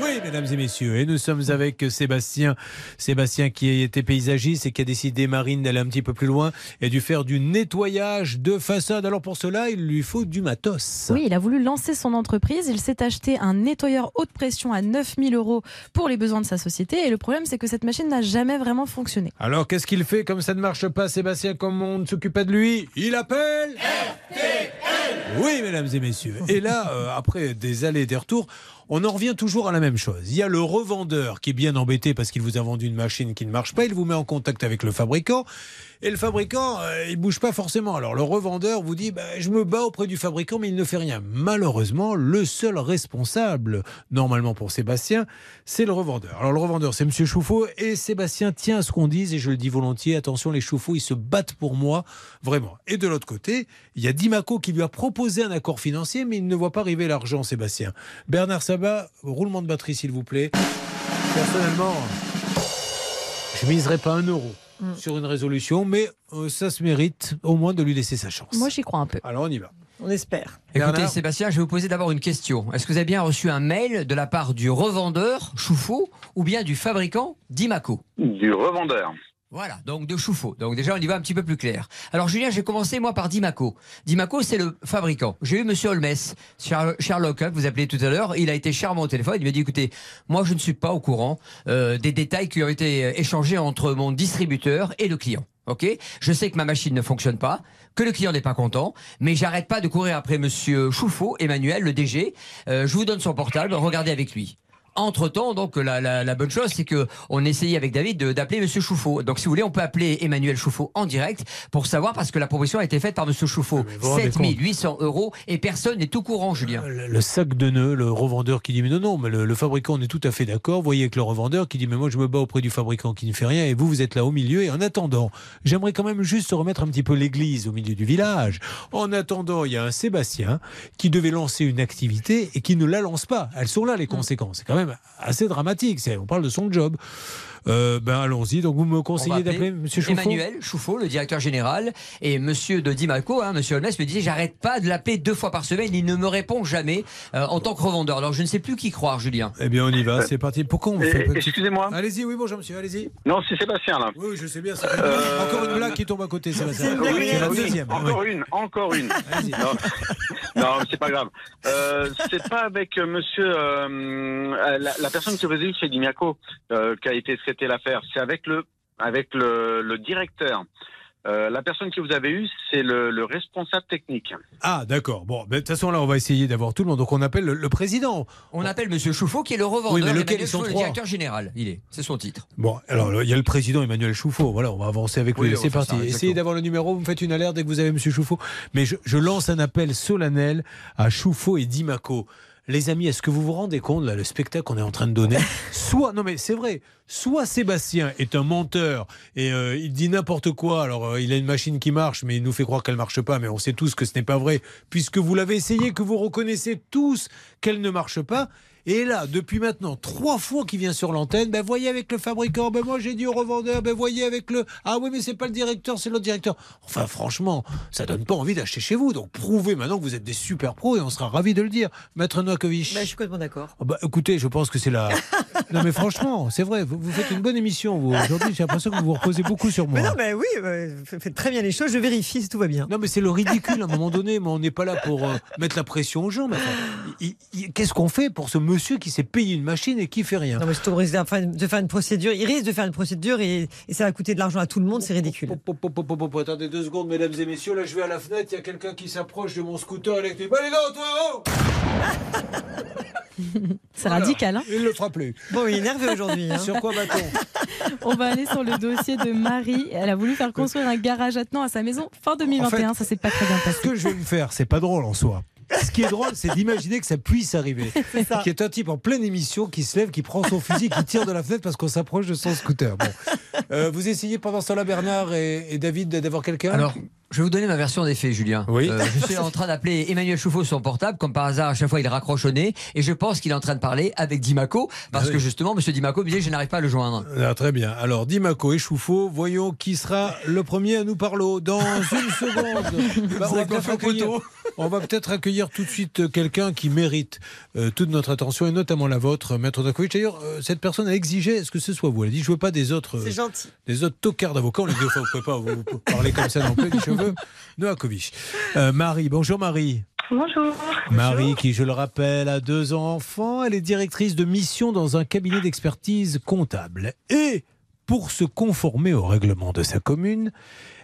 Oui, mesdames et messieurs, et nous sommes avec Sébastien. Sébastien qui était paysagiste et qui a décidé, Marine, d'aller un petit peu plus loin et de faire du nettoyage de façade. Alors pour cela, il lui faut du matos. Oui, il a voulu lancer son entreprise. Il s'est acheté un nettoyeur haute pression à 9000 euros pour les besoins de sa société. Et le problème, c'est que cette machine n'a jamais vraiment fonctionné. Alors qu'est-ce qu'il fait comme ça ne marche pas, Sébastien, comme on ne s'occupe pas de lui Il appelle Oui, mesdames et messieurs. Et là, euh, après des allées et des retours, on en revient toujours à la même chose. Il y a le revendeur qui est bien embêté parce qu'il vous a vendu une machine qui ne marche pas. Il vous met en contact avec le fabricant. Et le fabricant, euh, il bouge pas forcément. Alors le revendeur vous dit, bah, je me bats auprès du fabricant, mais il ne fait rien. Malheureusement, le seul responsable, normalement pour Sébastien, c'est le revendeur. Alors le revendeur, c'est Monsieur Chouffaut, et Sébastien tient à ce qu'on dise, et je le dis volontiers, attention, les Chouffauts, ils se battent pour moi, vraiment. Et de l'autre côté, il y a Dimaco qui lui a proposé un accord financier, mais il ne voit pas arriver l'argent, Sébastien. Bernard Sabat, roulement de batterie, s'il vous plaît. Personnellement, je miserai pas un euro Mm. sur une résolution, mais euh, ça se mérite au moins de lui laisser sa chance. Moi, j'y crois un peu. Alors on y va. On espère. Écoutez, Bernard? Sébastien, je vais vous poser d'abord une question. Est-ce que vous avez bien reçu un mail de la part du revendeur Chouffaut ou bien du fabricant Dimaco? Du revendeur. Voilà, donc de Chouffaut. Donc déjà, on y va un petit peu plus clair. Alors Julien, j'ai commencé moi par Dimaco. Dimaco, c'est le fabricant. J'ai eu Monsieur Holmes, Sherlock, hein, que vous appelez tout à l'heure. Il a été charmant au téléphone. Il m'a dit, écoutez, moi je ne suis pas au courant euh, des détails qui ont été euh, échangés entre mon distributeur et le client. Ok, je sais que ma machine ne fonctionne pas, que le client n'est pas content, mais j'arrête pas de courir après Monsieur Chouffaut, Emmanuel, le DG. Euh, je vous donne son portable, regardez avec lui. Entre temps, donc la, la, la bonne chose, c'est que on essayait avec David d'appeler Monsieur Chouffaut. Donc, si vous voulez, on peut appeler Emmanuel Chouffaut en direct pour savoir parce que la proposition a été faite par Monsieur rendez 7800 euros et personne n'est tout courant, Julien. Le, le sac de nœuds, le revendeur qui dit mais non, non, mais le, le fabricant, on est tout à fait d'accord. Voyez avec le revendeur qui dit mais moi je me bats auprès du fabricant qui ne fait rien et vous, vous êtes là au milieu. Et en attendant, j'aimerais quand même juste remettre un petit peu l'église au milieu du village. En attendant, il y a un Sébastien qui devait lancer une activité et qui ne la lance pas. Elles sont là les conséquences. C'est quand même assez dramatique. On parle de son job. Euh, ben allons-y. Donc vous me conseillez appeler d'appeler Monsieur Chauffot Emmanuel Chouffaut, le directeur général, et Monsieur de Dimaco, hein, Monsieur Holmes, me disait j'arrête pas de l'appeler deux fois par semaine, il ne me répond jamais euh, en tant que revendeur. Alors je ne sais plus qui croire, Julien. Eh bien, on y va. C'est parti. Pourquoi on Et- fait un petit- excusez-moi. Allez-y. Oui, bonjour monsieur. Allez-y. Non, c'est Sébastien là. Oui, je sais bien. c'est- Euh, Encore une blague qui tombe à côté, Sébastien. Oui, C'est la oui, deuxième. Encore oui. une, encore une. Non, non mais c'est pas grave. Euh, c'est pas avec monsieur, euh, la, la personne qui faisait chez Dimiaco euh, qui a été traitée l'affaire. C'est avec le, avec le, le directeur. Euh, la personne que vous avez eue, c'est le, le responsable technique. Ah, d'accord. Bon, mais de toute façon, là, on va essayer d'avoir tout le monde. Donc, on appelle le, le président. On appelle Monsieur Chouffaut qui est le revendeur, Oui, mais lequel Emmanuel ils sont Chouffaut, le directeur général. Il est, c'est son titre. Bon, alors, il y a le président Emmanuel Chouffaut. Voilà, on va avancer avec Oui, lui. C'est parti. ça. Essayez d'avoir le numéro. Vous me faites une alerte dès que vous avez Monsieur Chouffaut. Mais je, je lance un appel solennel à Chouffaut et Dimaco. Les amis, est-ce que vous vous rendez compte, là, le spectacle qu'on est en train de donner Soit, non mais c'est vrai, soit Sébastien est un menteur et euh, il dit n'importe quoi. Alors, euh, il a une machine qui marche, mais il nous fait croire qu'elle marche pas. Mais on sait tous que ce n'est pas vrai, puisque vous l'avez essayé, que vous reconnaissez tous qu'elle ne marche pas. Et là, depuis maintenant trois fois qu'il vient sur l'antenne, ben voyez avec le fabricant, ben moi j'ai dit au revendeur, ben voyez avec le ah oui mais c'est pas le directeur, c'est l'autre directeur. Enfin franchement, ça donne pas envie d'acheter chez vous. Donc prouvez maintenant que vous êtes des super pros et on sera ravis de le dire, Maître Noakovic. Bah, je suis complètement d'accord. Ah bah, écoutez, je pense que c'est la. non mais franchement, c'est vrai, vous, vous faites une bonne émission vous aujourd'hui. J'ai l'impression que vous vous reposez beaucoup sur moi. Mais non, mais oui, f- faites très bien les choses. Je vérifie si tout va bien. Non, mais c'est le ridicule à un moment donné. Mais on n'est pas là pour euh, mettre la pression aux gens. enfin, Qu'est-ce qu'on fait pour ce monsieur qui s'est payé une machine et qui fait rien Non, mais c'est au risque de faire- une procédure. Il risque de faire une procédure et, et ça va coûter de l'argent à tout le monde. C'est ridicule. Attendez deux secondes, mesdames et messieurs. Là, je vais à la fenêtre. Il y a quelqu'un qui s'approche de mon scooter électrique. Allez, non, toi oh C'est Voilà. radical. Hein Il ne le fera plus. Bon, il est nerveux aujourd'hui. hein. Sur quoi va-t-on? On va aller sur le dossier de Marie. Elle a voulu faire construire un garage attenant à sa maison fin 2021. En fait, ça s'est pas très bien passé. Ce que je vais me faire, c'est pas drôle en soi. Ce qui est drôle, c'est d'imaginer que ça puisse arriver. Qui est un type en pleine émission qui se lève, qui prend son fusil, qui tire de la fenêtre parce qu'on s'approche de son scooter. Bon. Euh, vous essayez pendant ce temps-là, Bernard et, et David, d'avoir quelqu'un? Alors, Je vais vous donner ma version des faits, Julien. Oui. Euh, je suis en train d'appeler Emmanuel Chouffeau sur son portable, comme par hasard, à chaque fois il raccroche au nez, et je pense qu'il est en train de parler avec Dimaco, parce Ah oui. que justement, Monsieur Dimaco me disait je n'arrive pas à le joindre. Ah, très bien. Alors, Dimaco et Chouffaut, voyons qui sera le premier à nous parler dans une seconde. Bah, on, va on va peut-être accueillir tout de suite euh, quelqu'un qui mérite euh, toute notre attention et notamment la vôtre, Maître Dakovic. D'ailleurs, euh, cette personne a exigé est-ce que ce soit vous Elle a dit je veux pas des autres, euh, gentil. des autres tocards d'avocats. On lui dit vous pouvez pas vous, vous parler comme ça non plus, les cheveux. Noakovic. Euh, Marie, bonjour Marie. Bonjour. Marie, qui, je le rappelle, a deux enfants, elle est directrice de mission dans un cabinet d'expertise comptable. Et pour se conformer au règlement de sa commune,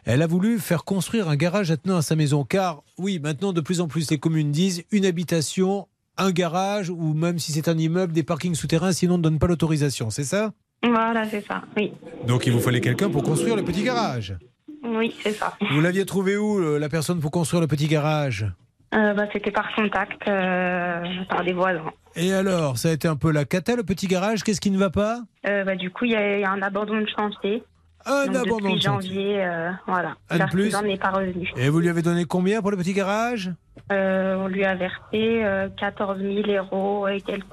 elle a voulu faire construire un garage attenant à sa maison. Car, oui, maintenant, de plus en plus, les communes disent une habitation, un garage, ou même si c'est un immeuble, des parkings souterrains, sinon on ne donne pas l'autorisation. C'est ça? Voilà, c'est ça. Oui. Donc il vous fallait quelqu'un pour construire le petit garage? Oui, c'est ça. Vous l'aviez trouvé où, le- la personne pour construire le petit garage? Euh, bah, C'était par contact, euh, par des voisins. Et alors, ça a été un peu la cata, le petit garage? Qu'est-ce qui ne va pas? Euh, bah, du coup, il y, y a un abandon de chantier. Un Donc, abandon depuis de chantier. janvier, euh, voilà. Un de plus n'est pas revenu. Et vous lui avez donné combien pour le petit garage? Euh, on lui a versé euh, 14 000 euros et quelques.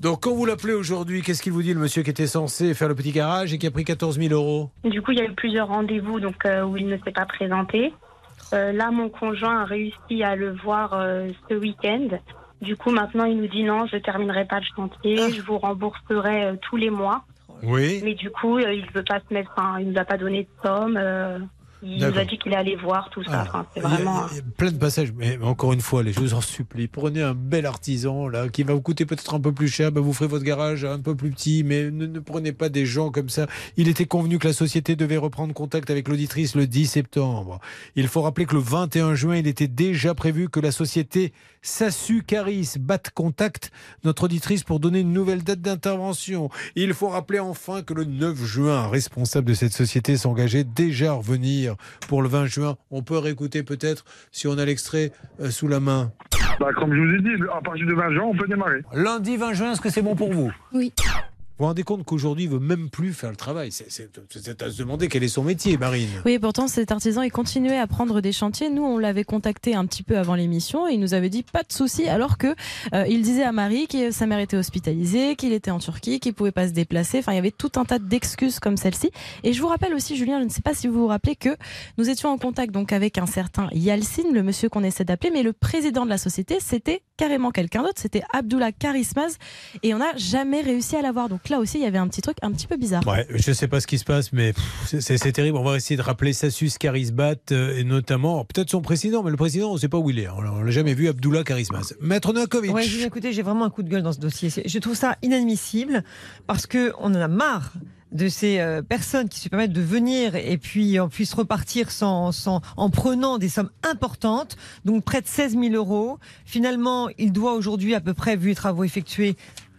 Donc quand vous l'appelez aujourd'hui, qu'est-ce qu'il vous dit le monsieur qui était censé faire le petit garage et qui a pris 14 000 euros? Du coup, il y a eu plusieurs rendez-vous donc, euh, où il ne s'est pas présenté. Euh, là, mon conjoint a réussi à le voir euh, ce week-end. Du coup, maintenant, il nous dit non, je terminerai pas le chantier, je vous rembourserai euh, tous les mois. Oui. Mais du coup, euh, il veut pas se mettre, enfin, il nous a pas donné de somme. euh, il nous a dit qu'il allait voir tout ça. Enfin, c'est Il y a- vraiment. y a plein de passages, mais encore une fois, les je vous en supplie, prenez un bel artisan là qui va vous coûter peut-être un peu plus cher, ben, vous ferez votre garage un peu plus petit, mais ne, ne prenez pas des gens comme ça. Il était convenu que la société devait reprendre contact avec l'auditrice le 10 septembre. Il faut rappeler que le 21 juin, il était déjà prévu que la société Sassu Caris batte contact notre auditrice pour donner une nouvelle date d'intervention. Il faut rappeler enfin que le 9 juin, un responsable de cette société s'engageait déjà à revenir pour le 20 juin. On peut réécouter peut-être si on a l'extrait euh, sous la main. Bah, comme je vous ai dit, à partir du 20 juin, on peut démarrer. Lundi 20 juin, est-ce que c'est bon pour vous? Oui. Vous vous rendez compte qu'aujourd'hui, il veut même plus faire le travail. C'est à se demander quel est son métier, Marine. Oui, pourtant cet artisan, il continuait à prendre des chantiers. Nous, on l'avait contacté un petit peu avant l'émission et il nous avait dit pas de souci, alors que euh, il disait à Marie que sa mère était hospitalisée, qu'il était en Turquie, qu'il pouvait pas se déplacer. Enfin, il y avait tout un tas d'excuses comme celle-ci. Et je vous rappelle aussi, Julien, je ne sais pas si vous vous rappelez que nous étions en contact donc avec un certain Yalcin, le monsieur qu'on essaie d'appeler, mais le président de la société, c'était carrément quelqu'un d'autre. C'était Abdullah Karismaz et on n'a jamais réussi à l'avoir. Donc là aussi, il y avait un petit truc un petit peu bizarre. Ouais, je sais pas ce qui se passe, mais c'est- terrible. On va essayer de rappeler Sassus Karisbat euh, et notamment alors, peut-être son président, mais le président, on ne sait pas où il est. On l'a- on l'a jamais vu, Abdullah Karismas. Maître Novakovic. Ouais, écoutez, j'ai vraiment un coup de gueule dans ce dossier. Je trouve ça inadmissible parce que on en a marre de ces euh, personnes qui se permettent de venir et puis en puisse repartir sans, sans, en prenant des sommes importantes, donc près de 16 000 euros. Finalement, il doit aujourd'hui à peu près, vu les travaux effectués,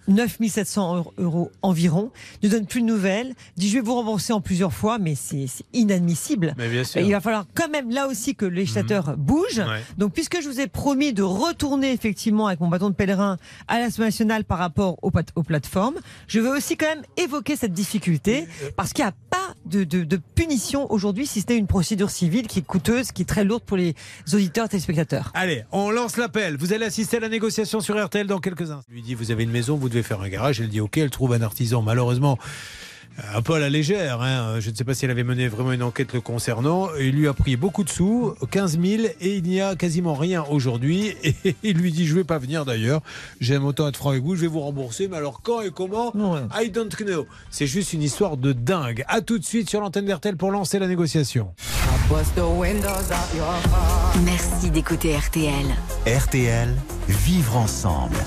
9 700 euros environ, ne donne plus de nouvelles, dit je vais vous rembourser en plusieurs fois, mais c'est inadmissible. Mais bien sûr. Il va falloir quand même là aussi que le législateur bouge. Ouais. Donc, puisque je vous ai promis de retourner effectivement avec mon bâton de pèlerin à l'Assemblée nationale par rapport aux, plateformes, je veux aussi quand même évoquer cette difficulté parce qu'il n'y a pas de, de- de punition aujourd'hui si ce n'est une procédure civile qui est coûteuse, qui est très lourde pour les auditeurs et téléspectateurs. Allez, on lance l'appel. Vous allez assister à la négociation sur RTL dans quelques instants. Il lui dit Vous avez une maison, vous devez faire un garage. Elle dit Ok, elle trouve un artisan. Malheureusement, un peu à la légère. hein. Je ne sais pas si elle avait mené vraiment une enquête le concernant. Il lui a pris beaucoup de sous, 15 000, et il n'y a quasiment rien aujourd'hui. Et il lui dit Je ne vais pas venir d'ailleurs. J'aime autant être franc avec vous, je vais vous rembourser. Mais alors quand et comment? I don't know. C'est juste une histoire de dingue. À tout de suite sur l'antenne d'RTL pour lancer la négociation. Merci d'écouter RTL. RTL, vivre ensemble.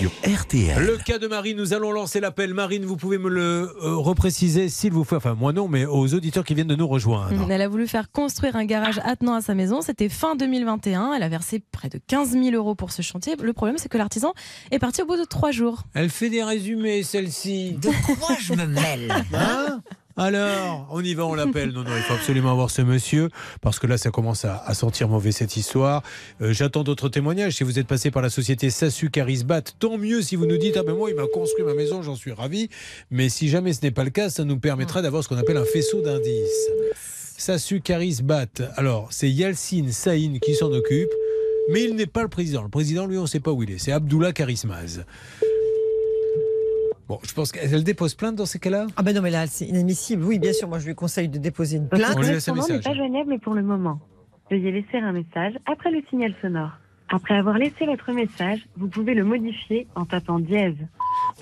Sur RTL. Le cas de Marine, nous allons lancer l'appel. Marine, vous pouvez me le euh, repréciser, s'il vous plaît. Enfin, moi non, mais aux auditeurs qui viennent de nous rejoindre. Elle a voulu faire construire un garage attenant à sa maison. C'était fin 2021. Elle a versé près de 15 000 euros pour ce chantier. Le problème, c'est que l'artisan est parti au bout de trois jours. Elle fait des résumés, celle-ci. De quoi je me mêle? Hein? Alors, on y va, on l'appelle. Non, non, il faut absolument avoir ce monsieur, parce que là, ça commence à, sentir mauvais cette histoire. Euh, J'attends d'autres témoignages. Si vous êtes passé par la société Sassu Carisbat, tant mieux si vous nous dites Ah ben moi, il m'a construit ma maison, j'en suis ravi. Mais si jamais ce n'est pas le cas, ça nous permettra d'avoir ce qu'on appelle un faisceau d'indices. Sassu Carisbat. Alors, c'est Yalcine Saïn qui s'en occupe, mais il n'est pas le président. Le président, lui, on ne sait pas où il est. C'est Abdullah Karismaz. Bon, je pense qu'elle dépose plainte dans ces cas-là? Ah ben non, mais là, c'est inadmissible. Oui, bien sûr, moi je lui conseille de déposer une plainte. On n'est pas joignable pour le moment. Veuillez laisser un message après le signal sonore. Après avoir laissé votre message, vous pouvez le modifier en tapant dièse.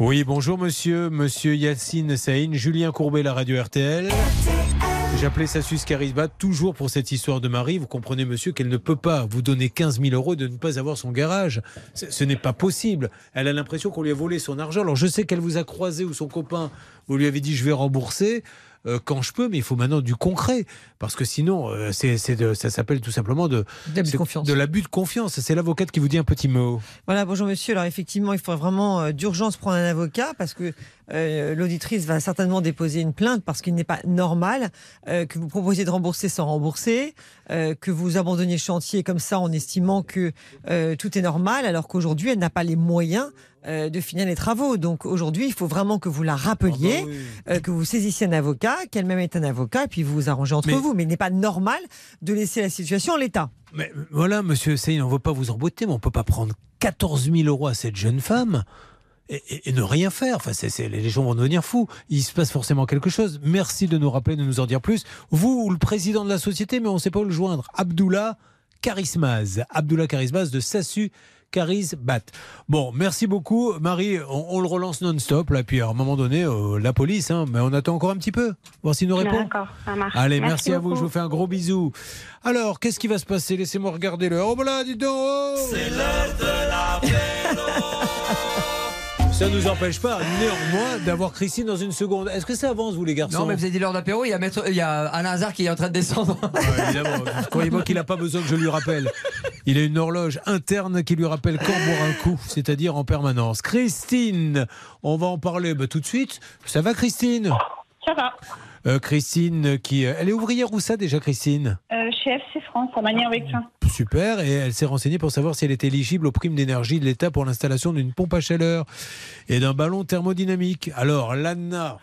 Oui, bonjour monsieur, monsieur Yacine Saïn, Julien Courbet, la radio RTL. J'appelais Sassus Carisbat toujours pour cette histoire de Marie. Vous comprenez, monsieur, qu'elle ne peut pas vous donner 15 000 euros de ne pas avoir son garage. Ce n'est pas possible. Elle a l'impression qu'on lui a volé son argent. Alors je sais qu'elle vous a croisé ou son copain, vous lui avez dit je vais rembourser euh, quand je peux, mais il faut maintenant du concret. Parce que sinon, euh, c'est, c'est de- ça s'appelle tout simplement de, D'abus de confiance. de l'abus de confiance. C'est l'avocate qui vous dit un petit mot. Voilà, bonjour monsieur. Alors effectivement, il faudrait vraiment euh, d'urgence prendre un avocat parce que l'auditrice va certainement déposer une plainte parce qu'il n'est pas normal que vous proposiez de rembourser sans rembourser, que vous abandonniez le chantier comme ça en estimant que tout est normal alors qu'aujourd'hui elle n'a pas les moyens euh, de finir les travaux. Donc aujourd'hui, il faut vraiment que vous la rappeliez, euh, que vous saisissiez un avocat, qu'elle-même est un avocat, et puis vous vous arrangez entre Mais- vous. Mais il n'est pas normal de laisser la situation en l'état. Mais euh, voilà, monsieur Saïn, on ne veut pas vous emboîter, mais on ne peut pas prendre 14 000 euros à cette jeune femme et, et- et ne rien faire. Enfin, les gens vont devenir fous. Il se passe forcément quelque chose. Merci de nous rappeler, de nous en dire plus. Vous ou le président de la société, mais on ne sait pas où le joindre. Abdullah Karismaz. Abdullah Karismaz de Sassu Karisbat. Bon, merci beaucoup. Marie, on, on le relance non-stop. Là, puis à un moment donné, euh, la police, hein, mais on attend encore un petit peu. Voir s'il nous répond. D'accord, ça marche. Allez, merci, à vous. beaucoup. Je vous fais un gros bisou. Alors, qu'est-ce qui va se passer? Laissez-moi regarder l'heure. Oh, voilà, dis donc oh C'est l'heure de Ça ne nous empêche pas, néanmoins, d'avoir Christine dans une seconde. Est-ce que ça avance, vous, les garçons Non, mais vous avez dit l'heure d'apéro, il y a, maître, il y a Alain Hazard qui est en train de descendre. Ouais, évidemment. Croyez-moi qu'il n'a pas besoin que je lui rappelle. Il a une horloge interne qui lui rappelle quand boire un coup, c'est-à-dire en permanence. Christine, on va en parler bah, tout de suite. Ça va, Christine? Ça va. Euh, Christine, qui, euh, elle est ouvrière où ça déjà, Christine? Euh, chez FC France, en manière avec. Super, et elle s'est renseignée pour savoir si elle était éligible aux primes d'énergie de l'État pour l'installation d'une pompe à chaleur et d'un ballon thermodynamique. Alors, l'ANA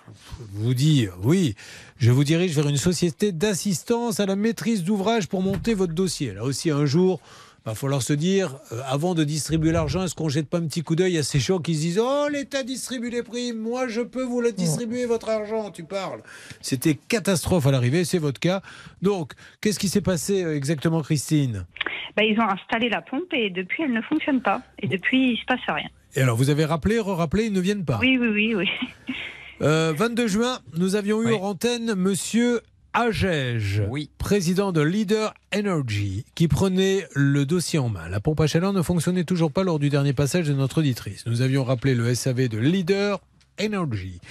vous dit, oui, je vous dirige vers une société d'assistance à la maîtrise d'ouvrage pour monter votre dossier. Là aussi, un jour, va falloir se dire, euh, avant de distribuer l'argent, est-ce qu'on jette pas un petit coup d'œil à ces gens qui se disent Oh, l'État distribue les primes, moi je peux vous le distribuer, votre argent, tu parles. C'était catastrophe à l'arrivée, c'est votre cas. Donc, qu'est-ce qui s'est passé euh, exactement, Christine? Bah, ils ont installé la pompe et depuis, elle ne fonctionne pas. Et depuis, il se passe rien. Et alors, vous avez rappelé, re-rappelé, ils ne viennent pas. Oui, oui, oui, oui. Euh, 22 juin, nous avions eu en antenne Monsieur Agege, président de Leader Energy, qui prenait le dossier en main. La pompe à chaleur ne fonctionnait toujours pas lors du dernier passage de notre auditrice. Nous avions rappelé le SAV de Leader Energy.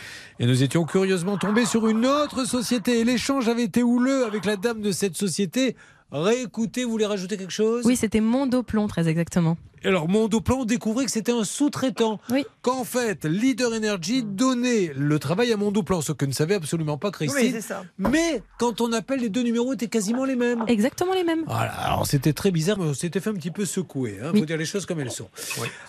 Et nous étions curieusement tombés sur une autre société. Et l'échange avait été houleux avec la dame de cette société. Réécoutez, vous voulez rajouter quelque chose? Oui, c'était Mondoplomb, très exactement. Et alors, Mondoplan, on découvrait que c'était un sous-traitant. Qu'en fait, Leader Energy donnait le travail à Mondoplan, ce que ne savait absolument pas Christine. Oui, c'est ça. Mais quand on appelle, les deux numéros étaient quasiment les mêmes. Exactement les mêmes. Voilà, alors c'était très bizarre, mais on s'était fait un petit peu secouer. Il faut dire les choses comme elles sont.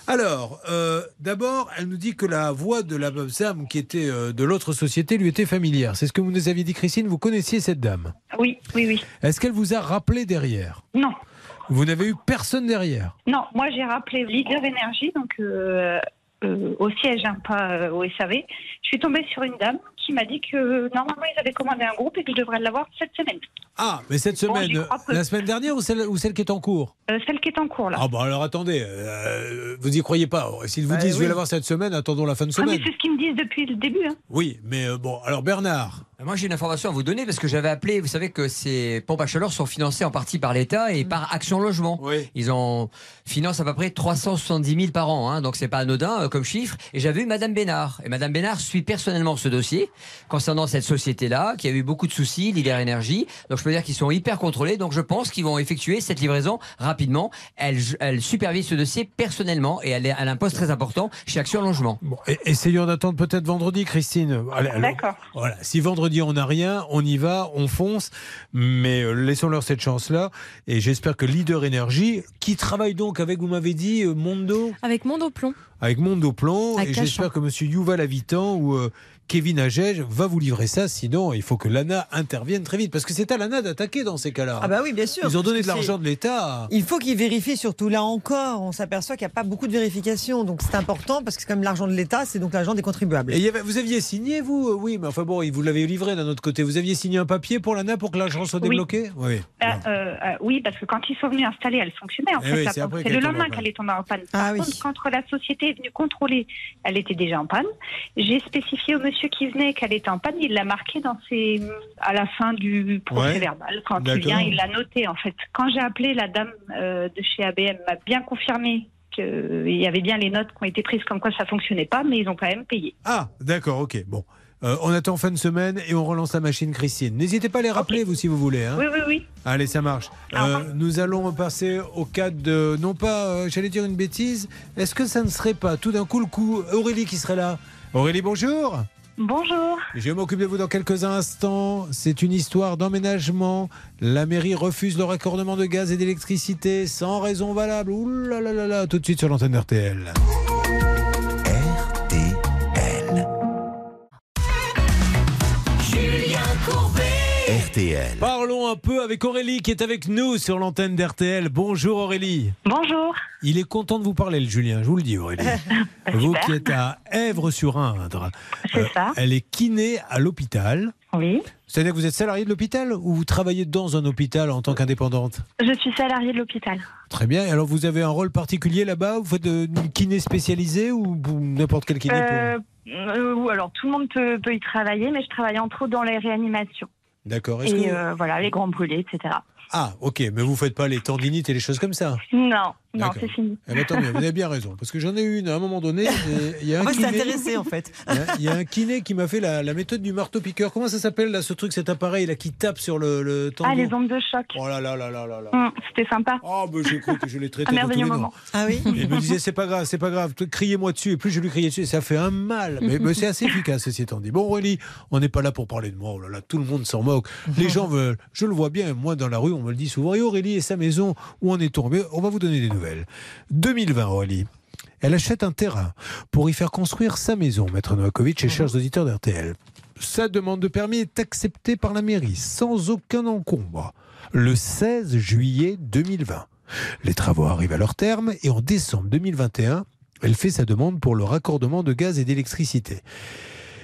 Alors, euh, d'abord, elle nous dit que la voix de la dame qui était euh, de l'autre société lui était familière. C'est ce que vous nous aviez dit, Christine. Vous connaissiez cette dame? Oui, oui, oui. Est-ce qu'elle vous a rappelé derrière? Non. Vous n'avez eu personne derrière Non, moi j'ai rappelé Leader Énergie, donc euh, euh, au siège, hein, pas euh, au SAV. Je suis tombée sur une dame qui m'a dit que normalement ils avaient commandé un groupe et que je devrais l'avoir cette semaine. Ah, mais cette semaine, la semaine dernière ou celle, ou celle qui est en cours? Euh, celle qui est en cours là. Ah bah alors attendez, euh, vous y croyez pas. S'ils vous Bah disent je vais oui. l'avoir cette semaine, attendons la fin de Ah, mais semaine. c'est ce qu'ils me disent depuis le début. Hein. Oui, mais euh, bon, alors Bernard. Moi, j'ai une information à vous donner parce que j'avais appelé. Vous savez que ces pompes à chaleur sont financées en partie par l'État et par Action Logement. Ils en financent à peu près 370 000 par an, hein, donc c'est pas anodin euh, comme chiffre. Et j'avais eu Madame Bénard. Et Madame Bénard suit personnellement ce dossier concernant cette société-là qui a eu beaucoup de soucis, Leader Énergie. Donc je peux dire qu'ils sont hyper contrôlés, donc je pense qu'ils vont effectuer cette livraison rapidement. Elle, elle supervise ce dossier personnellement et elle, est- elle a un poste très important chez Action Logement. Et- Essayons d'attendre peut-être vendredi, Christine. D'accord. Voilà. Si vendredi on n'a rien, on y va, on fonce. Mais euh, laissons-leur cette chance-là. Et j'espère que Leader Énergie, qui travaille donc avec, vous m'avez dit, euh, Mondo Avec Mondo Plomb. avec Mondo Plomb. À Et j'espère que Monsieur Yuval Habitant ou euh, Kevin Agege va vous livrer ça. Sinon, il faut que l'ANA intervienne très vite. Parce que c'est à l'ANA d'attaquer dans ces cas-là. Ah bah oui, bien sûr. Ils ont donné de l'argent de l'État. Il faut qu'ils vérifient surtout là encore. On s'aperçoit qu'il n'y a pas beaucoup de vérifications. Donc c'est important parce que c'est quand même l'argent de l'État, c'est donc l'argent des contribuables. Et il y avait- vous aviez signé, vous? Oui, mais enfin bon, vous l'avez livré d'un autre côté. Vous aviez signé un papier pour l'ANA pour que l'argent soit Oui. débloqué? Oui. Euh, euh, euh, oui, parce que quand ils sont venus installer, elle fonctionnait en Eh fait. oui, c'est le lendemain qu'elle est tombée en panne. Ah Par contre, quand la société est venue contrôler, elle était déjà en panne. J'ai spécifié au monsieur qui venait qu'elle était en panne. Il l'a marqué dans ses... à la fin du procès Ouais. verbal. Quand il vient, il l'a noté en fait. Quand j'ai appelé, la dame euh, de chez ABM m'a bien confirmé qu'il y avait bien les notes qui ont été prises comme quoi ça fonctionnait pas, mais ils ont quand même payé. Ah, d'accord, ok. Bon. Euh, on attend fin de semaine et on relance la machine, Christine. N'hésitez pas à les rappeler, vous, si vous voulez. hein. Oui, oui, oui. Allez, ça marche. Euh, nous allons passer au cas de. Non pas, euh, j'allais dire une bêtise. Est-ce que ça ne serait pas tout d'un coup le coup Aurélie qui serait là? Aurélie, bonjour Bonjour. Je m'occupe de vous dans quelques instants. C'est une histoire d'emménagement. La mairie refuse le raccordement de gaz et d'électricité sans raison valable. Ouh là là là là, tout de suite sur l'antenne RTL. RTL. Parlons un peu avec Aurélie qui est avec nous sur l'antenne d'RTL. Bonjour Aurélie. Bonjour. Il est content de vous parler, le Julien, je vous le dis Aurélie. vous qui êtes à Èvres-sur-Indre. C'est Euh, ça. Elle est kiné à l'hôpital. Oui. C'est-à-dire que vous êtes salarié de l'hôpital ou vous travaillez dans un hôpital en tant qu'indépendante? Je suis salariée de l'hôpital. Très bien. Et alors vous avez un rôle particulier là-bas? Vous faites euh, une kiné spécialisée ou n'importe quel kiné Euh, euh, ou alors tout le monde peut, peut y travailler, mais je travaille entre autres dans les réanimations. D'accord. Et que- euh, voilà, les grands brûlés, etc. Ah, ok. Mais vous faites pas les tendinites et les choses comme ça? Non, non, c'est fini. Eh ben, vous avez bien raison. Parce que j'en ai eu une à un moment donné. Il y a un kiné- intéressé en fait. Il y a- Il y a un kiné qui m'a fait la, la méthode du marteau-piqueur. Comment ça s'appelle là, ce truc, cet appareil là qui tape sur le, le tendon Ah, les ondes de choc. Oh là là là là là. Hum, C'était sympa. Oh, ben j'ai cru que je l'ai traité Un tous les merveilleux moment. Ah oui il me disait c'est pas grave, c'est pas grave, criez-moi dessus. Et plus je lui criais dessus, ça fait un mal. Mais, mais c'est assez efficace, ceci étant dit. Bon, Aurélie, on n'est pas là pour parler de moi. Oh là là, tout le monde s'en moque. Les gens veulent. Je le vois bien, moi dans la rue, on me le dit souvent. Et Aurélie et sa maison, où on est tombé, on va vous donner des nouvelles. 2020, Aurélie. Elle achète un terrain pour y faire construire sa maison, Maître Novakovic et chers auditeurs d'RTL. Sa demande de permis est acceptée par la mairie sans aucun encombre le 16 juillet 2020. Les travaux arrivent à leur terme et en décembre 2021, elle fait sa demande pour le raccordement de gaz et d'électricité.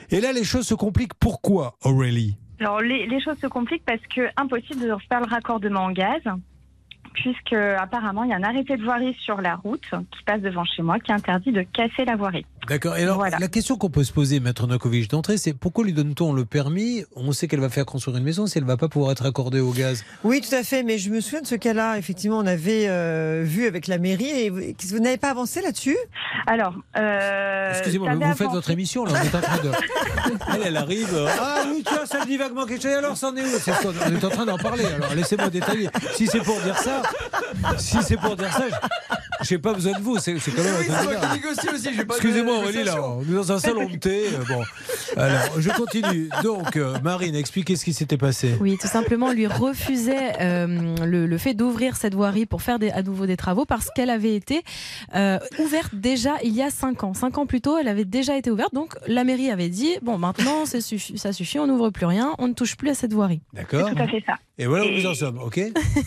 Et là, les choses se compliquent. Pourquoi, Aurélie? Alors, les, les choses se compliquent parce que impossible de faire le raccordement en gaz, puisque apparemment il y a un arrêté de voirie sur la route qui passe devant chez moi qui interdit de casser la voirie. D'accord. Et alors, la question qu'on peut se poser, Maître Novakovic, d'entrée, c'est pourquoi lui donne-t-on le permis? On sait qu'elle va faire construire une maison si elle ne va pas pouvoir être accordée au gaz. Oui, tout à fait. Mais je me souviens de ce cas-là. Effectivement, on avait euh, vu avec la mairie. Et vous, vous n'avez pas avancé là-dessus? Alors, euh, Excusez-moi, avait vous faites votre émission, là, on est en train de... Elle, elle arrive... euh, Ah oui, tiens, ça me dit vaguement quelque chose. Alors, c'en est où? On est en train d'en parler, alors laissez-moi détailler. Si c'est pour dire ça... Si c'est pour dire ça, je- j'ai pas besoin de vous, c'est quand même... Oui, un c'est peu moi bizarre. qui négocie aussi, j'ai Excusez-moi Aurélie, là, on est dans un salon de thé. euh, Bon, alors, je continue. Donc, euh, Marine, expliquez ce qui s'était passé. Oui, tout simplement, on lui refusait euh, le, le fait d'ouvrir cette voirie pour faire des, à nouveau des travaux parce qu'elle avait été euh, ouverte déjà il y a 5 ans. 5 ans plus tôt, elle avait déjà été ouverte. Donc, la mairie avait dit bon, maintenant, suffi- ça suffit, on n'ouvre plus rien, on ne touche plus à cette voirie. D'accord C'est tout à fait ça. Et voilà où nous en sommes, ok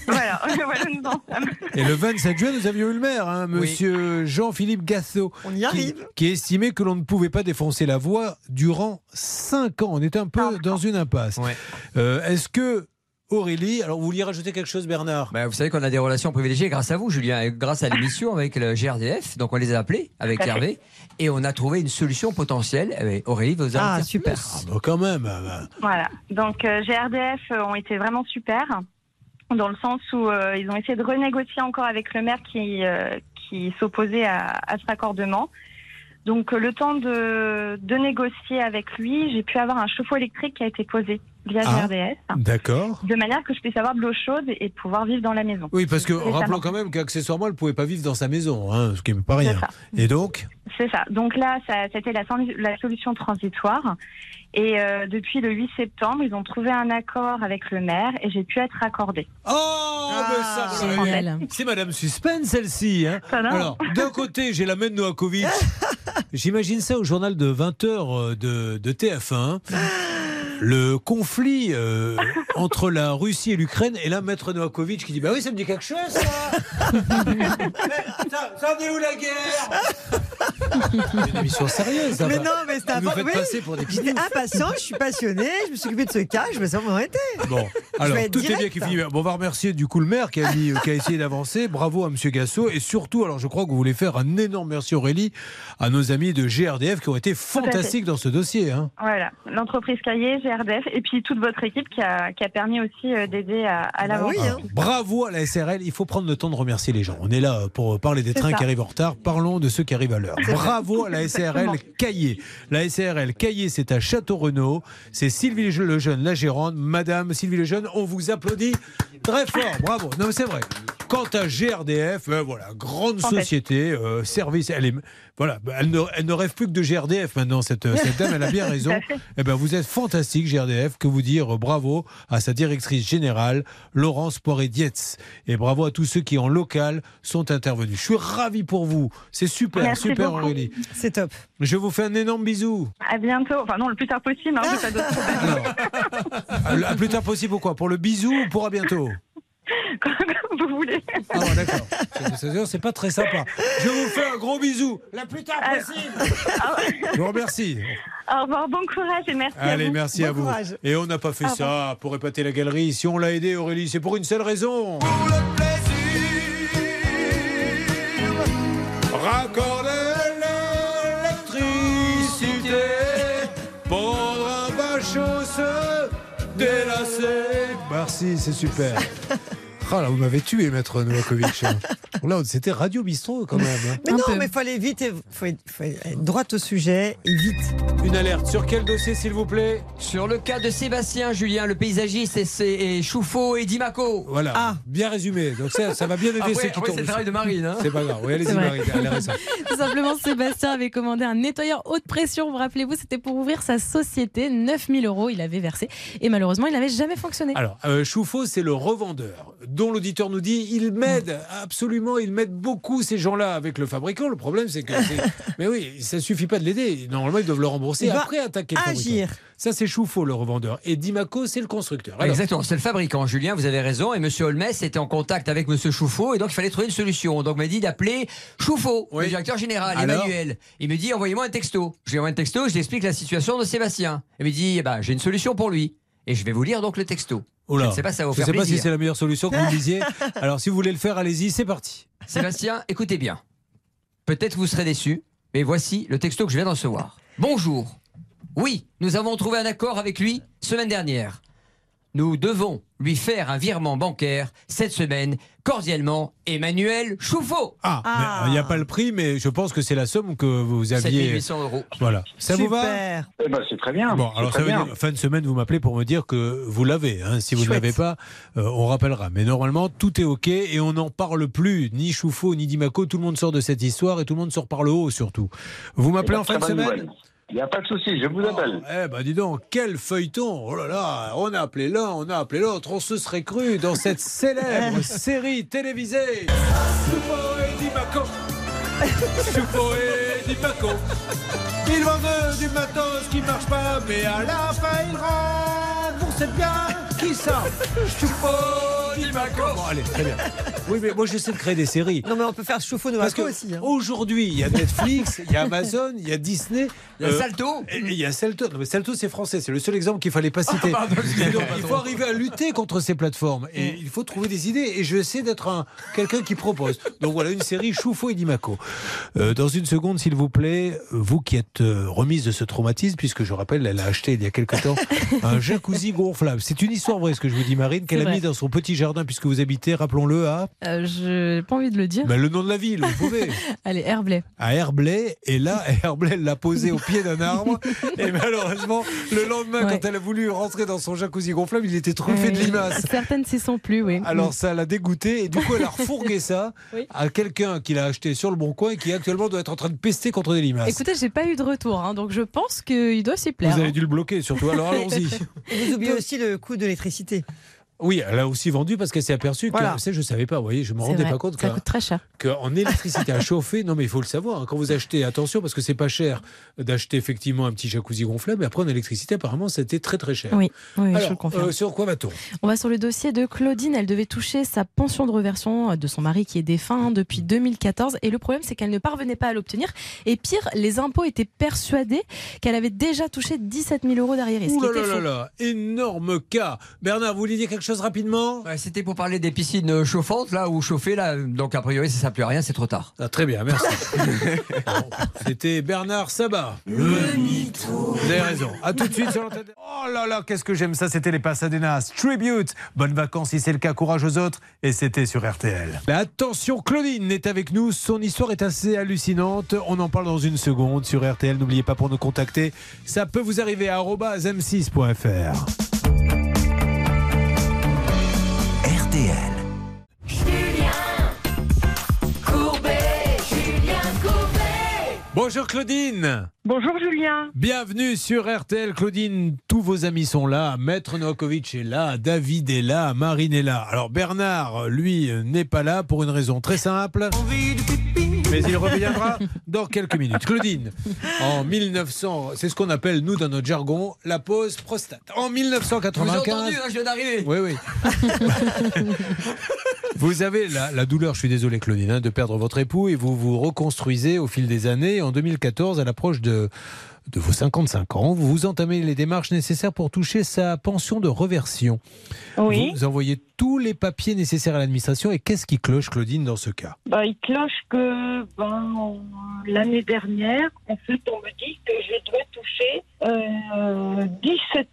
voilà, voilà, nous en sommes. Et le 27 juin, nous avions eu le maire, hein, monsieur Jean-Philippe Gassot. On y qui, arrive. qui estimait que l'on ne pouvait pas défoncer la voie durant 5 ans. On était un peu dans une impasse. Euh, Est-ce que Aurélie, alors vous vouliez rajouter quelque chose, Bernard? Bah, vous savez qu'on a des relations privilégiées grâce à vous, Julien, et grâce à l'émission avec le GRDF. Donc on les a appelés avec. Hervé et on a trouvé une solution potentielle. Eh bien, Aurélie, vous allez Ah, super. Ah, bah, quand même. ah. Voilà. Donc euh, GRDF euh, ont été vraiment super dans le sens où euh, ils ont essayé de renégocier encore avec le maire qui euh, qui s'opposait à, à ce raccordement. Donc euh, le temps de, de négocier avec lui, j'ai pu avoir un chauffe-eau électrique qui a été posé via Ah. GRDF, D'accord. de manière que je puisse avoir de l'eau chaude et pouvoir vivre dans la maison. Oui, parce que rappelons quand même qu'accessoirement, elle ne pouvait pas vivre dans sa maison, hein, ce qui n'est pas rien. C'est ça. Et donc? C'est ça. Donc là, ça, c'était la, solution transitoire. Et euh, depuis le 8 septembre, ils ont trouvé un accord avec le maire et j'ai pu être accordée. Oh, mais ça, vous l'avez- C'est Madame Suspense, celle-ci. Hein. Ça va Alors, d'un côté, j'ai la main de Novakovic. J'imagine ça au journal de 20h de, de TF1. Le conflit euh, entre la Russie et l'Ukraine. Et là, Maître Novakovic qui dit Bah oui, ça me dit quelque chose, ça ça, ça en est où la guerre une émission sérieuse. ça Mais va. non, mais c'est Vous faites oui. passer pour des J'étais impatient, je suis passionnée, je me suis occupée de ce cas, je me suis arrêter. Bon, alors tout est bien qui finit bien. Bon, on va remercier du coup le maire qui a, mis, qui a essayé d'avancer. Bravo à Monsieur Gassot. Et surtout, alors je crois que vous voulez faire un énorme merci Aurélie à nos amis de GRDF qui ont été fantastiques dans ce dossier. Hein. Voilà, l'entreprise Cahier, GRDF, et puis toute votre équipe qui a, qui a permis aussi euh, d'aider à, à Bah l'avancée. hein. Bravo à la SRL. Il faut prendre le temps de remercier les gens. On est là pour parler des trains ça. qui arrivent en retard. Parlons de ceux qui arrivent à l'heure. Bravo à la. SRL Caillé. La SRL Caillé, c'est à Château-Renaud. C'est Sylvie Lejeune, la gérante. Madame Sylvie Lejeune, on vous applaudit très fort. Bravo. Non, mais c'est vrai. Quant à GRDF, ben voilà, grande société, euh, service. Elle est, voilà, elle ne, elle ne rêve plus que de GRDF maintenant. Cette, cette dame, elle a bien raison. Eh ben, vous êtes fantastique, GRDF. Que vous dire bravo à sa directrice générale, Laurence Poiré-Dietz. Et bravo à tous ceux qui, en local, sont intervenus. Je suis ravi pour vous. C'est super, Merci super, beaucoup. Aurélie. C'est top. Je vous fais un énorme bisou. À bientôt, enfin non, le plus tard possible, hein, pas à plus tard possible, pourquoi Pour le bisou ou pour à bientôt? Comme vous voulez. Ah, ouais, d'accord. C'est- pas très sympa. Je vous fais un gros bisou. La plus tard possible. Je vous remercie. Au revoir, bon courage et merci à Allez, vous. merci Bon à vous. courage. Et on n'a pas fait ça pour épater la galerie. Si on l'a aidé, Aurélie, c'est pour une seule raison. Raccorder l'électricité, pondre un se délasser. Merci, c'est super. Ah là, vous m'avez tué, maître Novakovic. Là, c'était Radio Bistrot quand même. hein. Mais non, mais il faut aller vite, il faut, être- faut être droit au sujet et vite. Une alerte sur quel dossier, s'il vous plaît? Sur le cas de Sébastien Julien, le paysagiste, et, c'est- et Chouffaut et Dimaco. Voilà, bien résumé. Donc ça, ça va bien aider Après- ceux qui tombent. c'est le travail de Marine, hein. C'est pas grave. Oui, allez-y. Marine. Tout simplement, Sébastien avait commandé un nettoyeur haute pression. Vous rappelez-vous, c'était pour ouvrir sa société. 9000 euros, il avait versé. Et malheureusement, il n'avait jamais fonctionné. Alors, euh, Chouffaut, c'est le revendeur dont l'auditeur nous dit il m'aide absolument, il m'aide beaucoup ces gens-là avec le fabricant. Le problème, c'est que. c'est- Mais oui, ça suffit pas de l'aider. Normalement, ils doivent le rembourser après attaquer le agir. fabricant. Ça, c'est Chouffaut, le revendeur. Et Dimaco, c'est le constructeur. Alors, Exactement, c'est le fabricant. Julien, vous avez raison. Et Monsieur Holmes était en contact avec Monsieur Chouffaut et donc il fallait trouver une solution. Donc il m'a dit d'appeler Chouffaut, le directeur général, Alors Emmanuel. Il me dit envoyez-moi un texto. Je lui envoie un texto, je lui explique la situation de Sébastien. Il me dit eh ben, j'ai une solution pour lui. Et je vais vous lire donc le texto. Oh là. Je ne sais pas si ça va vous Je faire sais pas si plaisir. c'est la meilleure solution que vous me disiez. Alors, si vous voulez le faire, allez-y, c'est parti. Sébastien, écoutez bien. Peut-être vous serez déçu, mais voici le texto que je viens de recevoir. Bonjour. Oui, nous avons trouvé un accord avec lui semaine dernière. Nous devons lui faire un virement bancaire cette semaine. Cordialement, Emmanuel Chouffaut. Ah, euh, il n'y a pas le prix, mais je pense que c'est la somme que vous aviez. 7800 euros. Voilà. Ça vous va? Super. Eh ben, c'est très bien. Bon, alors ça veut bien. dire, fin de semaine, vous m'appelez pour me dire que vous l'avez. hein. Si vous ne l'avez pas, euh, on rappellera. Mais normalement, tout est OK et on n'en parle plus. Ni Chouffaut, ni Dimaco, tout le monde sort de cette histoire et tout le monde sort par le haut surtout. Vous m'appelez en fin de semaine? nouvelle. Il n'y a pas de souci, je vous appelle. Eh ben dis donc, quel feuilleton. Oh là là, on a appelé l'un, on a appelé l'autre, on se serait cru dans cette célèbre série télévisée. Et Dimaco Ils vendent du matos qui marche pas, mais à la fin ils remboursent bien Qui ça Bon allez, très bien. Oui mais moi j'essaie de créer des séries. Non, mais on peut faire chauffe-eau de Parce que aussi. hein. aujourd'hui, il y a Netflix, il y a Amazon, il y a Disney. Il y a euh, Salto. et- et Il y a Salto. Non, mais Salto, c'est français. C'est le seul exemple qu'il fallait pas citer. pardon, Et donc, il faut arriver à lutter contre ces plateformes. Et il faut trouver des idées. Et je sais d'être un, quelqu'un qui propose. Donc voilà, une série Choufou et Dimaco. Euh, dans une seconde, s'il vous plaît, vous qui êtes euh, remise de ce traumatisme, puisque je rappelle, elle a acheté il y a quelque temps un jacuzzi gonflable. C'est une histoire fort vrai ce que je vous dis, Marine, qu'elle a mis dans son petit jardin, puisque vous habitez, rappelons-le, à Euh, je n'ai pas envie de le dire. ben, le nom de la ville, vous pouvez. Allez, Herblay. à Herblay. Et là, Herblay l'a posé au pied d'un arbre. Et malheureusement, le lendemain, Ouais. quand elle a voulu rentrer dans son jacuzzi gonflable, il était truffé de Euh, limaces. Certaines s'y sont plus, oui. Alors ça l'a dégoûté et du coup elle a refourgué ça Oui. à quelqu'un qui l'a acheté sur le bon coin et qui actuellement doit être en train de pester contre des limaces. Écoutez, j'ai pas eu de retour, hein, donc je pense qu'il doit s'y plaire. Vous avez hein. dû le bloquer surtout, alors allons-y. Vous oubliez aussi le coût de l'électricité. Oui, elle a aussi vendu parce qu'elle s'est aperçue que, Voilà. ça je savais pas, vous voyez, je me C'est rendais vrai, pas compte Ça qu'en coûte très cher. qu'en électricité à chauffer, non mais il faut le savoir, hein, quand vous achetez, attention parce que c'est pas cher d'acheter effectivement un petit jacuzzi gonflable, mais après en électricité apparemment c'était très très cher. Oui, oui, je Alors, le confirme. euh, sur quoi va-t-on? On va sur le dossier de Claudine. Elle devait toucher sa pension de reversion euh, de son mari qui est défunt hein, depuis 2014. Et le problème, c'est qu'elle ne parvenait pas à l'obtenir. Et pire, les impôts étaient persuadés qu'elle avait déjà touché 17 000 euros d'arriérés. Ce Ouh là là là, énorme cas. Bernard, vous vouliez dire quelque chose rapidement? Ouais, C'était pour parler des piscines chauffantes, là, ou chauffées, là. Donc, a priori, ça ne sert plus à rien, c'est trop tard. Ah, très bien, merci. C'était Bernard Sabat. Le mytho. Vous avez raison. À tout de suite sur l'antenne. Oh là là, qu'est-ce que j'aime ça. C'était les Pasadenas. Tribute. Bonnes vacances si c'est le cas. Courage aux autres. Et c'était sur RTL. Mais attention, Claudine est avec nous. Son histoire est assez hallucinante. On en parle dans une seconde sur RTL. N'oubliez pas pour nous contacter. Ça peut vous arriver à m6.fr. RTL. Bonjour Claudine. Bonjour Julien. Bienvenue sur RTL, Claudine. Tous vos amis sont là. Maître Novakovic est là. David est là. Marine est là. Alors Bernard, lui, euh, n'est pas là pour une raison très simple. Mais il reviendra dans quelques minutes. Claudine, en 1900, c'est ce qu'on appelle, nous, dans notre jargon, la pause prostate. En Je vous ai 1995. entendu, hein, je viens d'arriver. Oui, oui. Vous avez la, la douleur, je suis désolé Claudine, hein, de perdre votre époux et vous vous reconstruisez au fil des années. En 2014, à l'approche de, de vos 55 ans, vous entamez les démarches nécessaires pour toucher sa pension de reversion. Oui. Vous envoyez tous les papiers nécessaires à l'administration et qu'est-ce qui cloche Claudine dans ce cas? Bah, il cloche que ben, l'année dernière, en fait, on me dit que je dois toucher euh, 17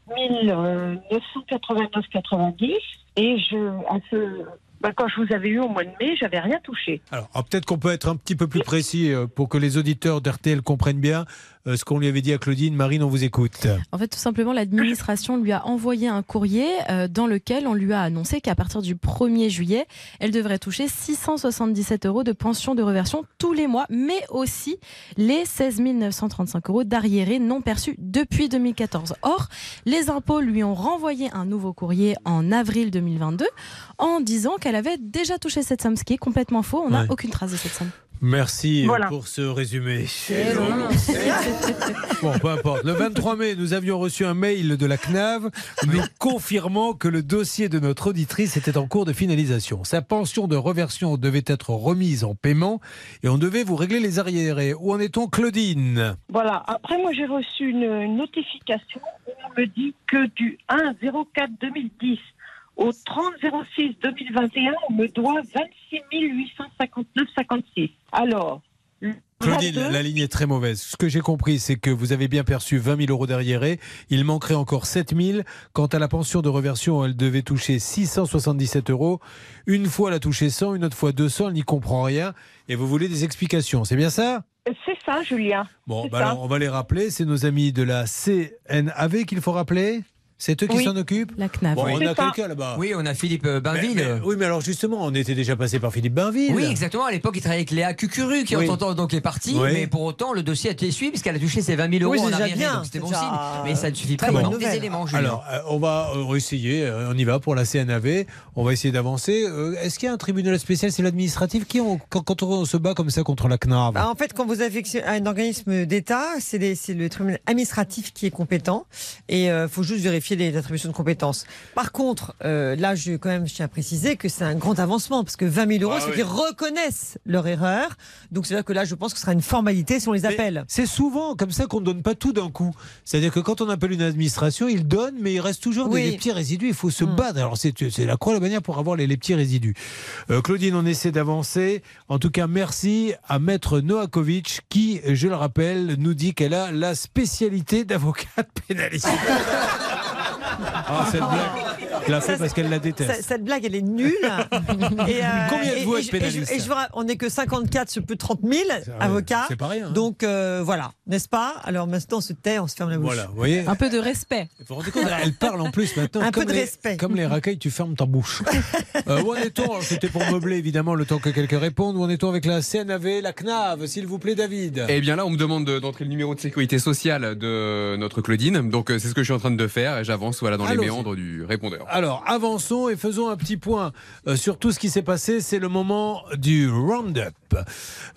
989,90 et je, à ce, ben, quand je vous avais eu au mois de mai, j'avais rien touché. Alors, peut-être qu'on peut être un petit peu plus précis euh, pour que les auditeurs d'RTL comprennent bien euh, ce qu'on lui avait dit à Claudine. Marine, on vous écoute. En fait, tout simplement, l'administration lui a envoyé un courrier euh, dans lequel on lui a annoncé qu'à partir du 1er juillet, elle devrait toucher 677 euros de pension de reversion tous les mois, mais aussi les 16 935 euros d'arriérés non perçus depuis 2014. Or, les impôts lui ont renvoyé un nouveau courrier en avril 2022 en disant qu'elle avait déjà touché cette somme, ce qui est complètement faux. On n'a Ouais. aucune trace de cette somme. Merci Voilà. pour ce résumé. Bon, peu importe. Le 23 mai, nous avions reçu un mail de la CNAV nous confirmant que le dossier de notre auditrice était en cours de finalisation. Sa pension de reversion devait être remise en paiement et on devait vous régler les arriérés. Où en est-on, Claudine? Voilà. Après, moi, j'ai reçu une notification où on me dit que du 1 04 2010 au 30 06 2021, on me doit 26 859,56. Alors, Claudine, 22, la ligne est très mauvaise. Ce que j'ai compris, c'est que vous avez bien perçu 20 000 euros d'arriérés. Il manquerait encore 7 000. Quant à la pension de reversion, elle devait toucher 677 euros. Une fois, elle a touché 100, une autre fois 200. Elle n'y comprend rien. Et vous voulez des explications. C'est bien ça? C'est ça, Julien. Bon, bah ça. alors, on va les rappeler. C'est nos amis de la CNAV qu'il faut rappeler. C'est eux qui Oui. s'en occupent La CNAV. Bon, on a quelqu'un là-bas. Oui, on a Philippe euh, Mais- Bainville. mais- oui, mais alors justement, on était déjà passé par Philippe Bainville. Oui, exactement. À l'époque, il travaillait avec Léa Cucuru, qui Oui. en temps donc est partie. Oui. Mais pour autant, le dossier a été suivi, puisqu'elle a touché ses 20 000 euros Oui, c'est en bien, Donc c'était bon signe. Mais ça ne suffit pas. Il manque des éléments, Julien. Alors, euh, on va euh, essayer, euh, on y va pour la CNAV, on va essayer d'avancer. Euh, Est-ce qu'il y a un tribunal spécial, c'est l'administratif qui, on- quand, quand on se bat comme ça contre la CNAV Bah, en fait, quand vous avez un organisme d'État, c'est le tribunal administratif qui est compétent et il faut juste vérifier les attributions de compétences. Par contre, euh, là, je, quand même, je tiens à préciser que c'est un grand avancement parce que 20 000 euros, Ah c'est oui. qu'ils reconnaissent leur erreur. Donc, c'est-à-dire que là, je pense que ce sera une formalité si on les appelle. C'est souvent comme ça qu'on ne donne pas tout d'un coup. C'est-à-dire que quand on appelle une administration, ils donnent, mais il reste toujours des, Oui. des petits résidus. Il faut se Mm. battre. Alors c'est c'est la croix la bannière pour avoir les, les petits résidus. Euh, Claudine, on essaie d'avancer. En tout cas, merci à Maître Noakovic qui, je le rappelle, nous dit qu'elle a la spécialité d'avocate pénaliste. Ah, cette blague. Elle l'a fait Ça, parce qu'elle la Ça- déteste. Cette blague, elle est nulle. Et, euh, Combien être et je- pénaliste et je vous On n'est que 54 sur plus de 30 000 avocats. c'est pas rien, hein. Donc euh, voilà, n'est-ce pas? Alors maintenant, on se tait, on se ferme la bouche. Voilà, vous voyez Un peu de respect. Vous vous rendez compte Elle parle en plus maintenant. Un peu de les, respect. Comme les racailles, tu fermes ta bouche. Euh, où en est-on? C'était pour meubler évidemment le temps que quelqu'un réponde. Où en est-on avec la CNAV, la CNAV, s'il vous plaît, David? Eh bien là, on me demande de- d'entrer le numéro de sécurité sociale de notre Claudine. Donc euh, c'est ce que je suis en train de faire et j'avance voilà dans les méandres du répondeur. Alors, avançons et faisons un petit point euh, sur tout ce qui s'est passé. C'est le moment du Roundup.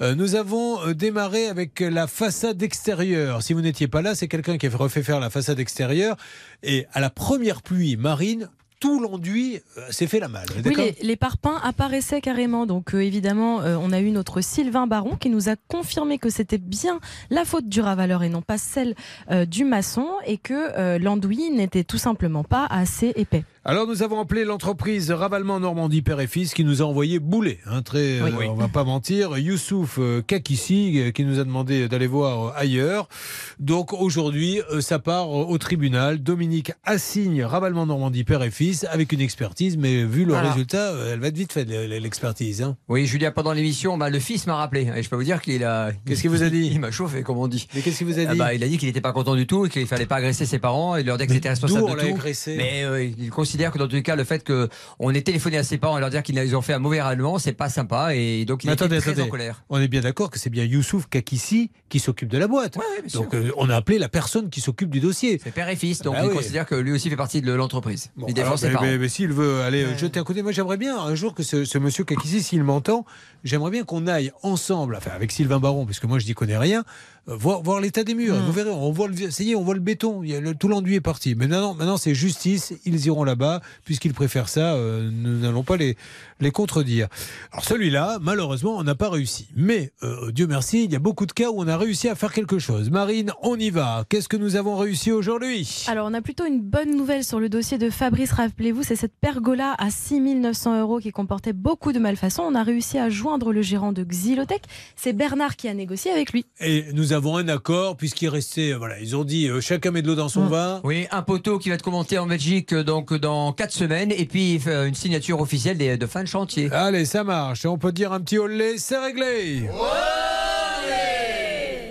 Euh, nous avons euh, démarré avec la façade extérieure. Si vous n'étiez pas là, c'est quelqu'un qui a refait faire la façade extérieure. Et à la première pluie marine, tout l'enduit s'est fait la malle. Oui, les, les parpaings apparaissaient carrément. Donc, euh, évidemment, euh, on a eu notre Sylvain Baron qui nous a confirmé que c'était bien la faute du ravaleur et non pas celle euh, du maçon et que l'enduit n'était tout simplement pas assez épais. Alors nous avons appelé l'entreprise Ravalement Normandie Père et Fils qui nous a envoyé bouler. Hein, très, euh. On va pas mentir. Youssouf euh, Kakissi euh, qui nous a demandé d'aller voir ailleurs. Donc aujourd'hui, ça part au tribunal. Dominique assigne Ravalement Normandie Père et Fils avec une expertise, mais vu le Voilà. résultat, elle va être vite faite l'expertise. Hein. Oui, Julia, pendant l'émission, bah, le fils m'a rappelé. Et je peux vous dire qu'il a. Qu'est-ce qu'il vous a dit Il m'a chauffé, comme on dit. Mais qu'est-ce qu'il vous a Ah dit bah, Il a dit qu'il n'était pas content du tout, qu'il fallait pas agresser ses parents. Il leur dit que c'était responsable de l'a tout. agressé Mais euh, il considère que dans tous les cas, le fait qu'on ait téléphoné à ses parents et leur dire qu'ils ont fait un mauvais règlement, c'est pas sympa. Et donc il attendez, très attendez. en colère. On est bien d'accord que c'est bien Youssouf Kakissi qui s'occupe de la boîte. Donc euh, on a appelé la personne qui s'occupe du dossier. C'est père et fils, donc Bah il oui. considère que lui aussi fait partie de l'entreprise. Bon, il défend ses mais, parents. mais- mais s'il veut aller euh, jeter un d'œil, moi j'aimerais bien un jour que ce, ce monsieur Kakissi, s'il m'entend, j'aimerais bien qu'on aille ensemble, enfin avec Sylvain Baron, parce que moi je n'y connais rien, voir, voir l'état des murs. Vous verrez, on voit le, ça y est, on voit le béton, il y a le- tout l'enduit est parti. Mais maintenant, maintenant c'est justice, ils iront là-bas, puisqu'ils préfèrent ça, euh, nous n'allons pas les, les contredire. Alors celui-là, malheureusement, on n'a pas réussi. Mais euh, Dieu merci, il y a beaucoup de cas où on a réussi à faire quelque chose. Marine, on y va. Qu'est-ce que nous avons réussi aujourd'hui? Alors, on a plutôt une bonne nouvelle sur le dossier de Fabrice. Rappelez-vous, c'est cette pergola à 6900 euros qui comportait beaucoup de malfaçons. On a réussi à joindre le gérant de Xylotech. C'est Bernard qui a négocié avec lui. Et nous avons un accord, puisqu'il restait, euh, voilà, ils ont dit euh, chacun met de l'eau dans son vin. Oui, un poteau qui va être commenté en Belgique euh, donc dans 4 semaines et puis euh, une signature officielle des- de fin de chantier. Allez, ça marche. On peut dire un petit olé, c'est réglé.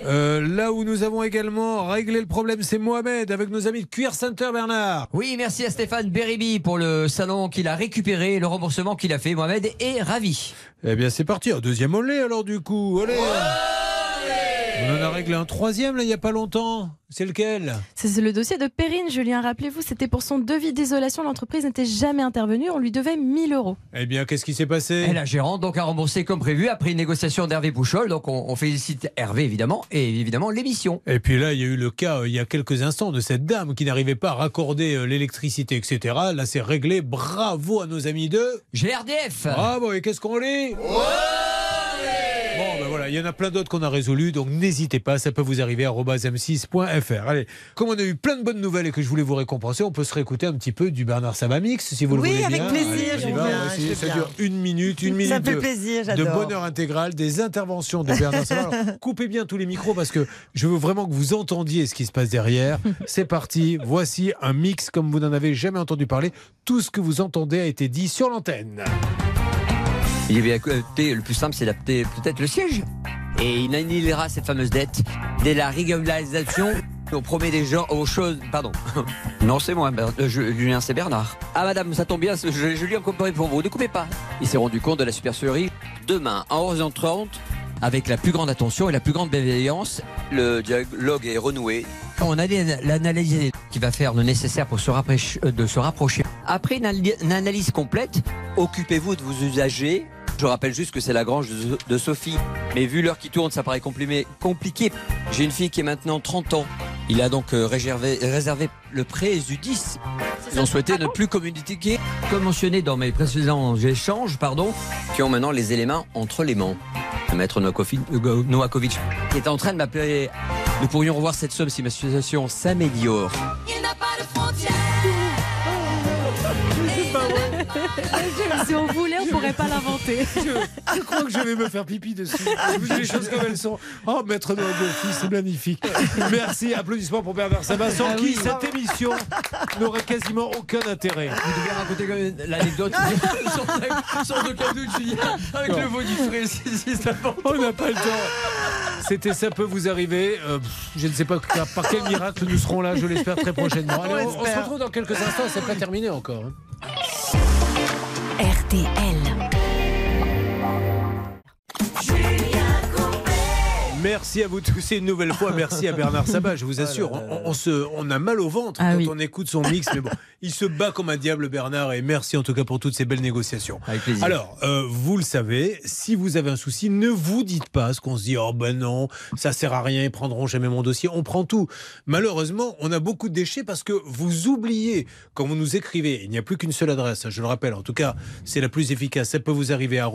Euh, là où nous avons également réglé le problème, c'est Mohamed avec nos amis de Cuir Center Bernard. Oui, merci à Stéphane Beribi pour le salon qu'il a récupéré, le remboursement qu'il a fait. Mohamed est ravi. Eh bien, c'est parti. Un deuxième olé alors du coup. Olé. On en a réglé un troisième là il n'y a pas longtemps. C'est lequel? C'est le dossier de Perrine, Julien. Rappelez-vous, c'était pour son devis d'isolation. L'entreprise n'était jamais intervenue. On lui devait 1000 euros. Eh bien, qu'est-ce qui s'est passé? Et la gérante donc a remboursé comme prévu après une négociation d'Hervé Pouchol. Donc on, on félicite Hervé évidemment et évidemment l'émission. Et puis là, il y a eu le cas euh, il y a quelques instants de cette dame qui n'arrivait pas à raccorder euh, l'électricité, etc. Là, c'est réglé. Bravo à nos amis de GRDF. Bravo. Et qu'est-ce qu'on lit? Voilà, il y en a plein d'autres qu'on a résolus, donc n'hésitez pas, ça peut vous arriver à m6.fr. Allez, comme on a eu plein de bonnes nouvelles et que je voulais vous récompenser, on peut se réécouter un petit peu du Bernard Savamix, si vous le Oui, voulez avec bien. plaisir, Allez, va, bien, Ça bien. dure une minute, une minute Ça me fait de, plaisir, de bonheur intégral, des interventions de Bernard Savamix. Alors, coupez bien tous les micros parce que je veux vraiment que vous entendiez ce qui se passe derrière. C'est parti, voici un mix comme vous n'en avez jamais entendu parler. Tout ce que vous entendez a été dit sur l'antenne. Il est écouté, le plus simple, c'est d'adapter peut-être le siège. Et il annihilera cette fameuse dette dès la régularisation. On promet des gens aux choses. Pardon. Non, c'est moi, euh, Julien, c'est Bernard. Ah, madame, ça tombe bien, je, je lui ai comparé pour vous. Ne coupez pas. Il s'est rendu compte de la supercherie. Demain, à 11h30, avec la plus grande attention et la plus grande bienveillance, le dialogue est renoué. On a l'analyse qui va faire le nécessaire pour se rapprocher, euh, de se rapprocher. Après une analyse complète, occupez-vous de vos usagers. Je rappelle juste que c'est la grange de, Sophie. Mais vu l'heure qui tourne, ça paraît compliqué. J'ai une fille qui est maintenant 30 ans. Il a donc euh, réservé, réservé le préjudice. Ils ont souhaité ne plus communiquer, comme mentionné dans mes précédents échanges, pardon, qui ont maintenant les éléments entre les mains. Maître Noakovi- Novakovic qui est en train de m'appeler. Nous pourrions revoir cette somme si ma situation s'améliore. Si on voulait, on pourrait pas l'inventer. Je, je crois que je vais me faire pipi dessus. Je vous dis les choses comme elles sont. Oh, maître Noël d'office, c'est magnifique. Merci, applaudissements pour Bernard Sabat, sans Ah qui oui. cette émission n'aurait quasiment aucun intérêt. Vous devez raconter quand même l'anecdote sans, aucun doute, Julien, avec Non. le veau du frais. si, si. On n'a pas le temps. C'était ça peut vous arriver. Euh, je ne sais pas par quel miracle nous serons là, je l'espère très prochainement. Allez, on, on se retrouve dans quelques instants, c'est pas terminé encore. RTL. Merci à vous tous et une nouvelle fois merci à Bernard Sabat. Je vous assure, on, on se, on a mal au ventre Ah quand oui. on écoute son mix, mais bon, il se bat comme un diable Bernard et merci en tout cas pour toutes ces belles négociations. Avec plaisir. Alors, euh, vous le savez, si vous avez un souci, ne vous dites pas ce qu'on se dit, oh ben non, ça sert à rien, ils prendront jamais mon dossier, on prend tout. Malheureusement, on a beaucoup de déchets parce que vous oubliez, quand vous nous écrivez, il n'y a plus qu'une seule adresse, je le rappelle, en tout cas, c'est la plus efficace, ça peut vous arriver à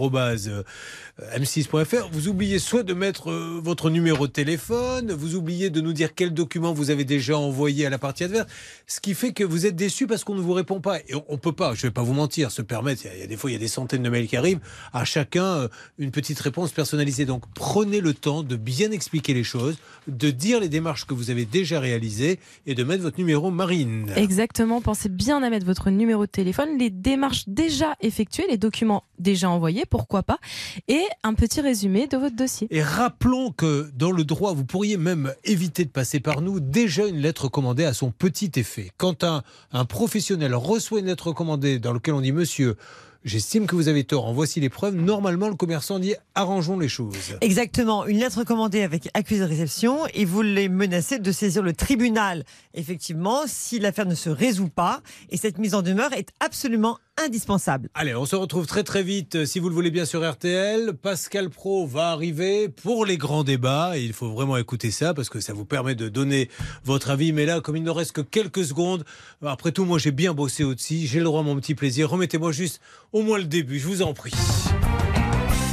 m6.fr, vous oubliez soit de mettre euh, votre numéro de téléphone, vous oubliez de nous dire quel document vous avez déjà envoyé à la partie adverse, ce qui fait que vous êtes déçu parce qu'on ne vous répond pas. Et on, on peut pas, je vais pas vous mentir, se permettre, il y a- il y, a des fois, il y a des centaines de mails qui arrivent, à chacun euh, une petite réponse personnalisée. Donc prenez le temps de bien expliquer les choses, de dire les démarches que vous avez déjà réalisées et de mettre votre numéro Marine. Exactement, pensez bien à mettre votre numéro de téléphone, les démarches déjà effectuées, les documents déjà envoyés, pourquoi pas, et un petit résumé de votre dossier. Et rappelons que dans le droit, vous pourriez même éviter de passer par nous. Déjà, une lettre commandée a son petit effet. Quand un, un professionnel reçoit une lettre commandée dans laquelle on dit Monsieur, j'estime que vous avez tort, en voici les preuves, normalement, le commerçant dit arrangeons les choses. Exactement, une lettre commandée avec accusé de réception et vous les menacez de saisir le tribunal, effectivement, si l'affaire ne se résout pas. Et cette mise en demeure est absolument indispensable. Allez, on se retrouve très très vite, euh, si vous le voulez bien, sur RTL. Pascal Pro va arriver pour les grands débats. Et il faut vraiment écouter ça parce que ça vous permet de donner votre avis. Mais là, comme il ne reste que quelques secondes, après tout, moi j'ai bien bossé aussi. J'ai le droit à mon petit plaisir. Remettez-moi juste au moins le début, je vous en prie.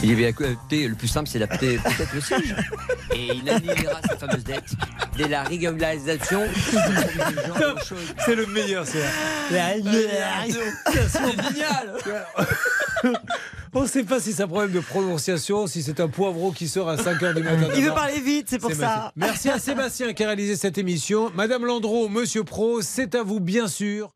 Il avait écouté, le plus simple, c'est d'appeler peut-être le siège. Et il annulera sa fameuse dette dès la régularisation. C'est le meilleur, c'est C'est génial On ne sait pas si c'est un problème de prononciation, si c'est un poivreau qui sort à 5h du matin. Il veut parler vite, c'est pour ça. Merci à Sébastien qui a réalisé cette émission. Madame Landreau, Monsieur Pro, c'est à vous bien sûr.